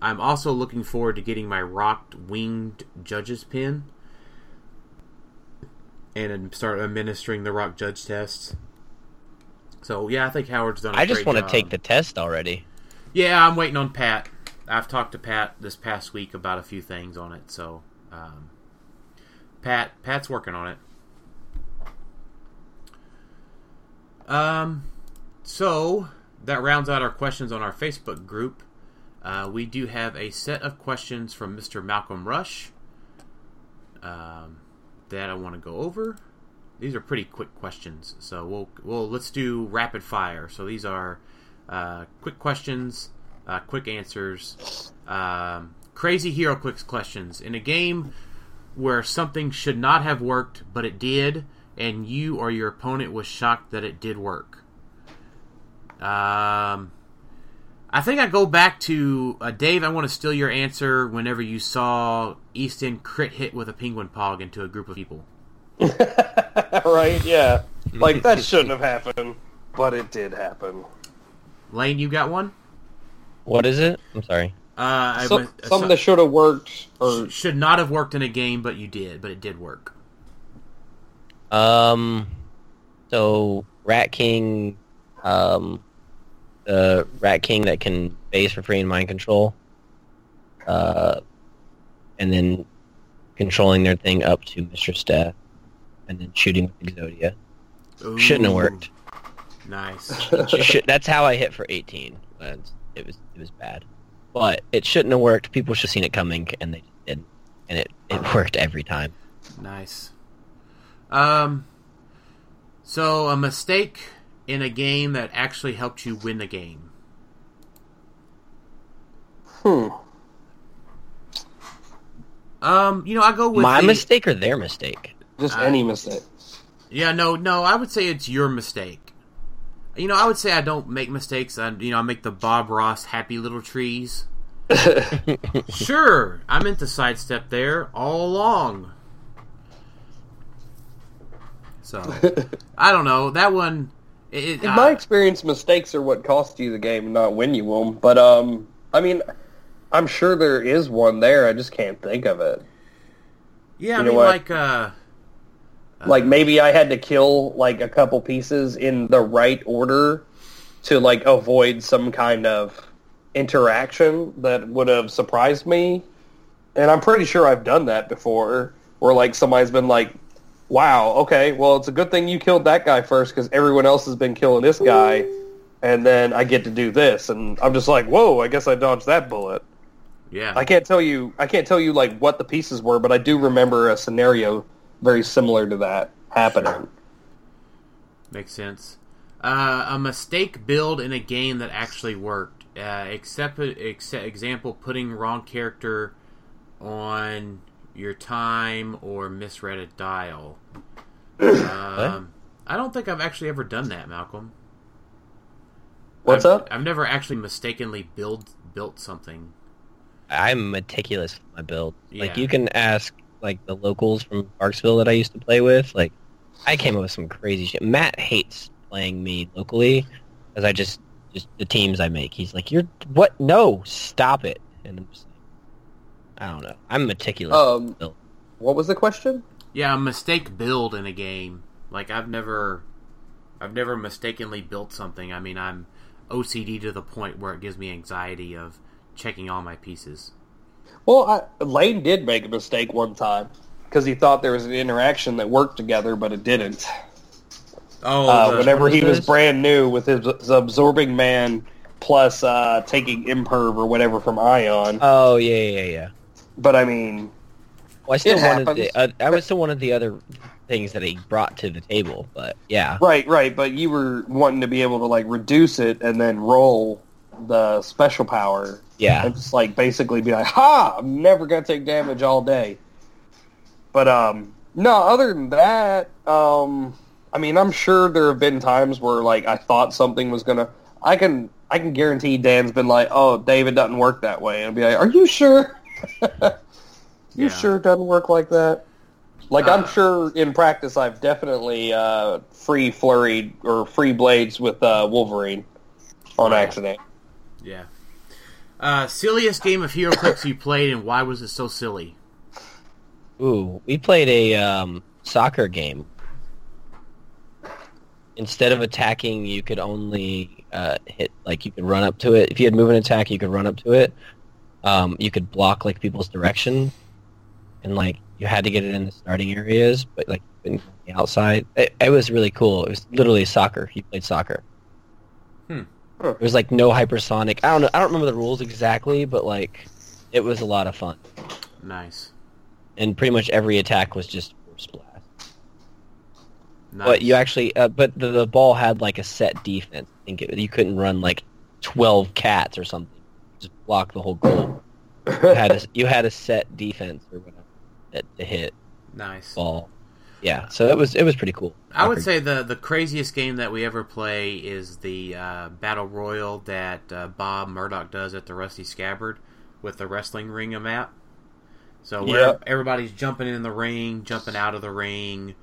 I'm also looking forward to getting my rocked winged judges pin and start administering the rock judge tests. So yeah, I think Howard's done. I I just want to take the test already. yeah, I'm waiting on Pat. I've talked to Pat this past week about a few things on it, so um, Pat Pat's working on it. Um, so that rounds out our questions on our Facebook group. Uh, we do have a set of questions from Mr. Malcolm Rush um, that I want to go over. These are pretty quick questions, so we'll we'll let's do rapid fire. So these are uh, quick questions uh, quick answers. Um, crazy hero quick questions in a game where something should not have worked, but it did, and you or your opponent was shocked that it did work. Um, I think I go back to uh, Dave. I want to steal your answer. Whenever you saw Easton crit hit with a penguin pog into a group of people. right? Yeah. Like that shouldn't have happened, but it did happen. Lane, you got one? What is it? I'm sorry. Uh, I So, went- something so- that should have worked, or should not have worked in a game, but you did. But it did work. Um, so Rat King, um, the Rat King that can base for free and mind control, uh, and then controlling their thing up to Mistress Death, and then shooting with Exodia. Shouldn't have worked. Nice. Should- that's how I hit for 18. It was it was bad, but it shouldn't have worked. People should have seen it coming, and they didn't, and it it worked every time. Nice. Um. So a mistake in a game that actually helped you win the game. hmm. Um. You know, I go with My the- mistake or their mistake? Just Uh, any mistake. Yeah. No. No. I would say it's your mistake. You know, I would say I don't make mistakes. I, you know, I make the Bob Ross happy little trees. sure, I meant to sidestep there all along. So, I don't know that one. It, In uh, my experience, mistakes are what cost you the game, not win you them. But um, I mean, I'm sure there is one there. I just can't think of it. yeah, I you know mean, like, uh, Like maybe I had to kill like a couple pieces in the right order to like avoid some kind of interaction that would have surprised me. And I'm pretty sure I've done that before, where like somebody's been like, "Wow, okay, well it's a good thing you killed that guy first because everyone else has been killing this guy." And then I get to do this, and I'm just like, "Whoa! I guess I dodged that bullet." yeah, I can't tell you. I can't tell you like what the pieces were, but I do remember a scenario very similar to that happening. Makes sense. Uh, a mistake build in a game that actually worked. Uh, except, except example, putting wrong character on your time or misread a dial. Um, I don't think I've actually ever done that, Malcolm. What's I've, up? I've never actually mistakenly build built something. I'm meticulous with my build. Like you can ask like the locals from Parksville that I used to play with. Like I came up with some crazy shit. Matt hates playing me locally because I just just the teams I make. He's like, "You're what? No, stop it!" And I'm just like, I don't know. I'm meticulous. Um, what was the question? Yeah, a mistake build in a game. Like I've never, I've never mistakenly built something. I mean, I'm OCD to the point where it gives me anxiety of checking all my pieces. Well, I, Lane did make a mistake one time because he thought there was an interaction that worked together, but it didn't. Oh, Uh, whenever he was brand new with his, his absorbing man plus uh, taking imperv or whatever from Ion. Oh yeah, yeah, yeah. but I mean, Well, I still wanted the. Uh, I was still one of the other things that he brought to the table. But yeah, right, right. But you were wanting to be able to like reduce it and then roll the special power yeah. and just like basically be like, "Ha! I'm never gonna take damage all day." But um, no. Other than that, um, I mean, I'm sure there have been times where like I thought something was gonna. I can I can guarantee Dan's been like, "Oh, David doesn't work that way," and I'll be like, "Are you sure? you Yeah. sure it doesn't work like that?" Like Uh. I'm sure in practice, I've definitely uh, free flurried or free blades with uh, Wolverine on Right. accident. yeah. Uh, silliest game of HeroClix you played, and why was it so silly? Ooh, we played a um, soccer game. Instead of attacking, you could only uh, hit like you could run up to it. If you had move and attack, you could run up to it. Um, you could block like people's direction, and like you had to get it in the starting areas, but like you on the outside. It, it was really cool. It was literally soccer. You played soccer. Hmm. There was like no hypersonic. I don't know. I don't remember the rules exactly, but like it was a lot of fun. Nice. And pretty much every attack was just blast. Nice. But you actually, uh, but the, the ball had like a set defense. I think it, you couldn't run like twelve cats or something. Just block the whole goal. You had a, you had a set defense or whatever that to hit Nice. ball. Yeah, so it was it was pretty cool. I would say the the craziest game that we ever play is the uh, battle royal that uh, Bob Murdoch does at the Rusty Scabbard with the wrestling ring map. So where Yeah. everybody's jumping in the ring, jumping out of the ring,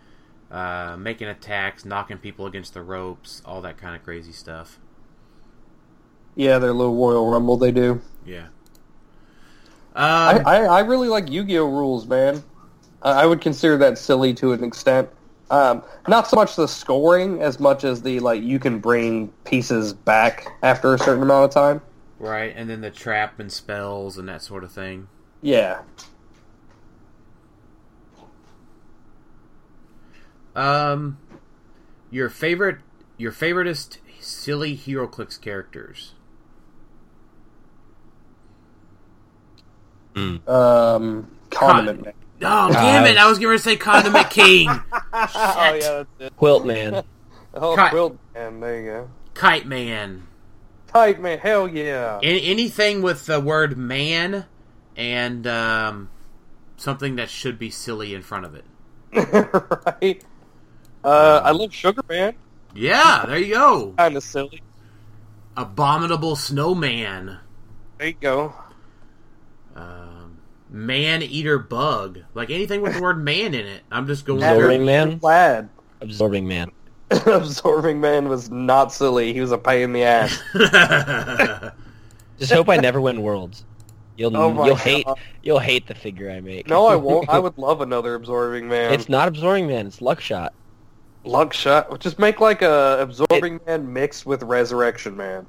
uh, making attacks, knocking people against the ropes, all that kind of crazy stuff. Yeah, their little Royal Rumble they do. Yeah. I, Um, I, I really like Yu-Gi-Oh rules, man. I I would consider that silly to an extent. Um, not so much the scoring as much as the like you can bring pieces back after a certain amount of time. right, and then the trap and spells and that sort of thing. Yeah. Um, your favorite, your favoriteest silly HeroClix characters. Um, Condiment Man. Oh damn it! I was going to say Condiment King, Oh yeah, that's it. Quilt Man. Oh, Cut. Quilt Man. There you go. Kite Man. Tight Man. Hell yeah. A- anything with the word man and um, something that should be silly in front of it. right. Uh, I love Sugar Man. Yeah, there you go. Kind of silly. Abominable Snowman. There you go. Man Eater Bug. Like anything with the word man in it. I'm just going Absorbing Man. Lad. Absorbing Man. Absorbing Man was not silly. He was a pain in the ass. Just hope I never win Worlds. You'll Oh you'll hate God. you'll hate the figure I make. No, I won't. I would love another Absorbing Man. It's not Absorbing Man. It's Luck Shot. Luck shot. Just make like a Absorbing Man mixed with Resurrection Man.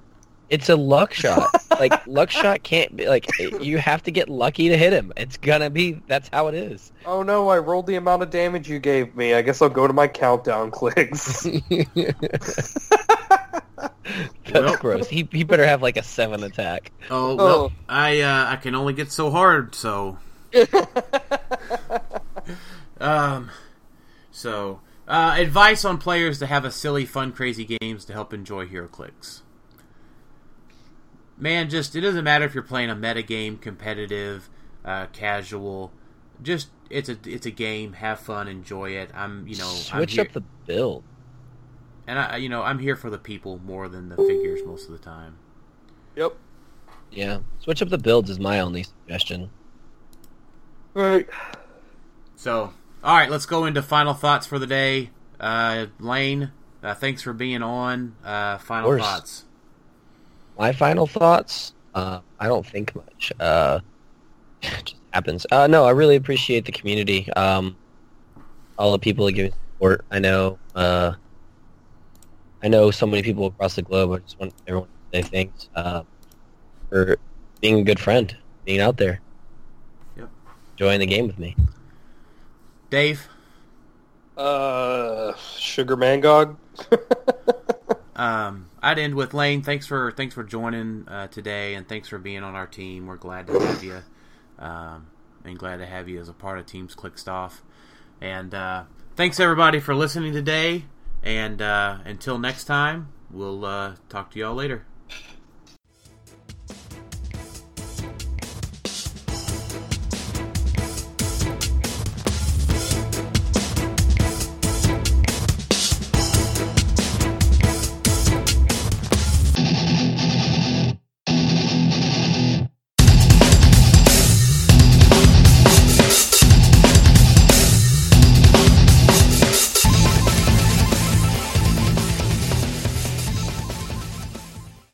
It's a luck shot. like luck shot can't be like you have to get lucky to hit him. It's gonna be that's how it is. Oh no, I rolled the amount of damage you gave me. I guess I'll go to my countdown clicks. That's Well- gross. He he better have like a seven attack. oh well, Oh. I uh, I can only get so hard. So um, so uh, advice on players to have a silly, fun, crazy games to help enjoy HeroClix. Man, just it doesn't matter if you're playing a meta game, competitive, uh, casual. Just it's a it's a game. Have fun, enjoy it. I'm you know I'm Switch up the build. and I you know I'm here for the people more than the figures most of the time. yep. Yeah, switch up the builds is my only suggestion. Right. So, all right, let's go into final thoughts for the day. Uh, Lane, uh, thanks for being on. Uh, final course. thoughts. My final thoughts. Uh, I don't think much. Uh, it just happens. Uh, no, I really appreciate the community. Um, all the people that give me support. I know. Uh, I know so many people across the globe. I just want everyone to say thanks uh, for being a good friend, being out there, Yep. enjoying the game with me. Dave, Uh, Sugar Mangog. um, I'd end with Lane. Thanks for thanks for joining uh, today, and thanks for being on our team. We're glad to have you, um, and glad to have you as a part of Teams Clickstuff. And uh, thanks everybody for listening today. And uh, until next time, we'll uh, talk to y'all later.